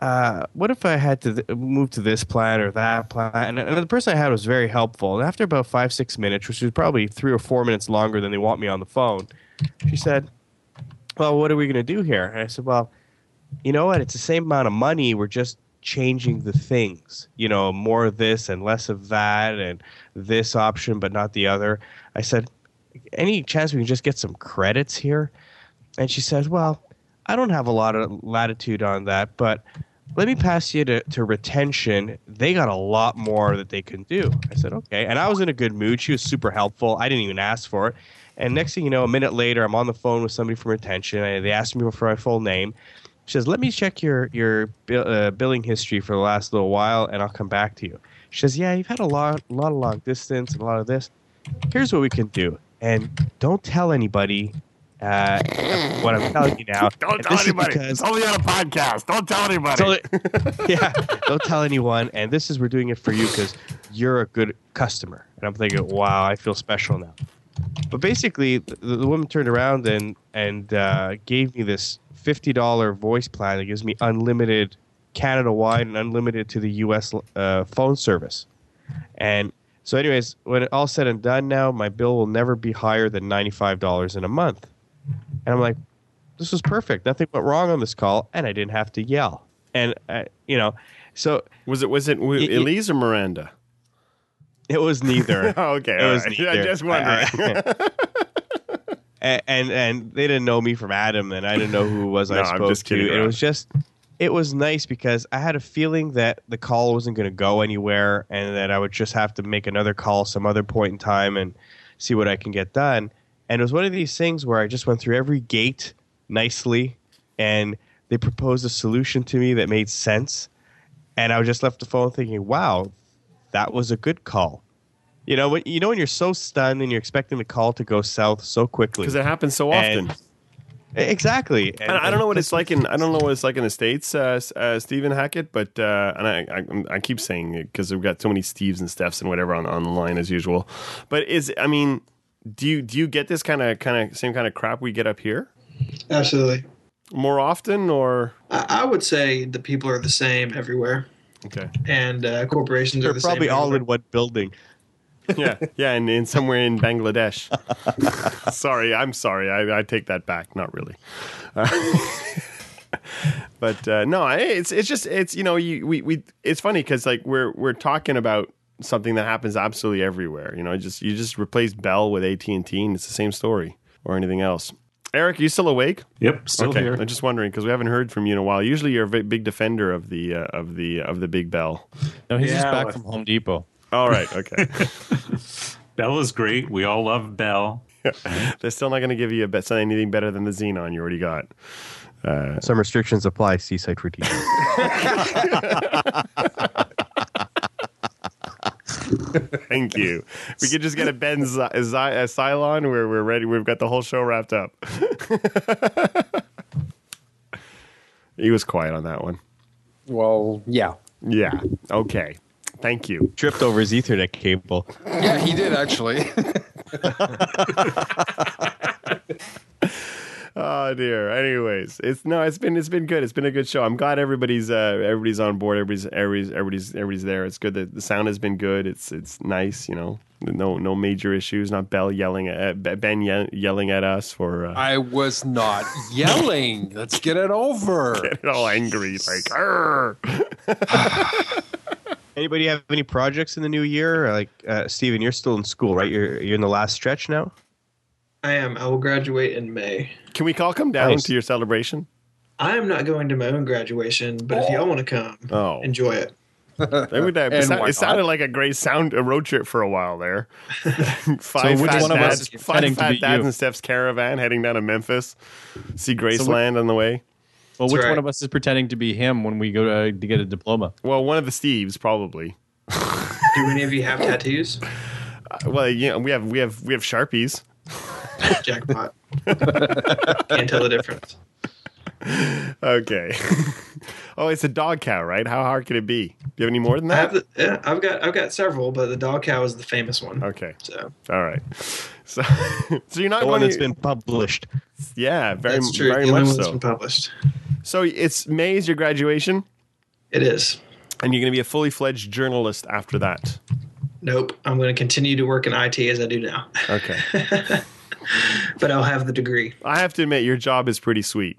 uh, what if I had to th- move to this plan or that plan?" And, and the person I had was very helpful. And after about five, six minutes, which was probably three or four minutes longer than they want me on the phone, she said, "Well, what are we going to do here?" And I said, "Well, you know what? It's the same amount of money. We're just." changing the things you know more of this and less of that and this option but not the other i said any chance we can just get some credits here? And she says, Well, I don't have a lot of latitude on that, but let me pass you to, to retention. They got a lot more that they can do. I said, Okay. And I was in a good mood. She was super helpful. I didn't even ask for it. And next thing you know, a minute later, I'm on the phone with somebody from retention. They asked me for my full name. She says, "Let me check your your uh, billing history for the last little while, and I'll come back to you." She says, "Yeah, you've had a lot, lot of long distance and a lot of this. Here's what we can do, and don't tell anybody uh, what I'm telling you now.
Don't
And
tell
this
anybody.
because-
It's only on a podcast. Don't tell anybody.
Tell- yeah, don't tell anyone. And this is we're doing it for you because you're a good customer. And I'm thinking, wow, I feel special now. But basically, the, the woman turned around and and uh, gave me this fifty dollar voice plan that gives me unlimited Canada wide and unlimited to the U.S. Uh, phone service. And so, anyways, when it all said and done, now my bill will never be higher than ninety five dollars in a month. And I'm like, this was perfect. Nothing went wrong on this call, and I didn't have to yell. And uh, you know, so
was it was it
y-
Elise or Miranda?
it was neither.
Okay,
It was
right.
neither.
I'm just wondering.
and, and and they didn't know me from Adam, and I didn't know who was
No,
I
I'm
spoke
just kidding
to. And it was just, it was nice because I had a feeling that the call wasn't going to go anywhere, and that I would just have to make another call some other point in time and see what I can get done. And it was one of these things where I just went through every gate nicely, and they proposed a solution to me that made sense, and I just left the phone thinking, "Wow, that was a good call." You know, when, you know when you're so stunned and you're expecting the call to go south so quickly.
Because it happens so often.
And- Exactly. And-
I, I don't know what it's like in I don't know what it's like in the states, uh, uh, Stephen Hackett, but uh, and I, I I keep saying it because we've got so many Steves and Stephs and whatever on, on the line as usual. But is I mean, do you do you get this kind of kind of same kind of crap we get up here
Absolutely.
more often or
I, I would say the people are the same everywhere,
okay
and uh, corporations are
They're
the
probably
same.
all in one building.
Yeah yeah and, and somewhere in Bangladesh. sorry, I'm sorry. I, I take that back. Not really. but uh, no, it's it's just it's you know you we, we it's funny because like we're we're talking about something that happens absolutely everywhere. You know, just you just replace Bell with AT and T, and it's the same story or anything else. Eric, are you still awake?
Yep, still
okay,
here.
I'm just wondering because we haven't heard from you in a while. Usually, you're a big, big defender of the uh, of the of the big Bell.
No, he's just back
well-
from Home Depot.
All right, okay.
Bell is great. We all love Bell.
They're still not going to give you a bet anything better than the Xenon you already got.
Some restrictions apply. See site for details.
Thank you. We could just get a Ben Z- Z- uh, Cylon where we're ready. We've got the whole show wrapped up. he was quiet on that one.
Well, yeah.
Yeah. Okay. Thank you.
Tripped over his Ethernet cable.
Yeah, he did actually.
Oh dear. Anyways, it's no, it's been it's been good. It's been a good show. I'm glad everybody's uh, everybody's on board. Everybody's everybody's everybody's everybody's there. It's good that the sound has been good. It's it's nice. You know, no no major issues. Not Bell yelling at Ben ye- yelling at us for uh,
I was not yelling. Let's get it over.
getting all angry like. "Arr."
Anybody have any projects in the new year? Like uh, Stephen, you're still in school, right? You're you're in the last stretch now.
I am. I will graduate in May.
Can we all come down
Nice.
to your celebration?
I am not going to my own graduation, but if y'all want to come,
Oh.
enjoy it.
It, would, it, sound- it sounded like a great sound a road trip for a while there. five
So which
fat
one of us
dads,
is
five fat dads
you?
in Steph's caravan heading down to Memphis. See
which-
Graceland on the way.
Well,
That's
which
right.
one of us is pretending to be him when we go to, to get a diploma?
Well, one of the Steves probably.
Do any of you have tattoos?
Uh, well, you know, we have we have we have sharpies.
Jackpot. Can't tell the difference.
Okay. oh, it's a dog cow, right? How hard could it be? Do you have any more than
I have
that?
the, yeah, I've got I've got several, but the dog cow is the famous one.
Okay.
So
All right. So, so you're not
The
going
one that's
to,
been published.
yeah, very,
that's true.
very
the only
much
one that's
so.
been published.
So it's May is your graduation,
It is.
and you're going to be a fully fledged journalist after that.
Nope. I'm going to continue to work in IT as I do now,
Okay.
but I'll have the degree.
I have to admit, your job is pretty sweet.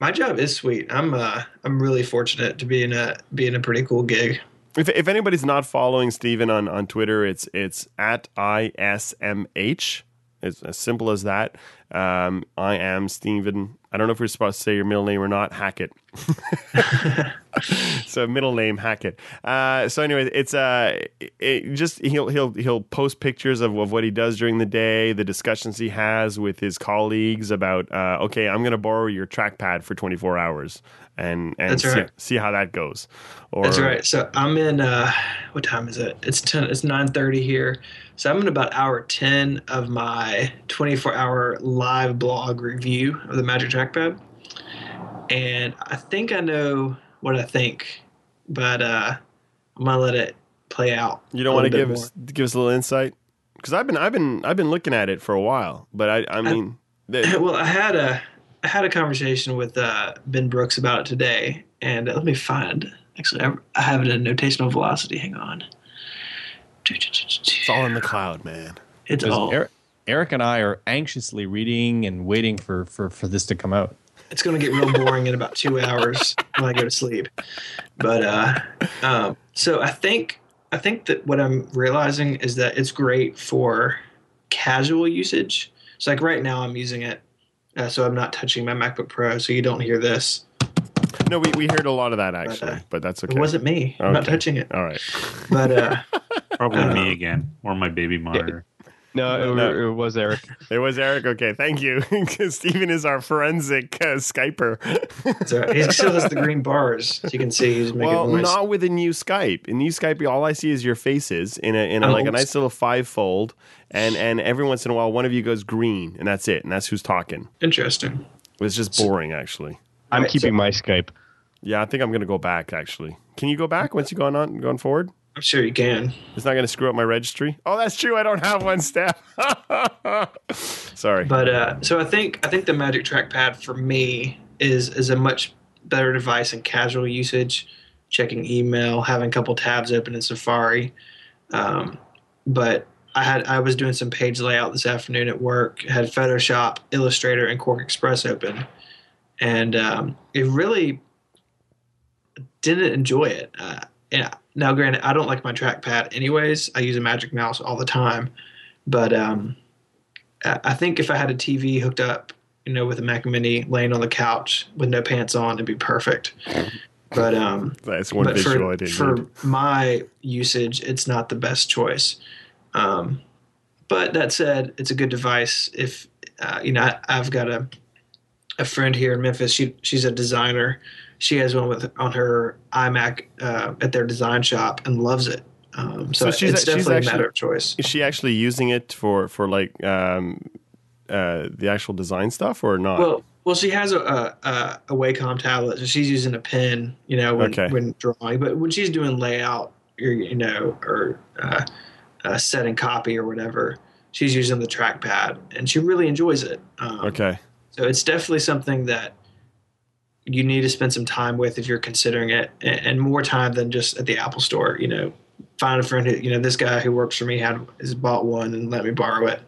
My job is sweet. I'm uh I'm really fortunate to be in a be in a pretty cool gig.
If, if anybody's not following Stephen on, on Twitter, it's it's at ISMH. It's as simple as that. Um, I am Stephen. I don't know if we're supposed to say your middle name or not. Hackett. so middle name Hackett. Uh, so anyway, it's uh, it just he'll he'll he'll post pictures of, of what he does during the day, the discussions he has with his colleagues about. Uh, okay, I'm going to borrow your trackpad for 24 hours, and and see,
right.
see how that goes. Or,
That's right. So I'm in. Uh, what time is it? It's ten. It's nine thirty here. So I'm in about hour ten of my 24 hour live blog review of the Magic Trackpad, and I think I know what I think, but uh, I'm gonna let it play out.
You don't want to give
bit
us give us a little insight because I've been I've been I've been looking at it for a while, but I I mean, the,
more. well, I had a I had a conversation with uh, Ben Brooks about it today, and uh, let me find. Actually, I, I have it in notational velocity. Hang on.
It's all in the cloud, man.
It's all.
Eric, Eric and I are anxiously reading and waiting for, for, for this to come out.
it's going to get real boring in about two hours when I go to sleep. But uh, um, so I think I think that what I'm realizing is that it's great for casual usage. So like right now I'm using it, uh, so I'm not touching my MacBook Pro, so you don't hear this.
No, we, we heard a lot of that actually,
uh,
but that's okay.
It wasn't me. I'm not touching it.
All right.
But uh,
Probably me again, or my baby monitor.
No, it,
No.
it was Eric.
It was Eric. Okay, thank you. Because Stephen is our forensic uh, Skyper.
so he still has the green bars. So you can see he's making
well,
noise.
not with a new Skype. In new Skype, all I see is your faces in a in a, like a
Oh.
nice little five fold, and and every once in a while, one of you goes green, and that's it, and that's who's talking.
Interesting.
It's just boring, actually.
I'm
Right,
keeping my Skype.
Yeah, I think I'm gonna go back. Actually, can you go back once you gone on going forward?
I'm sure you can.
It's not going to screw up my registry. Oh, that's true. I don't have one, Steph. Sorry.
But uh, so I think I think the Magic Trackpad for me is is a much better device in casual usage, checking email, having a couple tabs open in Safari. Um, but I had I was doing some page layout this afternoon at work. Had Photoshop, Illustrator, and QuarkXPress open, and um, it really didn't enjoy it. Uh, yeah. Now, granted, I don't like my trackpad anyways. I use a Magic Mouse all the time, but um, I think if I had a TV hooked up, you know, with a Mac Mini laying on the couch with no pants on, it'd be perfect. But um,
That's one
but
visual
for, for
need.
my usage, it's not the best choice. Um, but that said, it's a good device. If uh, you know, I, I've got a a friend here in Memphis. She she's a designer. She has one with on her iMac uh, at their design shop and loves it. Um, so,
So she's
it's
a- she's
definitely
actually-
a matter of choice.
Is she actually using it for for like um, uh, the actual design stuff or not?
Well, well, she has a a, a, Wacom tablet, so she's using a pen, you know, when,
Okay.
when drawing. But when she's doing layout, or you know, or uh, uh, setting copy or whatever, she's using the trackpad, and she really enjoys it. Um,
okay.
So it's definitely something that you need to spend some time with if you're considering it, and, more time than just at the Apple Store. You know, find a friend who you know this guy who works for me had has bought one and let me borrow it.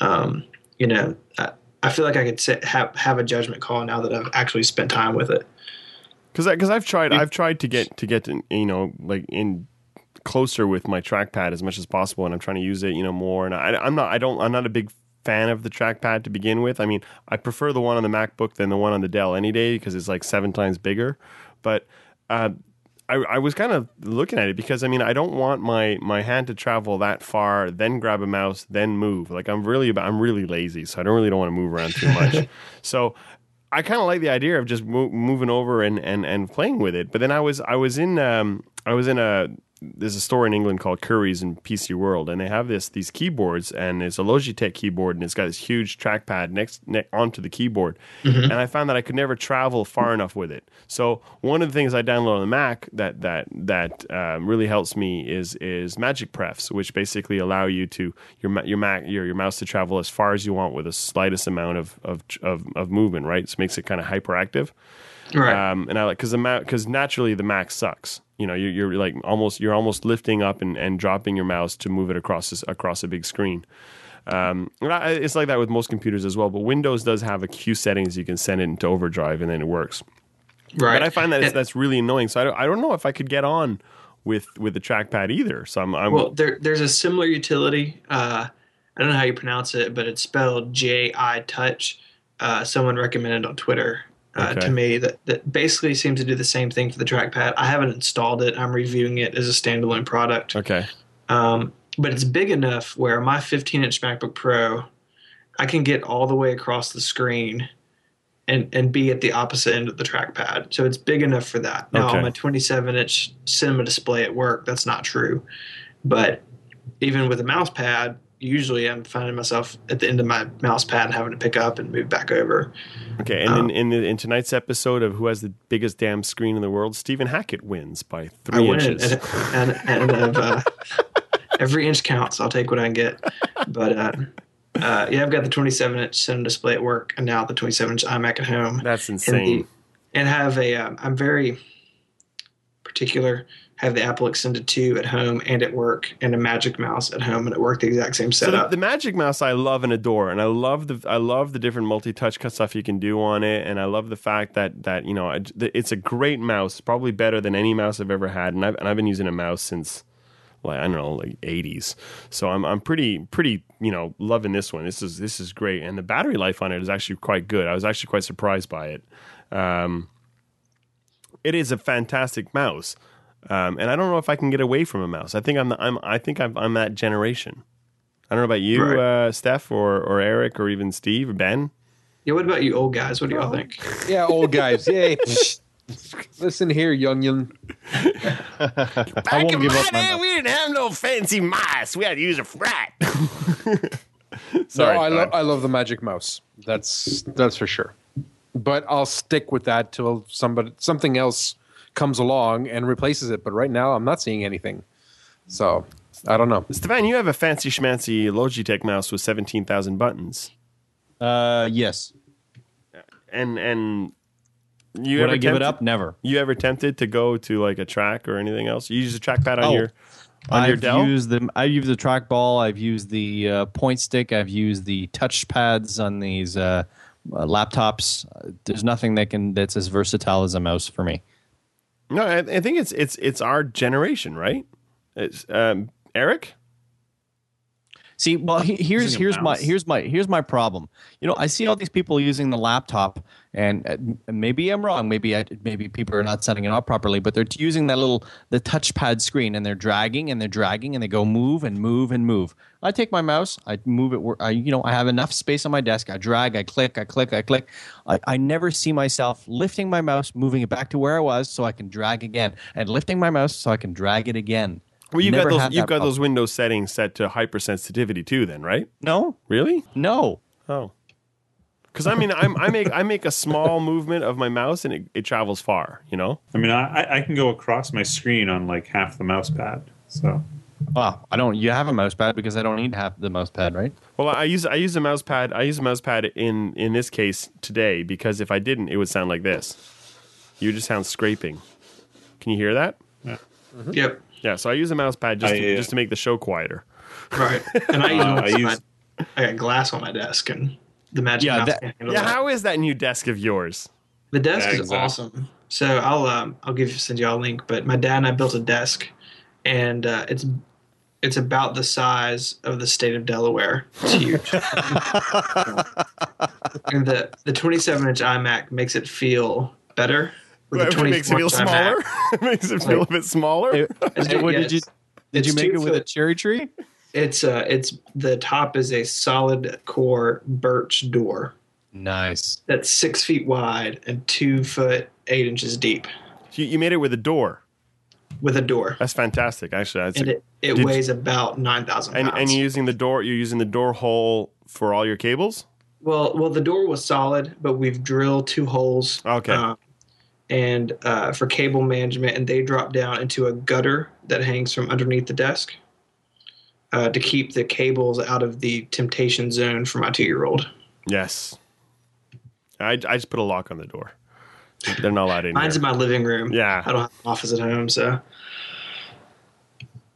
Um, you know, I, I feel like I could sit, have have a judgment call now that I've actually spent time with it.
Because because I've tried I've tried to get to get to, you know like in closer with my trackpad as much as possible, and I'm trying to use it, you know, more. And I, I'm not, I don't, I'm not a big fan of the trackpad to begin with. I mean, I prefer the one on the MacBook than the one on the Dell any day because it's like seven times bigger. But uh, I, I was kind of looking at it because I mean, I don't want my my hand to travel that far, then grab a mouse, then move. Like I'm really, I'm really lazy, so I don't really don't want to move around too much. so I kind of like the idea of just mo- moving over and, and, and playing with it. But then I was I was in um, I was in a there's a store in England called Curry's in PC World, and they have this these keyboards, and it's a Logitech keyboard, and it's got this huge trackpad next ne- onto the keyboard. And I found that I could never travel far enough with it. So one of the things I download on the Mac that that that um, really helps me is is Magic Prefs, which basically allow you to your your Mac your your mouse to travel as far as you want with the slightest amount of of of, of movement. Right, so it makes it kind of hyperactive.
Right.
Um, and I like because the Mac because naturally the Mac sucks. You know, you're, you're like almost you're almost lifting up and, and dropping your mouse to move it across this, across a big screen. Um, I- it's like that with most computers as well. But Windows does have a few settings you can send it into overdrive and then it works.
right.
But I find that
And-
that's really annoying. So I don't, I don't know if I could get on with with the trackpad either. So I'm, I'm
Well, there, there's a similar utility. Uh, I don't know how you pronounce it, but it's spelled J I Touch. Uh, someone recommended on Twitter uh,
Okay.
to me that, that basically seems to do the same thing for the trackpad. I haven't installed it. I'm reviewing it as a standalone product.
okay.
Um, but it's big enough where my 15 inch MacBook Pro, I can get all the way across the screen and, and be at the opposite end of the trackpad. So it's big enough for that. Now,
Okay.
on my 27 inch cinema display at work, that's not true. But even with a mouse pad, usually I'm finding myself at the end of my mouse pad and having to pick up and move back over.
Okay. And
Um,
in, in, the, in tonight's episode of Who Has the Biggest Damn Screen in the World, Stephen Hackett wins by
I
three
win
inches.
and, and, and uh, every inch counts. I'll take what I can get. But uh, uh, yeah, I've got the 27 inch cinema display at work, and now the 27 inch iMac at home.
That's
and,
insane.
the, and have a. Um, I'm very particular. Have the Apple Extended 2 at home and at work, and a Magic Mouse at home and at work. The exact same
So the,
setup.
the Magic Mouse I love and adore, and I love the I love the different multi-touch cut stuff you can do on it, and I love the fact that that you know it's a great mouse, probably better than any mouse I've ever had, and I've and I've been using a mouse since like I don't know like 80s, so I'm I'm pretty pretty you know loving this one. This is this is great, and the battery life on it is actually quite good. I was actually quite surprised by it. Um, it is a fantastic mouse. Um, and I don't know if I can get away from a mouse. I think I'm I'm I think I'm, I'm that generation. I don't know about you,
Right.
uh, Steph, or or Eric, or even Steve, or Ben.
yeah, what about you, old guys? What do y'all think?
Yeah, old guys. Yay. Listen here, youngin.
I won't give up my mouse.
we didn't have no fancy mice. We had to use a frat.
No, I
go
love. I love the Magic Mouse. That's that's for sure. But I'll stick with that till somebody something else comes along and replaces it. But right now, I'm not seeing anything. So I don't know.
Stefan, you have a fancy schmancy Logitech mouse with seventeen thousand buttons,
Uh, yes.
and and you
Would
ever
I give it up? Never.
You ever tempted to go to like a track or anything else? You use a trackpad on
Oh,
your on your
I've
Dell.
used the I've used the trackball. I've used the uh, point stick. I've used the touch pads on these uh, uh, laptops. Uh, There's nothing that can that's as versatile as a mouse for me.
No, I, I think it's it's it's our generation, right? It's um, Eric.
See, well, he, here's
Using a
here's my here's my here's my problem. You know, I see all these people using the laptop, and uh, maybe I'm wrong. Maybe I, maybe people are not setting it up properly, but they're using that little the touchpad screen, and they're dragging and they're dragging, and they go move and move and move. I take my mouse, I move it. Where I you know I have enough space on my desk. I drag, I click, I click, I click. I, I never see myself lifting my mouse, moving it back to where I was, so I can drag again, and lifting my mouse so I can drag it again.
Well, you've
Never
got those
had
you've got
problem.
those Windows settings set to hypersensitivity too. Then, right?
No,
Really?
no.
Oh, because I mean, I'm, I make I make a small movement of my mouse and it, it travels far. You know.
I mean, I, I can go across my screen on like half the mouse pad. So
Well, I don't. You have a mouse pad because I don't need to have the mouse pad, right?
Well, I use I use a mouse pad. I use a mouse pad in in this case today because if I didn't, it would sound like this. You would just sound scraping. Can you hear that? Yeah.
Yep.
Yeah. So I use a mouse pad just
I,
to,
uh,
just to make the show quieter.
Right. And I use,
Uh, I
I,
use-
I got glass on my desk, and the Magic
Yeah,
Mouse
that-
can't
Yeah.
that.
How is that new desk of yours?
The desk
Yeah,
is
exactly.
awesome. So I'll um, I'll give send you all a link. But my dad and I built a desk and uh, it's it's about the size of the state of Delaware. It's huge. and the the 27 inch iMac makes it feel better. With the
it makes it feel
iMac.
smaller. it makes it feel a bit smaller.
It's-
Hey, what,
yeah,
did you did you make
two
it with a cherry tree?
It's uh, it's the top is a solid core birch door
Nice.
that's six feet wide and two foot eight inches deep
you, you made it with a door.
With a door,
That's fantastic. Actually, that's
and it, it
Did-
weighs about nine thousand
and
pounds.
and you're using the door. You're using the door hole for all your cables.
well, well, the door was solid, but we've drilled two holes.
Okay.
uh, and uh, for cable management, and they drop down into a gutter that hangs from underneath the desk uh, to keep the cables out of the temptation zone for my two-year-old.
Yes. I, I just put a lock on the door. They're not allowed in
Mine's
here.
in my living room.
Yeah.
I don't have an office at home, so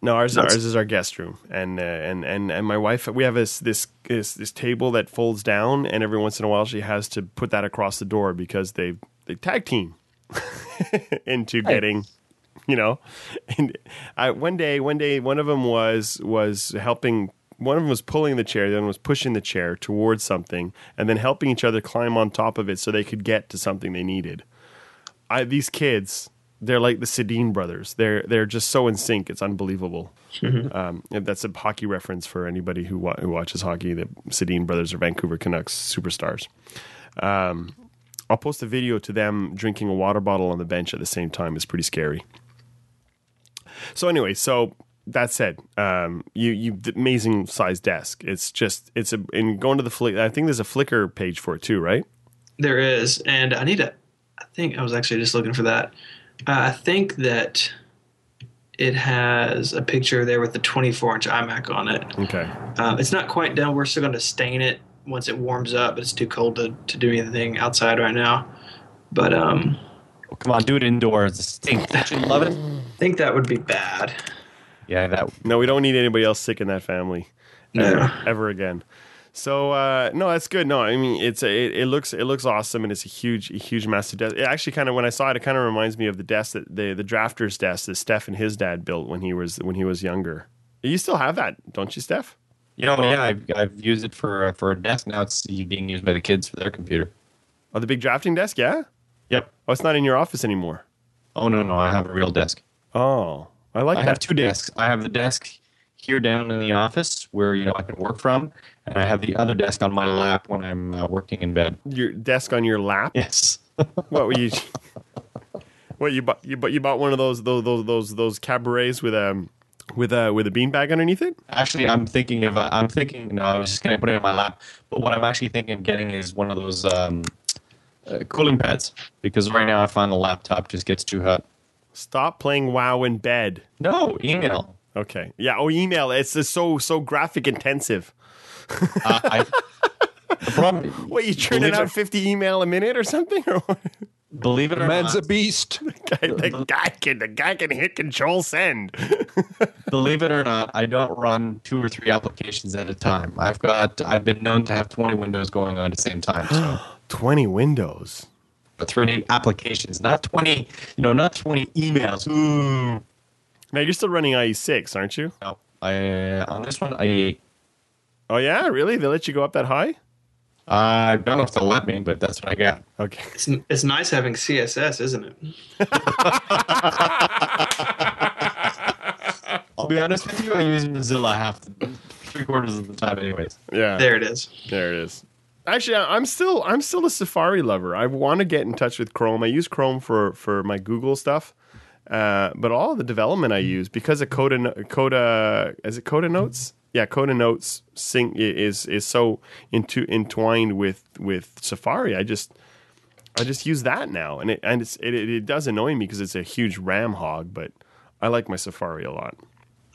No, ours,
That's-
ours is our guest room, and uh, and and and my wife. We have this this this this table that folds down, and every once in a while she has to put that across the door because they they tag team into getting, you know. And I, one day, one day, one of them was was helping. One of them was pulling the chair, the other one was pushing the chair towards something, and then helping each other climb on top of it so they could get to something they needed. I, these kids, they're like the Sedin brothers. They're they're just so in sync. It's unbelievable. Um, that's a hockey reference for anybody who wa- who watches hockey. The Sedin brothers are Vancouver Canucks superstars. Um, I'll post a video to them drinking a water bottle on the bench at the same time. It's pretty scary. So anyway, so that said, um, you you amazing size desk. It's just it's a and going to the flick. I think there's a Flickr page for it too, right?
there is. And I need to. I think I was actually just looking for that. Uh, I think that it has a picture there with the 24-inch iMac on it.
Okay.
Uh, it's not quite done. We're still going to stain it once it warms up, but it's too cold to, to do anything outside right now. But um,
Oh, come on, do it indoors. It stinks. Don't you love it?
I think that would be bad.
Yeah, that.
No, we don't need anybody else sick in that family
No.
ever, ever again. So uh, no, that's good. No, I mean it's a, it, it looks it looks awesome and it's a huge a huge massive desk. It actually kind of when I saw it, it kind of reminds me of the desk that the the drafter's desk that Steph and his dad built when he was when he was younger. You still have that, don't you, Steph?
You know, yeah, I've, I've used it for for a desk. Now it's being used by the kids for their computer.
Oh, the big drafting desk, yeah.
Yep.
Oh, it's not in your office anymore.
Oh no, no, I have a real desk.
Oh, I like
I
that.
have two desks. I have the desk here down in the office where you know I can work from, and I have the other desk on my lap when I'm uh, working in bed.
Your desk on your lap.
Yes.
What were you? what you bought? You bought you bought one of those those those those, those cabarets with a with a with a beanbag underneath it.
Actually, I'm thinking of. Uh, I'm thinking. No, I was just gonna put it in my lap. But what I'm actually thinking of getting is one of those um, uh, cooling pads because right now I find the laptop just gets too hot.
Stop playing WoW in bed.
No email.
Okay. Yeah. Oh, email. It's just so so graphic intensive.
Uh, I, the problem,
What you churning out
it-
fifty email a minute or something? Or
believe it or not.
Man's
not,
a beast.
Guy- the guy can the guy can hit Control Send.
believe it or not, I don't run two or three applications at a time. I've got. I've been known to have 20 windows going on at the same time. So.
Twenty Windows.
But 20 applications, not 20, you know, not 20 emails. Ooh.
Now you're still running IE six, aren't you?
No, I uh, on this one, I
Oh yeah, really? They let you go up that high?
Uh, I don't know if they'll let me, but that's what I got.
Okay.
It's, it's nice having CSS, isn't it?
I'll be honest with you, I use Mozilla half the three quarters of the time, anyways.
Yeah.
There it is.
There it is. Actually, I'm still I'm still a Safari lover. I want to get in touch with Chrome. I use Chrome for for my Google stuff, uh, but all the development I use because of Coda Coda is it Coda Notes? Yeah, Coda Notes sync is is so into entwined with with Safari. I just I just use that now, and it and it's, it it does annoy me because it's a huge RAM hog, but I like my Safari a lot.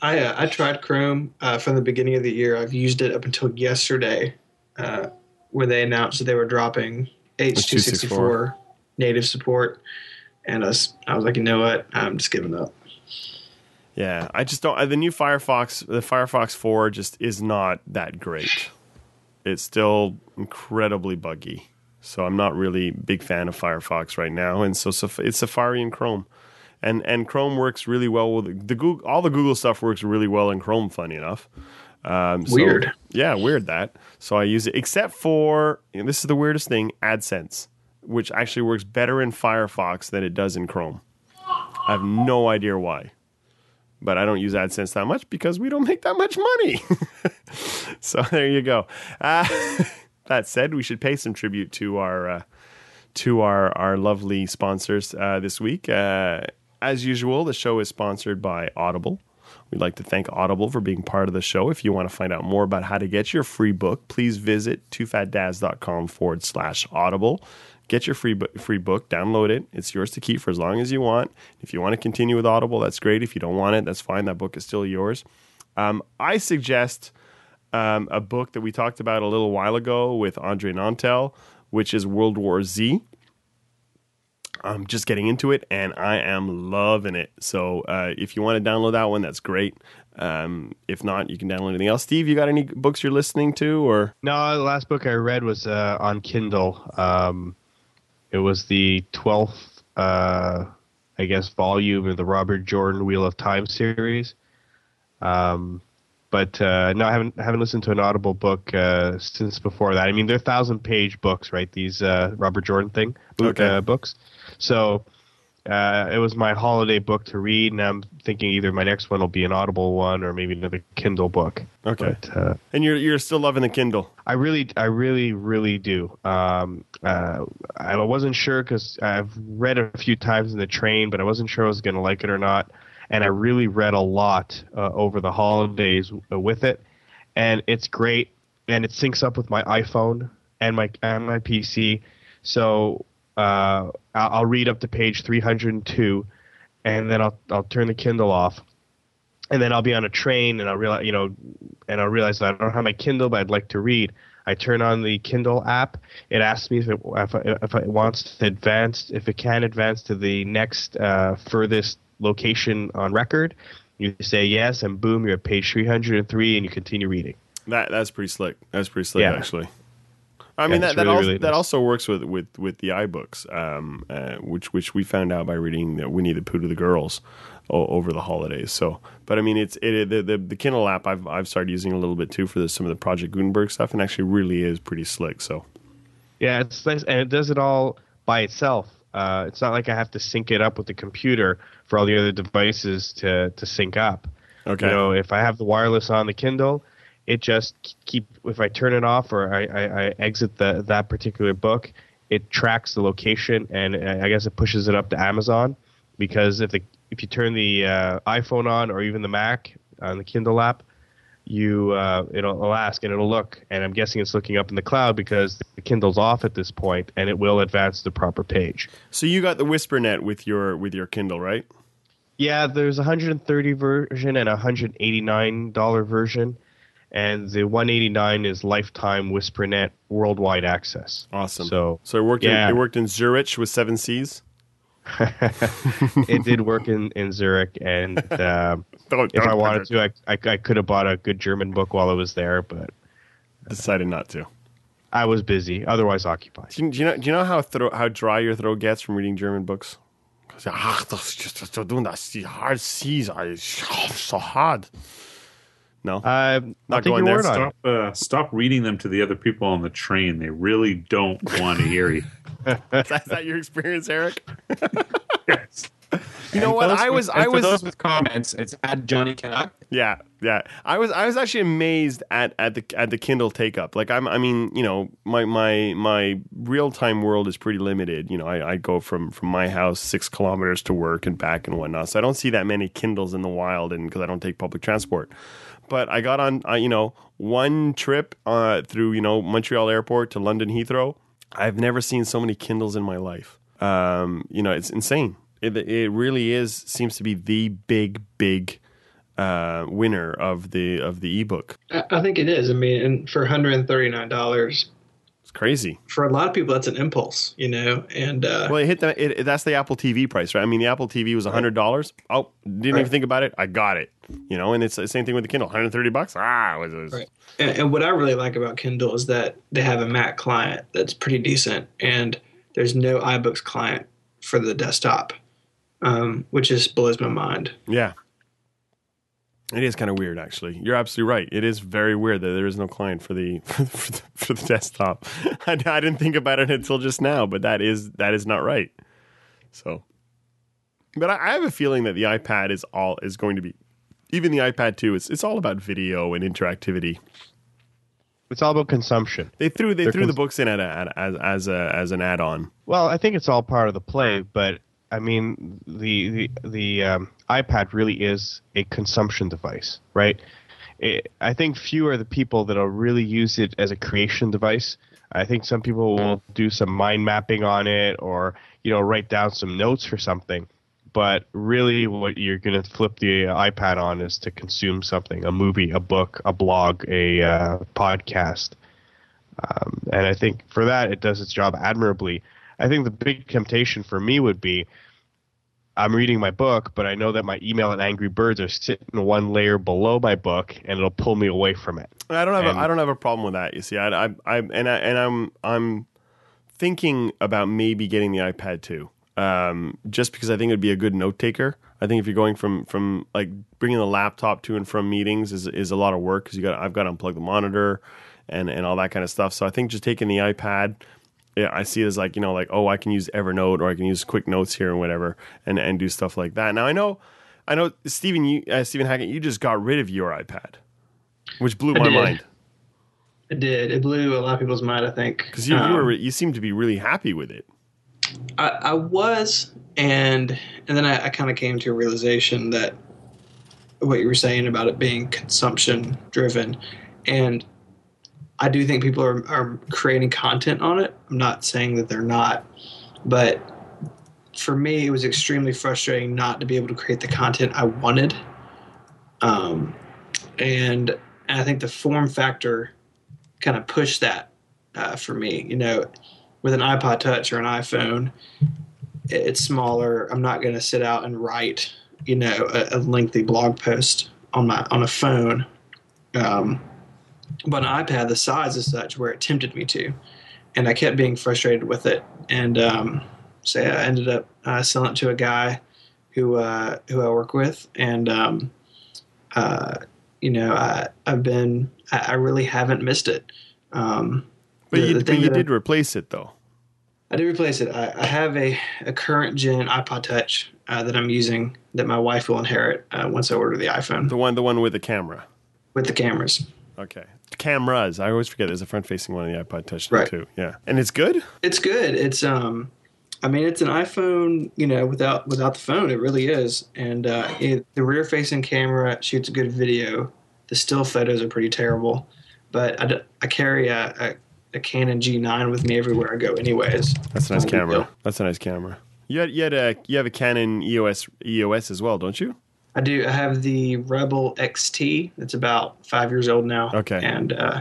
I uh, I tried Chrome uh, from the beginning of the year. I've used it up until yesterday, uh, when they announced that they were dropping H264 native support, and I was, I was like, you know what? I'm just giving up.
Yeah, I just don't. The new Firefox, the Firefox 4, just is not that great. It's still incredibly buggy. So I'm not really a big fan of Firefox right now. And so it's Safari and Chrome. and and Chrome works really well with the Google. All the Google stuff works really well in Chrome. Funny enough. Um, so-
Weird.
yeah, weird that. So I use it, except for this is the weirdest thing: AdSense, which actually works better in Firefox than it does in Chrome. I have no idea why, but I don't use AdSense that much because we don't make that much money. so there you go. Uh, that said, we should pay some tribute to our uh, to our our lovely sponsors uh, this week. Uh, as usual, the show is sponsored by Audible. We'd like to thank Audible for being part of the show. If you want to find out more about how to get your free book, please visit twofatdads.com forward slash audible. Get your free, bu- free book, download it. It's yours to keep for as long as you want. If you want to continue with Audible, that's great. If you don't want it, that's fine. That book is still yours. Um, I suggest um, a book that we talked about a little while ago with Andre Nantel, which is World War Z. I'm just getting into it and I am loving it. So uh, if you want to download that one, that's great. Um, if not, you can download anything else. Steve, you got any books you're listening to or?
No, the last book I read was uh, on Kindle. Um, it was the twelfth, uh, I guess, volume of the Robert Jordan Wheel of Time series. Um, but uh, no, I haven't haven't listened to an Audible book uh, since before that. I mean, they're thousand page books, right? These uh, Robert Jordan thing book,
Okay.
uh, books. So uh, it was my holiday book to read, and I'm thinking either my next one will be an Audible one or maybe another Kindle book.
Okay.
But, uh,
And you're you're still loving the Kindle.
I really, I really, really do. Um, uh, I wasn't sure because I've read a few times in the train, but I wasn't sure I was going to like it or not. And I really read a lot uh, over the holidays uh, with it, and it's great. And it syncs up with my iPhone and my and my PC. So uh, I'll, I'll read up to page 302, and then I'll I'll turn the Kindle off and then I'll be on a train and I'll realize, you know, and I'll realize that I don't have my Kindle, but I'd like to read. I turn on the Kindle app. It asks me if it, if, it- if it wants to advance, if it can advance to the next uh, furthest location on record. You say yes, and boom, you're at page 303, and you continue reading.
That that's pretty slick. That's pretty slick,
Yeah.
actually. I mean
Yeah,
that that,
really,
also,
really
that
nice.
also works with, with, with the iBooks, um, uh, which which we found out by reading the Winnie the Pooh to the girls o- over the holidays. So, but I mean, it's it the, the the Kindle app I've I've started using a little bit too for the, some of the Project Gutenberg stuff, and actually really is pretty slick. So,
Yeah, it's nice, and it does it all by itself. Uh, it's not like I have to sync it up with the computer for all the other devices to to sync up.
okay,
You know, if I have the wireless on the Kindle, it just keep if I turn it off or I, I, I exit the that particular book, it tracks the location and I guess it pushes it up to Amazon because if the if you turn the uh, iPhone on or even the Mac on the Kindle app, you uh, it'll, it'll ask and it'll look and I'm guessing it's looking up in the cloud because the Kindle's off at this point and it will advance the proper page.
so you got the WhisperNet with your with your Kindle, right?
Yeah, there's a 130 version and a 189 dollar version, and the 189 is lifetime WhisperNet worldwide access.
Awesome.
So
So it worked.
Yeah.
In, it worked in Zurich with seven C's.
it did work in in Zurich, and um, if I wanted to, I, I, I could have bought a good German book while I was there, but
decided not to.
I was busy, otherwise occupied.
Do you, do you know? Do you know how thro- how dry your throat gets from reading German books? "Ah, das so doing that. The hard C's are so hard. No,
I'll
Not
take
going there.
word on it.
Stop, uh, stop reading them to the other people on the train. They really don't want to hear you.
is, that, is that your experience, Eric?
yes.
You know
And
what? I was
and
I
for
was
those with comments. It's at Johnny Canuck.
Yeah, yeah. I was I was actually amazed at, at the at the Kindle take up. Like I'm I mean, you know, my my my real time world is pretty limited. You know, I, I go from from my house six kilometers to work and back and whatnot. So I don't see that many Kindles in the wild, and because I don't take public transport. But I got on, uh, you know, one trip uh, through you know Montreal Airport to London Heathrow. I've never seen so many Kindles in my life. Um, you know, it's insane. It, it really is seems to be the big big uh, winner of the of the ebook.
I, think it is. I mean, and for $139,
It's crazy.
for a lot of people, that's an impulse, you know? And uh,
Well, it hit that. it, that's the Apple TV price, right? I mean, the Apple TV was hundred dollars. Oh, didn't even think about it. I got it. You know, and it's the same thing with the Kindle. Hundred thirty bucks. Ah, it was, it was-
Right. And, and what I really like about Kindle is that they have a Mac client that's pretty decent, and there's no iBooks client for the desktop. um, which just blows my mind.
Yeah. It is kind of weird, actually. You're absolutely right. It is very weird that there is no client for the for the, for the desktop. I, I didn't think about it until just now, but that is that is not right. So, but I, I have a feeling that the iPad is all is going to be, even the iPad 2. It's it's all about video and interactivity.
It's all about consumption.
They threw they
They're
threw the books in at a, at, as as a as an add on.
Well, I think it's all part of the play, but I mean, the the the um, iPad really is a consumption device, right? It, I think few are the people that'll really use it as a creation device. I think some people will do some mind mapping on it, or you know, write down some notes for something. But really, what you're going to flip the iPad on is to consume something: a movie, a book, a blog, a uh, podcast. Um, and I think for that, it does its job admirably. I think the big temptation for me would be I'm reading my book, but I know that my email and Angry Birds are sitting one layer below my book, and it'll pull me away from it.
I don't have
And-
a, I don't have a problem with that. You see, I, I, I and I, and I'm I'm thinking about maybe getting the iPad too, um, just because I think it'd be a good note taker. I think if you're going from from like bringing the laptop to and from meetings is is a lot of work because you got I've got to unplug the monitor and and all that kind of stuff. So I think just taking the iPad. Yeah, I see it as like you know, like oh, I can use Evernote or I can use Quick Notes here and whatever, and and do stuff like that. Now I know, I know, Stephen, you, uh, Stephen Hackett, you just got rid of your iPad, which blew
I
my
did.
mind.
It did. It blew a lot of people's mind. I think
Because you, you
Um,
were you seem to be really happy with it.
I, I was, and and then I, I kind of came to a realization that what you were saying about it being consumption driven, and I do think people are, are creating content on it. I'm not saying that they're not, but for me, it was extremely frustrating not to be able to create the content I wanted. Um, and, and I think the form factor kind of pushed that uh, for me. You know, with an iPod Touch or an iPhone, it's smaller. I'm not going to sit out and write, you know, a, a lengthy blog post on my on a phone. Um, but an iPad, the size is such where it tempted me to, and I kept being frustrated with it. And um, so I ended up uh, selling it to a guy who uh, who I work with, and um, uh, you know, I, I've been I, I really haven't missed it. Um,
But
the-
you,
the
but you
that I-
did replace it though.
I did replace it. I, I have a, a current gen iPod Touch uh, that I'm using that my wife will inherit uh, once I order the iPhone
The one the one with the camera.
with the cameras.
Okay. Cameras. I always forget there's a front facing one in the iPod Touch
Right.
too. Yeah. And it's good?
It's good. It's um, I mean, it's an iPhone, you know, without without the phone. It really is. And uh, it, the rear facing camera shoots a good video. The still photos are pretty terrible, but I, I carry a, a, a Canon G9 with me everywhere I go, anyways.
That's a nice camera.
yeah.
That's a nice camera. You had, you had a you have a Canon EOS EOS as well, don't you?
I do. I have the Rebel XT. It's about five years old now.
Okay.
And uh,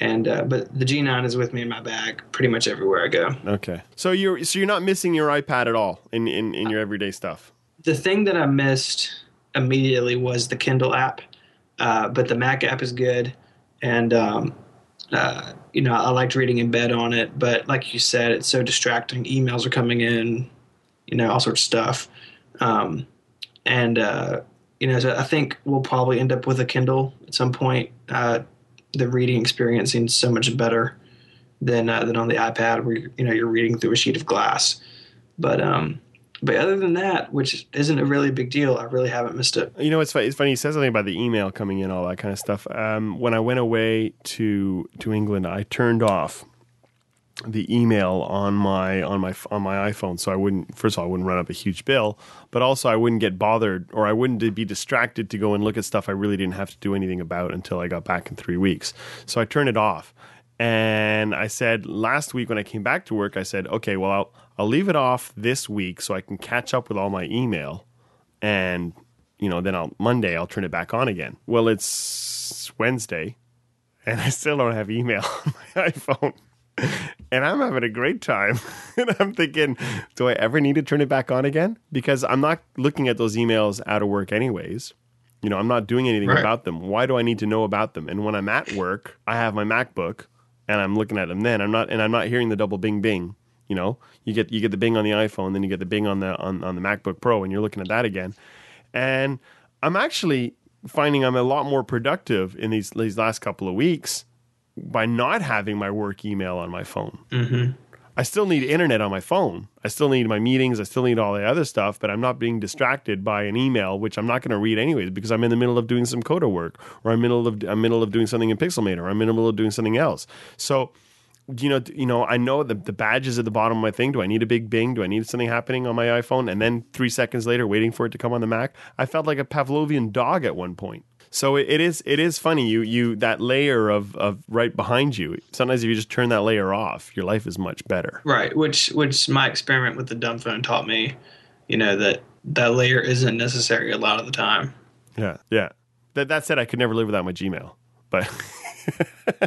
and uh, but the G9 is with me in my bag pretty much everywhere I go.
Okay. So you're so you're not missing your iPad at all in, in, in your everyday stuff.
The thing that I missed immediately was the Kindle app, uh, but the Mac app is good, and um, uh, you know I liked reading in bed on it. But like you said, it's so distracting. Emails are coming in, you know, all sorts of stuff, um, and uh, you know so I think we'll probably end up with a Kindle at some point. Uh, the reading experience seems so much better than uh, than on the iPad, where you know you're reading through a sheet of glass. But um, but other than that, which isn't a really big deal, I really haven't missed it.
You know, it's funny. It's funny. You said something about the email coming in, all that kind of stuff. Um, when I went away to to England, I turned off the email on my on my on my iPhone, so I wouldn't. First of all, I wouldn't run up a huge bill, but also I wouldn't get bothered or I wouldn't be distracted to go and look at stuff I really didn't have to do anything about until I got back in three weeks. So I turned it off. And I said last week when I came back to work, I said, okay, well, I'll, I'll leave it off this week so I can catch up with all my email and you know then I'll Monday I'll turn it back on again. Well, it's Wednesday, and I still don't have email on my iPhone, and I'm having a great time. and I'm thinking, do I ever need to turn it back on again? Because I'm not looking at those emails out of work anyways. You know, I'm not doing anything
Right.
about them. Why do I need to know about them? And when I'm at work, I have my MacBook and I'm looking at them then. I'm not and I'm not hearing the double bing bing You know, you get you get the Bing on the iPhone, then you get the Bing on the on, on the MacBook Pro, and you're looking at that again. And I'm actually finding I'm a lot more productive in these these last couple of weeks by not having my work email on my phone.
Mm-hmm.
I still need internet on my phone. I still need my meetings. I still need all the other stuff, but I'm not being distracted by an email, which I'm not going to read anyways because I'm in the middle of doing some Coda work, or I'm middle of I'm middle of doing something in Pixelmator, or I'm in the middle of doing something else. So, you know, you know, I know the the badges at the bottom of my thing. Do I need a big Bing? Do I need something happening on my iPhone? And then three seconds later, waiting for it to come on the Mac, I felt like a Pavlovian dog at one point. So it, it is it is funny you you that layer of of right behind you. Sometimes if you just turn that layer off, your life is much better.
Right, which which my experiment with the dumb phone taught me, you know, that that layer isn't necessary a lot of the time.
Yeah, yeah. That that said, I could never live without my Gmail, but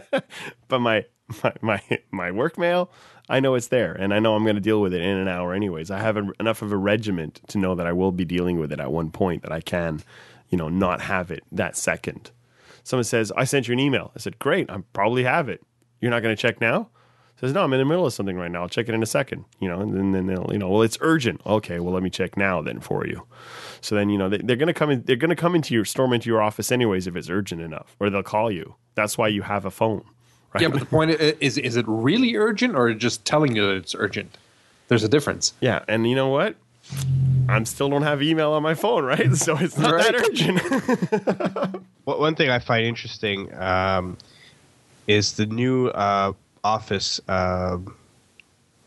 but my my my my work mail, I know it's there, and I know I'm going to deal with it in an hour anyways. I have a, enough of a regiment to know that I will be dealing with it at one point that I can, you know, not have it that second. Someone says, "I sent you an email." I said, "Great, I probably have it. You're not going to check now." Says, "No, I'm in the middle of something right now. I'll check it in a second. You know, and then, then they'll, you know, well, it's urgent. Okay, well, let me check now then for you. So then, you know, they, they're going to come in. They're going to come into your storm into your office anyways if it's urgent enough, or they'll call you. That's why you have a phone, right?
Yeah, but the point is, is it really urgent or just telling you that it's urgent? There's a difference.
Yeah, and you know what? I'm still don't have email on my phone, right? So it's not that urgent.
One one thing I find interesting um, is the new uh, Office um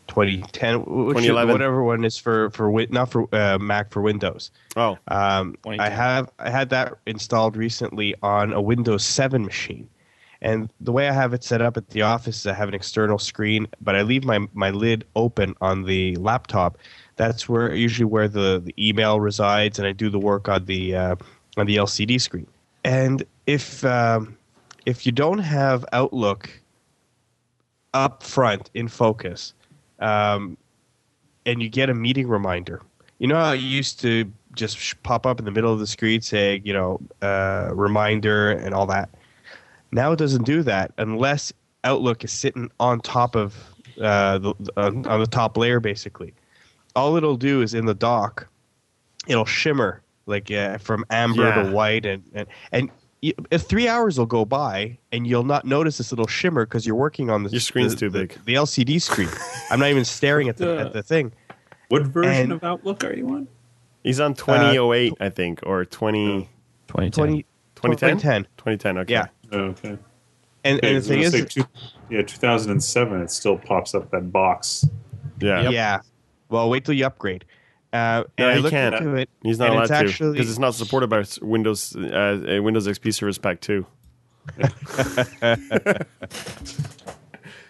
2010, which
2011.
whatever one is for for not for uh, Mac for Windows.
oh,
Um, I have I had that installed recently on a Windows 7 machine, and the way I have it set up at the office is I have an external screen, but I leave my my lid open on the laptop. That's where usually where the, the email resides, and I do the work on the uh, on the LCD screen. And if um, if you don't have Outlook up front in focus, um, and you get a meeting reminder. You know how it used to just pop up in the middle of the screen saying, you know, uh, reminder and all that. Now it doesn't do that unless Outlook is sitting on top of uh, the on, on the top layer, basically. All it'll do is in the dock, it'll shimmer like uh, from amber
Yeah.
to white, and and and. y- If three hours will go by and you'll not notice this little shimmer because you're working on the
Your screen's
the-
too big.
The LCD screen. I'm not even staring at the at the thing.
What version
And-
of Outlook are you on?
he's on 2008, I think, or 20,
2010.
2010?
2010.
2010. Okay.
Yeah.
Oh, okay.
And,
Okay,
and the thing is,
two, yeah, 2007. It still pops up that box.
Yeah.
yeah. Well, wait till you upgrade. Uh, and
No,
I
he
looked
can't.
into it.
He's not allowed
it's
to because it's not supported by Windows uh, uh, Windows XP Service Pack 2.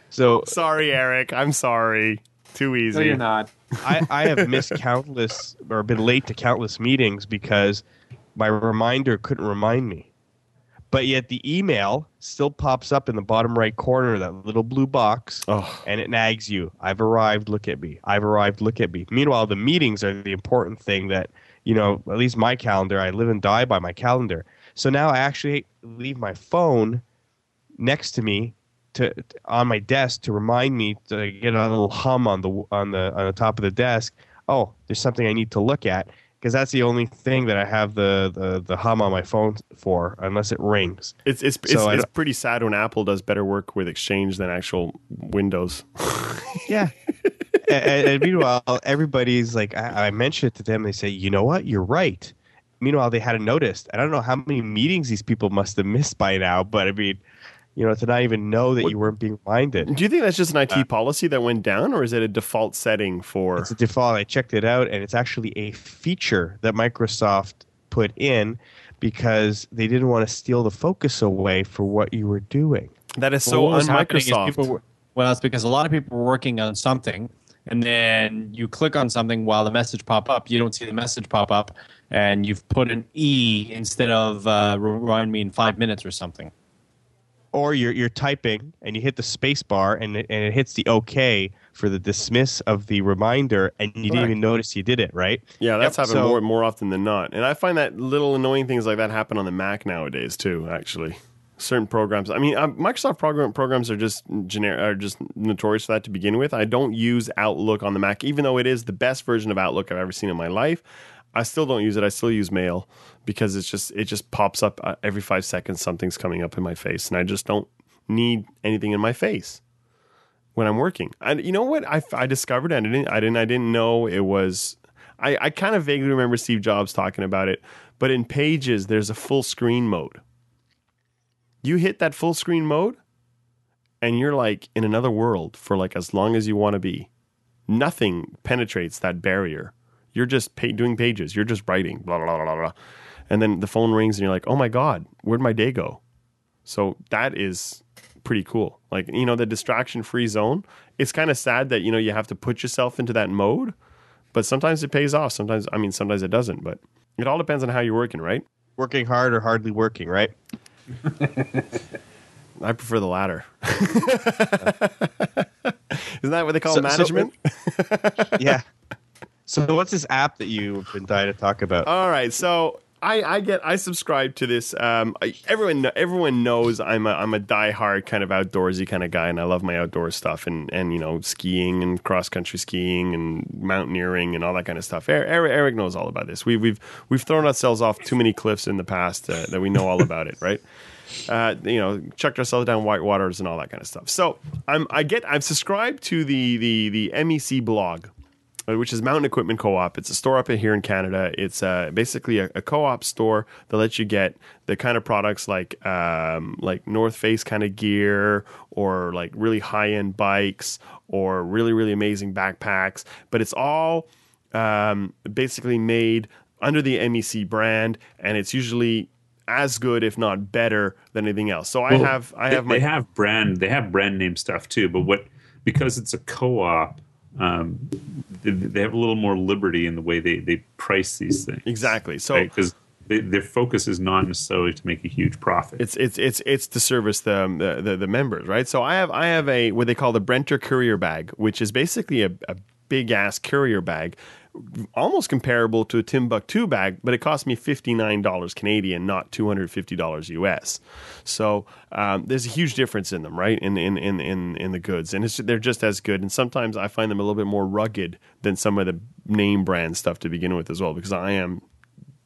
So
Sorry, Eric. I'm sorry. Too easy.
No, you're not.
I, I have missed countless or been late to countless meetings because my reminder couldn't remind me. But yet the email still pops up in the bottom right corner, that little blue box,
Oh,
and it nags you. I've arrived. Look at me. I've arrived. Look at me. Meanwhile, the meetings are the important thing that you know. At least my calendar. I live and die by my calendar. So now I actually leave my phone next to me to on my desk to remind me to get a little hum on the on the on the top of the desk. Oh, there's something I need to look at because that's the only thing that I have the, the the hum on my phone for, unless it rings.
it's it's it's,
So I
it's pretty sad when Apple does better work with Exchange than actual Windows.
Yeah. and, and meanwhile, everybody's like, I, I mentioned it to them. They say, you know what? You're right. Meanwhile, they hadn't noticed. I don't know how many meetings these people must have missed by now, but I mean, you know, to not even know that you weren't being reminded.
Do you think that's just an IT policy that went down, or is it a default setting for?
It's a default. I checked it out, and it's actually a feature that Microsoft put in because they didn't want to steal the focus away for what you were doing.
That is so
what was happening is
un-Microsoft.
were- well, it's because a lot of people were working on something, and then you click on something while the message pop up. You don't see the message pop up, and you've put an E instead of uh, remind me in five minutes or something.
Or you're you're typing and you hit the space bar and it, and it hits the OK for the dismiss of the reminder and you didn't even notice you did it, right?
Yeah, that's
Yep,
happened
so-
more more often than not. And I find that little annoying things like that happen on the Mac nowadays too. Actually, certain programs. I mean, uh, Microsoft program programs are just generic, are just notorious for that to begin with. I don't use Outlook on the Mac, even though it is the best version of Outlook I've ever seen in my life. I still don't use it. I still use Mail because it's just it just pops up uh, every five seconds. Something's coming up in my face, and I just don't need anything in my face when I'm working. And you know what? I, I discovered and I didn't I didn't I didn't know it was. I, I kind of vaguely remember Steve Jobs talking about it, but in Pages there's a full screen mode. You hit that full screen mode, and you're like in another world for like as long as you want to be. Nothing penetrates that barrier. You're just pa- doing pages. You're just writing, blah, blah, blah, blah, blah. And then the phone rings and you're like, oh my God, where'd my day go? So that is pretty cool. Like, you know, the distraction free zone. It's kind of sad that, you know, you have to put yourself into that mode, but sometimes it pays off. Sometimes, I mean, sometimes it doesn't, but it all depends on how you're working, right?
Working hard or hardly working, right?
I prefer the latter. Isn't that what they call
So- so-
management?
yeah. So what's this app that you've been dying to talk about?
All right, so I, I get I subscribe to this. Um, I, everyone everyone knows I'm a I'm a diehard kind of outdoorsy kind of guy, and I love my outdoor stuff and and you know skiing and cross country skiing and mountaineering and all that kind of stuff. Eric, Eric, Eric knows all about this. We've we've we've thrown ourselves off too many cliffs in the past uh, that we know all about it, right? Uh, you know, chucked ourselves down white waters and all that kind of stuff. So I'm I get I've subscribed to the the the MEC blog which is Mountain Equipment Co-op. It's a store up here in Canada. It's uh, basically a, a co-op store that lets you get the kind of products like um, like North Face kind of gear, or like really high end bikes, or really really amazing backpacks. But it's all um, basically made under the MEC brand, and it's usually as good, if not better, than anything else. So I
Well,
have I
they,
have my
they have brand they have brand name stuff too, but what because it's a co-op, um, they, they have a little more liberty in the way they, they price these things.
exactly. So
because their focus is not necessarily to make a huge profit.
It's it's it's it's to service the, the the the members, right? So I have I have a what they call the Brenter courier bag, which is basically a, a big ass courier bag, almost comparable to a Timbuk2 bag, but it cost me fifty nine dollars Canadian, not two hundred fifty dollars US. So um, there's a huge difference in them, right? In in in in, in the goods, and they're just as good. And sometimes I find them a little bit more rugged than some of the name brand stuff to begin with as well, because I am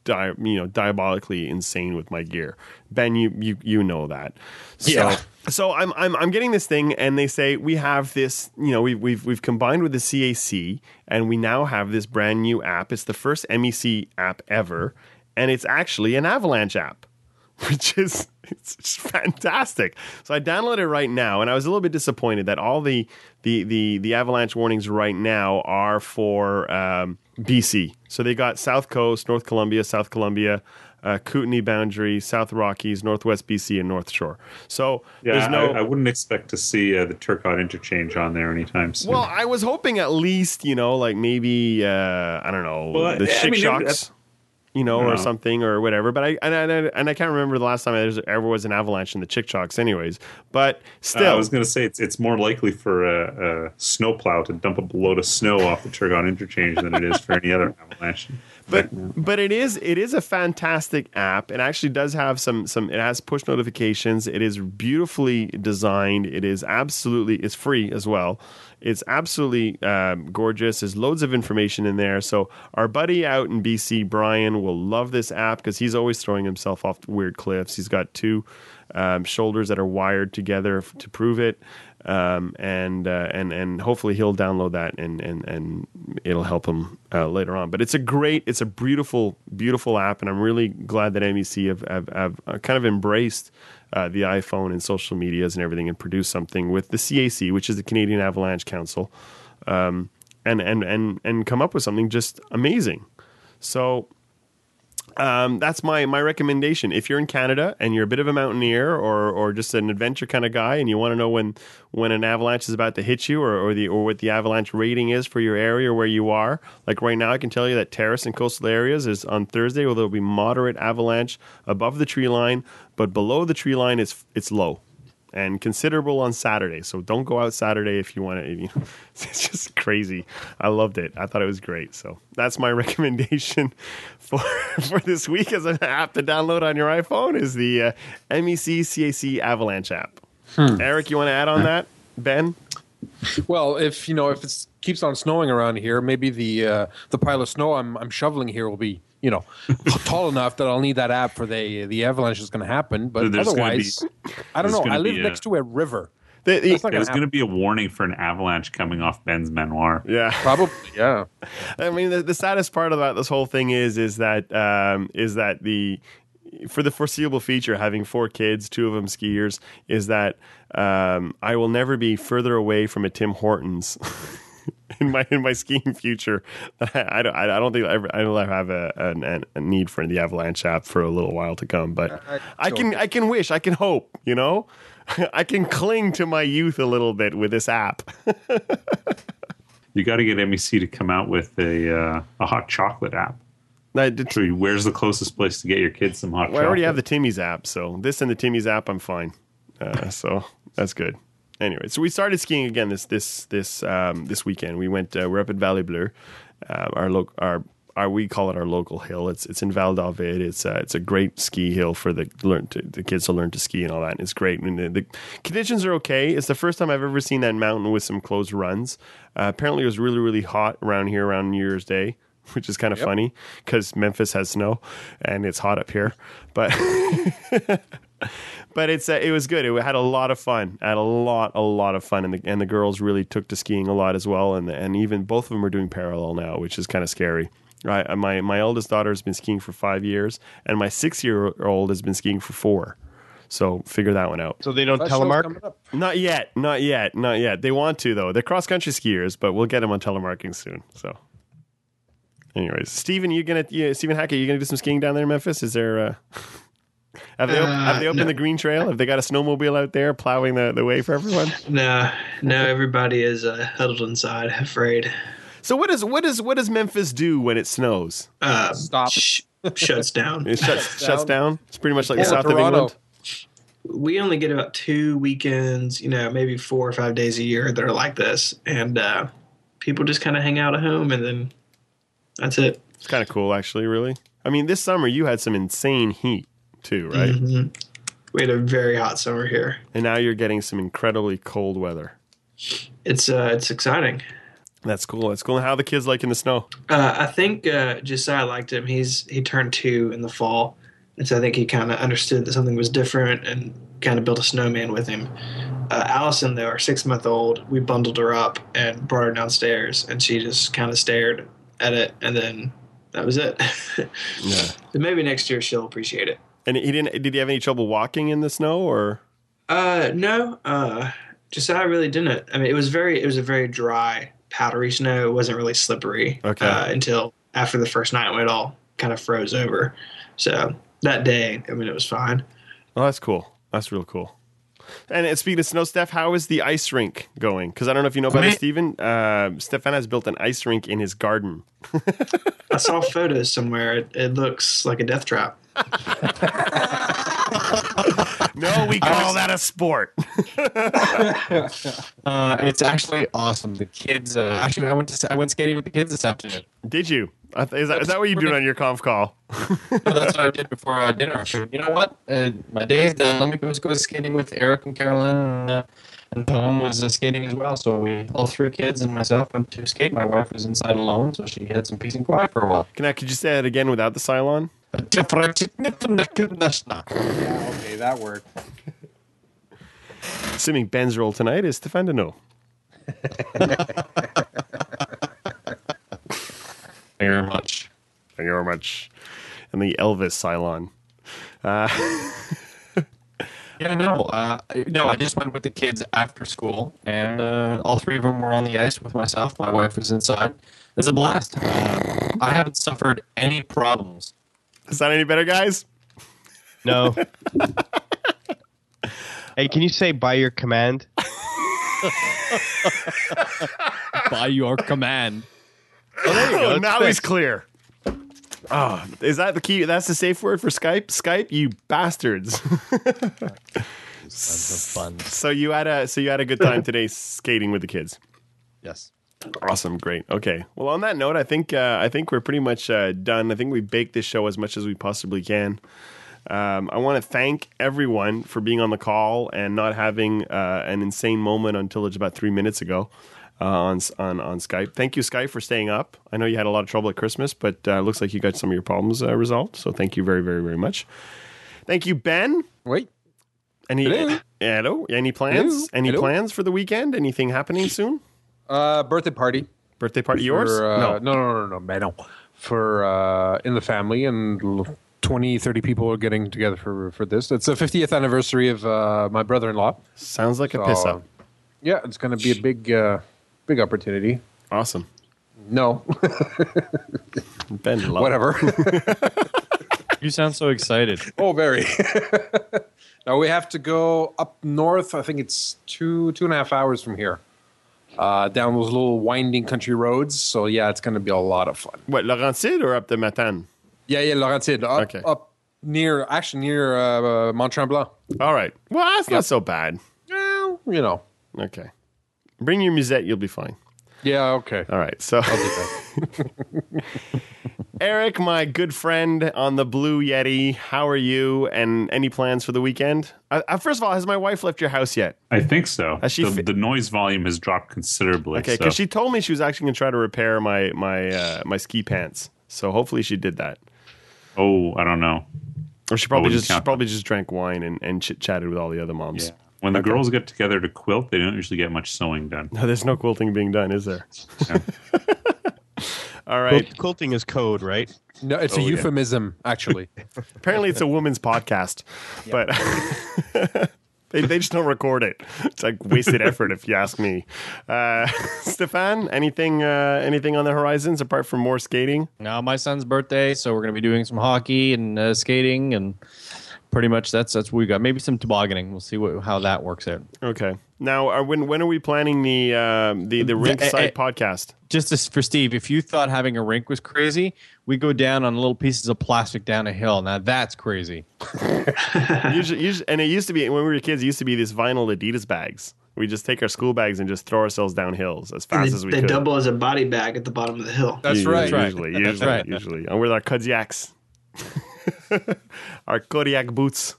di- you know diabolically insane with my gear. Ben, you you you know that. So,
Yeah.
So I'm I'm I'm getting this thing, and they say we have this. You know, we've we've we've combined with the CAC, and we now have this brand new app. It's the first MEC app ever, and it's actually an Avalanche app, which is it's just fantastic. So I downloaded it right now, and I was a little bit disappointed that all the the the the avalanche warnings right now are for um, BC. So they got South Coast, North Columbia, South Columbia, uh, Kootenay boundary, South Rockies, Northwest BC, and North Shore. So
yeah,
there's no.
I, I wouldn't expect to see uh, the Turcotte interchange on there anytime soon.
well, I was hoping at least, you know, like maybe uh, I don't know
Well,
the
I
Chick
mean,
Shocks, you know, or something or whatever. But I and, I and I can't remember the last time there ever was an avalanche in the Chic-Chocs, anyways. But
Uh,
still,
I was going to say it's it's more likely for a, a snowplow to dump a load of snow off the Turcotte interchange than it is for any other avalanche.
but but it is it is a fantastic app. It actually does have some some. It has push notifications. It is beautifully designed. It is absolutely it's free as well. It's absolutely um, gorgeous. There's loads of information in there. So our buddy out in BC, Brian, will love this app because he's always throwing himself off weird cliffs. He's got two um, shoulders that are wired together to prove it. Um, and uh, and and hopefully he'll download that and and and it'll help him uh, later on. But it's a great, it's a beautiful, beautiful app, and I'm really glad that MEC have have, have uh, kind of embraced uh, the iPhone and social medias and everything, and produced something with the CAC, which is the Canadian Avalanche Council, um, and and and and come up with something just amazing. So um, that's my my recommendation. If you're in Canada and you're a bit of a mountaineer or or just an adventure kind of guy, and you want to know when when an avalanche is about to hit you, or, or the or what the avalanche rating is for your area or where you are, like right now, I can tell you that terrace and coastal areas is on Thursday, where there'll be moderate avalanche above the tree line, but below the tree line it's low. And considerable on Saturday. So don't go out Saturday if you want to. You know, it's just crazy. I loved it. I thought it was great. So that's my recommendation for for this week as an app to download on your iPhone is the uh, MEC CAC Avalanche app. Eric, you want to add on that? Ben?
Well, if you know if it keeps on snowing around here, maybe the uh, the pile of snow I'm I'm shoveling here will be you know tall enough that I'll need that app for the the avalanche is going to happen. But
There's gonna
otherwise, I don't know. I live
a-
next to a river.
The- the-
not
There's
gonna
going to be a warning for an avalanche coming off Ben's memoir.
yeah.
Probably, yeah.
I mean, the, the saddest part about this whole thing is is that um, is that the for the foreseeable future, having four kids, two of them skiers, is that um, I will never be further away from a Tim Hortons. In my in my skiing future, I, I don't I don't think I ever I don't have a, an a need for the Avalanche app for a little while to come. But I can I can wish I can hope you know I can cling to my youth a little bit with this app.
You got to get MEC to come out with a uh, a hot chocolate app.
I did-
So where's the closest place to get your kids some hot
Well, I already have the Timmy's app, so this and the Timmy's app, I'm fine. Uh, so that's good. Anyway, so we started skiing again this this this um, this weekend. We went. Uh, we're up at Vallée Bleue, uh, our local our. Our, we call it our local hill. It's it's in Val-David. It's uh, it's a great ski hill for the learn to, the kids to learn to ski and all that. And it's great. And the, the conditions are okay. It's the first time I've ever seen that mountain with some closed runs. Uh, apparently, it was really really hot around here around New Year's Day, which is kind of funny because Memphis has snow and it's hot up here. But but it's uh, it was good. It had a lot of fun. I Had a lot a lot of fun, and the and the girls really took to skiing a lot as well. And and even both of them are doing parallel now, which is kind of scary. Right, my my eldest daughter has been skiing for five years, and my six year old has been skiing for four. So figure that one out.
So they don't
That
telemark.
Not yet, not yet, not yet. They want to though. They're cross country skiers, but we'll get them on telemarking soon. So, anyways, Stephen, you gonna yeah, Stephen Hackett, you gonna do some skiing down there in Memphis? Is there? Uh, have they op-
Uh,
have they opened
no.
the green trail? Have they got a snowmobile out there plowing the, the way for everyone?
No, no, everybody is uh, huddled inside, afraid.
So what does what does what does Memphis do when it snows?
Uh,
Stop.
sh- shuts down.
It shuts shuts down. It's pretty much like the south
Toronto.
of England.
we only get about two weekends, you know, maybe four or five days a year that are like this, and uh, people just kind of hang out at home, and then that's it.
It's kind of cool, actually. Really, I mean, this summer you had some insane heat too, right?
Mhm. We had a very hot summer here.
And now you're getting some incredibly cold weather.
It's uh, it's exciting.
That's cool. That's cool. How are the kids like in the snow?
Uh, I think uh, Josiah liked him. He's he turned two in the fall, and so I think he kind of understood that something was different and kind of built a snowman with him. Uh, Allison, though, our six month old, we bundled her up and brought her downstairs, and she just kind of stared at it, and then that was it.
Yeah.
But maybe next year she'll appreciate it.
And he didn't. Did he have any trouble walking in the snow, or
Uh, no, uh, Josiah really didn't. I mean, it was very, it was a very dry, powdery snow. It wasn't really slippery
Okay.
uh, until after the first night when it all kind of froze over. So that day, I mean, it was fine.
Oh, that's cool. That's real cool. And uh, speaking of snow, Steph, how is the ice rink going? Because I don't know if you know about it, Stephen. Uh, Stefan has built an ice rink in his garden.
I saw photos somewhere. It, it looks like a death trap.
No, we call that a sport.
Uh, it's actually awesome. The kids. Uh, actually, I went to I went skating with the kids this afternoon.
Did you? Is that, is that what you doing on your conf call?
So that's what I did before uh, dinner. I figured, you know what? Uh, my day is done. Let me go, go skating with Eric and Carolyn, and, uh, and Tom was uh, skating as well. So we, all three kids and myself, went to skate. My wife was inside alone, so she had some peace and quiet for a while.
Can I? Could you say that again without the Cylon?
Yeah,
Yeah, okay, that worked.
Assuming Ben's role tonight is Stefan to know.
Thank you very much.
Thank you very much. And the Elvis Cylon.
Yeah, no, uh, no. I just went with the kids after school, and uh, all three of them were on the ice with myself. My wife was inside. It's a blast. Uh, I haven't suffered any problems.
Is that any better, guys?
No. hey, can you say by your command?
By your command.
Oh, there you oh,
it's
now he's clear. Oh, is that the key? That's the safe word for Skype? Skype, you bastards.
Sons of fun.
So you had a so you had a good time today skating with the kids.
Yes.
Awesome, great. Okay. Well, on that note, I think uh, I think we're pretty much uh, done. I think we baked this show as much as we possibly can. Um, I want to thank everyone for being on the call and not having uh, an insane moment until it's about three minutes ago uh, on on on Skype. Thank you, Skype, for staying up. I know you had a lot of trouble at Christmas, but uh, looks like you got some of your problems uh, resolved. So thank you very, very, very much. Thank you, Ben.
Wait.
Any
Hello.
hello? Any plans?
Hello.
Any
Hello.
plans for the weekend? Anything happening soon?
Uh, birthday party.
Birthday party yours?
For, uh,
no.
no, no, no, no, man, no. For uh, in the family and l- 20, 30 people are getting together for for this. It's the 50th anniversary of uh, my brother-in-law.
Sounds like a
So,
piss up.
Yeah, it's going to be a big, uh, big opportunity.
Awesome.
No,
Ben, love
whatever.
You sound so excited.
oh, very. now we have to go up north. I think it's two two and a half hours from here. Uh, down those little winding country roads. So yeah, it's going to be a lot of fun.
What, Laurentide or up the Matan?
Yeah, yeah, Laurentide. Up,
Okay.
up near, actually near uh, Mont Tremblant.
All right. Well, that's not so bad.
Well, you know.
Okay. Bring your musette, you'll be fine.
Yeah, okay.
All right. So,
I'll do that.
Eric, my good friend on the Blue Yeti, how are you? And any plans for the weekend? Uh, uh, first of all, has my wife left your house yet?
I think so.
Has she
the,
fi-
the noise volume has dropped considerably.
Okay,
so-
because she told me she was actually going to try to repair my my uh, my ski pants. So hopefully she did that.
oh, I don't know.
Or she probably just she probably just drank wine and, and chit chatted with all the other moms.
Yeah. When the girls get together to quilt, they don't usually get much sewing done.
No, there's no quilting being done, is there?
Yeah.
all right.
Quilt- quilting is code, right?
No, it's
Oh,
a
yeah.
euphemism, actually.
Apparently, it's a woman's podcast, but they, they just don't record it. It's like wasted effort, if you ask me. Uh, Stefan, anything uh, anything on the horizons apart from more skating?
Now my son's birthday, so we're going to be doing some hockey and uh, skating, and pretty much that's that's what we got. Maybe some tobogganing. We'll see what, how that works out.
Okay. Now, are, when when are we planning the um, the the rink
eh,
side
eh.
podcast?
Just as for Steve, if you thought having a rink was crazy, we go down on little pieces of plastic down a hill. Now that's crazy.
usually, usually, and it used to be when we were kids. It used to be these vinyl Adidas bags. We just take our school bags and just throw ourselves down hills as fast
they,
as we
they
could.
double as a body bag at the bottom of the hill.
That's
Usually-
right.
Usually, usually,
That's right.
usually, and with our Kodiaks, our Kodiak boots.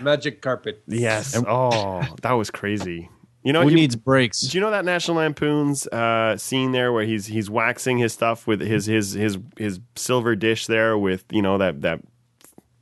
Magic carpet.
Yes. Oh, that was crazy. You know,
Who
you,
needs breaks?
do you know that National Lampoon's uh, scene there where he's he's waxing his stuff with his his his his silver dish there with you know that that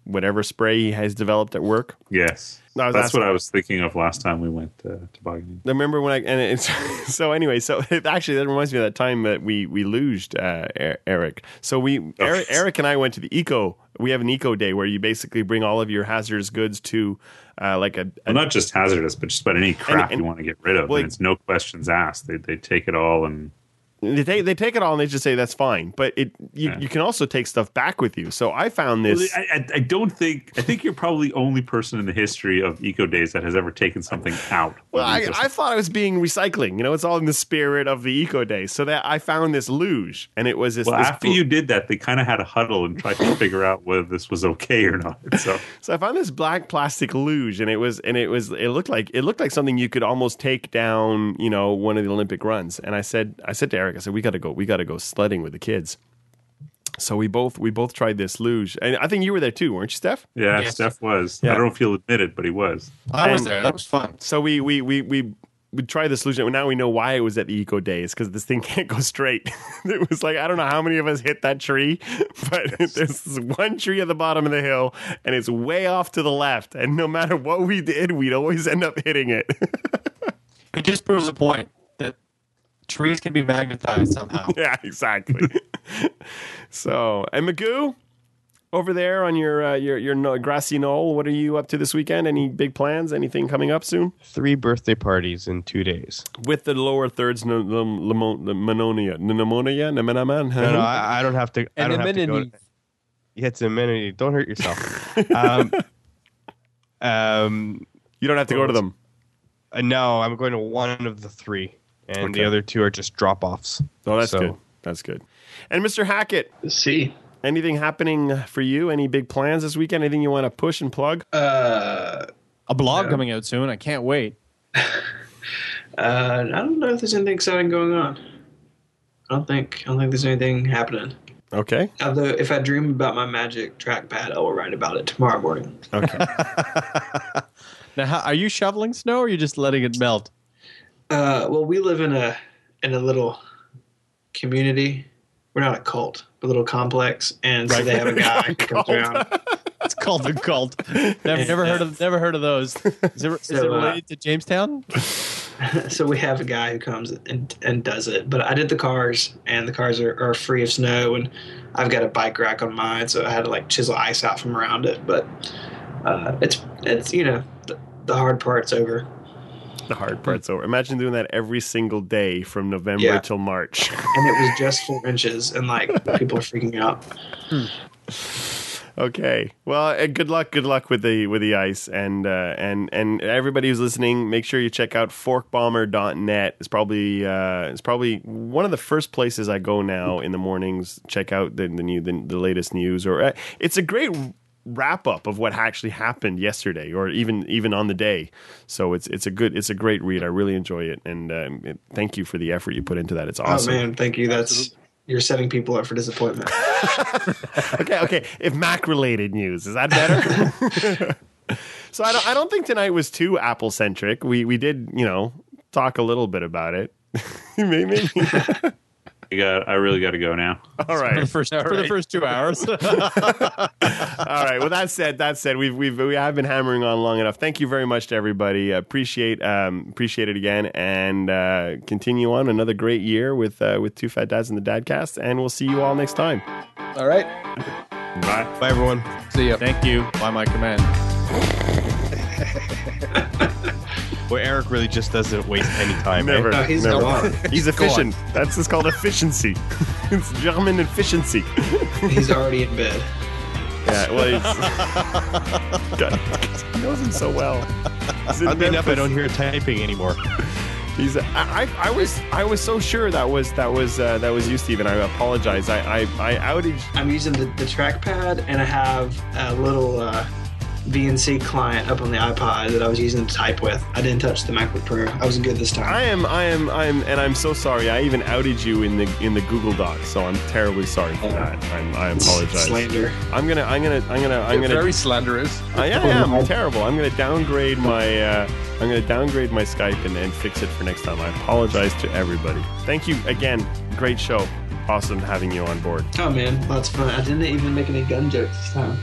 whatever spray he has developed at work.
Yes.
No,
That's what I was thinking of last time we went uh, tobogganing.
I remember when I and it's so anyway. So it, actually, that reminds me of that time that we we luged uh, Er- Eric. So we Eric, Eric and I went to the eco. We have an eco day where you basically bring all of your hazardous goods to uh, like a, a
Well, not just hazardous, but just about any crap
and-
you want to get rid of.
well,
and it's no questions asked. They, they take it all and
they take they take it all and they just say that's fine. But it you,
Yeah.
you can also take stuff back with you. So I found this.
I, I, I don't think I think you're probably the only person in the history of eco days that has ever taken something out.
Well, I, I thought I was being recycling. You know, it's all in the spirit of the eco day. So that I found this luge, and it was this.
well,
this
after
bl-
you did that, they kind of had a huddle and tried to figure out whether this was okay or not. So
So I found this black plastic luge, and it was and it was it looked like it looked like something you could almost take down, you know, one of the Olympic runs. And I said I said to Eric, I said we got to go, we got to go sledding with the kids. So we both we both tried this luge, and I think you were there too, weren't you, Steph?
yeah,
Yes.
Steph was.
Yeah.
I don't know if he'll admit it, but he was.
I was there. That was fun.
So we we we we. We tried the solution. Now we know why it was at the eco days because this thing can't go straight. it was like I don't know how many of us hit that tree, but there's this one tree at the bottom of the hill, and it's way off to the left. And no matter what we did, we'd always end up hitting it.
It just proves the point that trees can be magnetized somehow.
yeah, exactly. so, and Magoo, over there on your uh, your your grassy knoll, what are you up to this weekend? Any big plans? Anything coming up soon?
Three birthday parties in two days.
With the lower thirds, no, the, limo- the pneumonia, pneumonia, pneumonia.
No, no, I, I don't have to. I
And
don't have to go.
amenity.
Yeah, it's amenity. Don't hurt yourself. um, um,
You don't have to go to them.
uh, no, I'm going to one of the three, and
Okay.
the other two are just drop offs.
Oh, that's
So-
good. That's good. And Mr. Hackett,
See,
anything happening for you? Any big plans this weekend? Anything you want to push and plug?
uh,
A blog
Yeah.
coming out soon. I can't wait.
Uh, I don't know if there's anything exciting going on. I don't think. I don't think there's anything happening.
Okay.
Although, if I dream about my magic trackpad, I will write about it tomorrow morning.
Okay.
Now, how, are you shoveling snow or are you just letting it melt?
Uh, well, we live in a in a little community. We're not a cult, but a little complex, and so they have a guy who comes around.
It's called a cult. Never, never heard of never heard of those. Is it, is it
So, uh,
related to Jamestown?
so we have a guy who comes and, and does it. But I did the cars, and the cars are, are free of snow, and I've got a bike rack on mine, so I had to like chisel ice out from around it. But uh, it's it's you know the, the hard part's over.
The hard part's over. Imagine doing that every single day from November
Yeah.
till March.
and it was just four inches, and like people are freaking out.
Okay. Well, uh, good luck. Good luck with the with the ice, and uh, and and everybody who's listening, make sure you check out forkbombr.net. It's probably uh, it's probably one of the first places I go now in the mornings. Check out the the new the, the latest news, or uh, it's a great wrap up of what actually happened yesterday, or even even on the day. So it's it's a good it's a great read. I really enjoy it, and um, it, thank you for the effort you put into that. It's awesome.
Oh man, thank you. That's you're setting people up for disappointment.
okay, okay. If Mac related news is that better? so I don't. I don't think tonight was too Apple centric. We we did you know talk a little bit about it. Maybe.
I got. I really got to go now.
All right,
For the first for the first two hours.
All right. Well, that said, that said, we've we've we have been hammering on long enough. Thank you very much to everybody. Appreciate um appreciate it again, and uh, continue on another great year with uh, with two fat dads and the Dadcast. And we'll see you all next time.
All right.
Bye.
Bye, everyone.
See ya.
Thank you. By my command.
Well, Eric really just doesn't waste any time. eh?
Never.
No, he's
never.
gone.
He's efficient. That's just called efficiency. it's German efficiency.
He's already in bed.
Yeah, well, he's, God, he knows him so well. He's in
Oddly enough, I don't hear typing anymore.
He's. I, I, I was. I was so sure that was that was uh, that was you, Stephen. I apologize. I I, I outed.
I'm using the, the trackpad, and I have a little uh, VNC client up on the iPod that I was using to type with. I didn't touch the MacBook Pro. I was good this time.
I am. I am. I am. And I'm so sorry. I even outed you in the in the Google Doc. So I'm terribly sorry for that. I'm, I apologize.
Slander.
I'm gonna. I'm gonna. I'm gonna. I'm
You're
gonna.
very slanderous.
I am. I'm terrible. I'm going to downgrade my. Uh, I'm going to downgrade my Skype and, and fix it for next time. I apologize to everybody. Thank you again. Great show. Awesome having you on board.
Oh man, lots of fun. I didn't even make any gun jokes this time.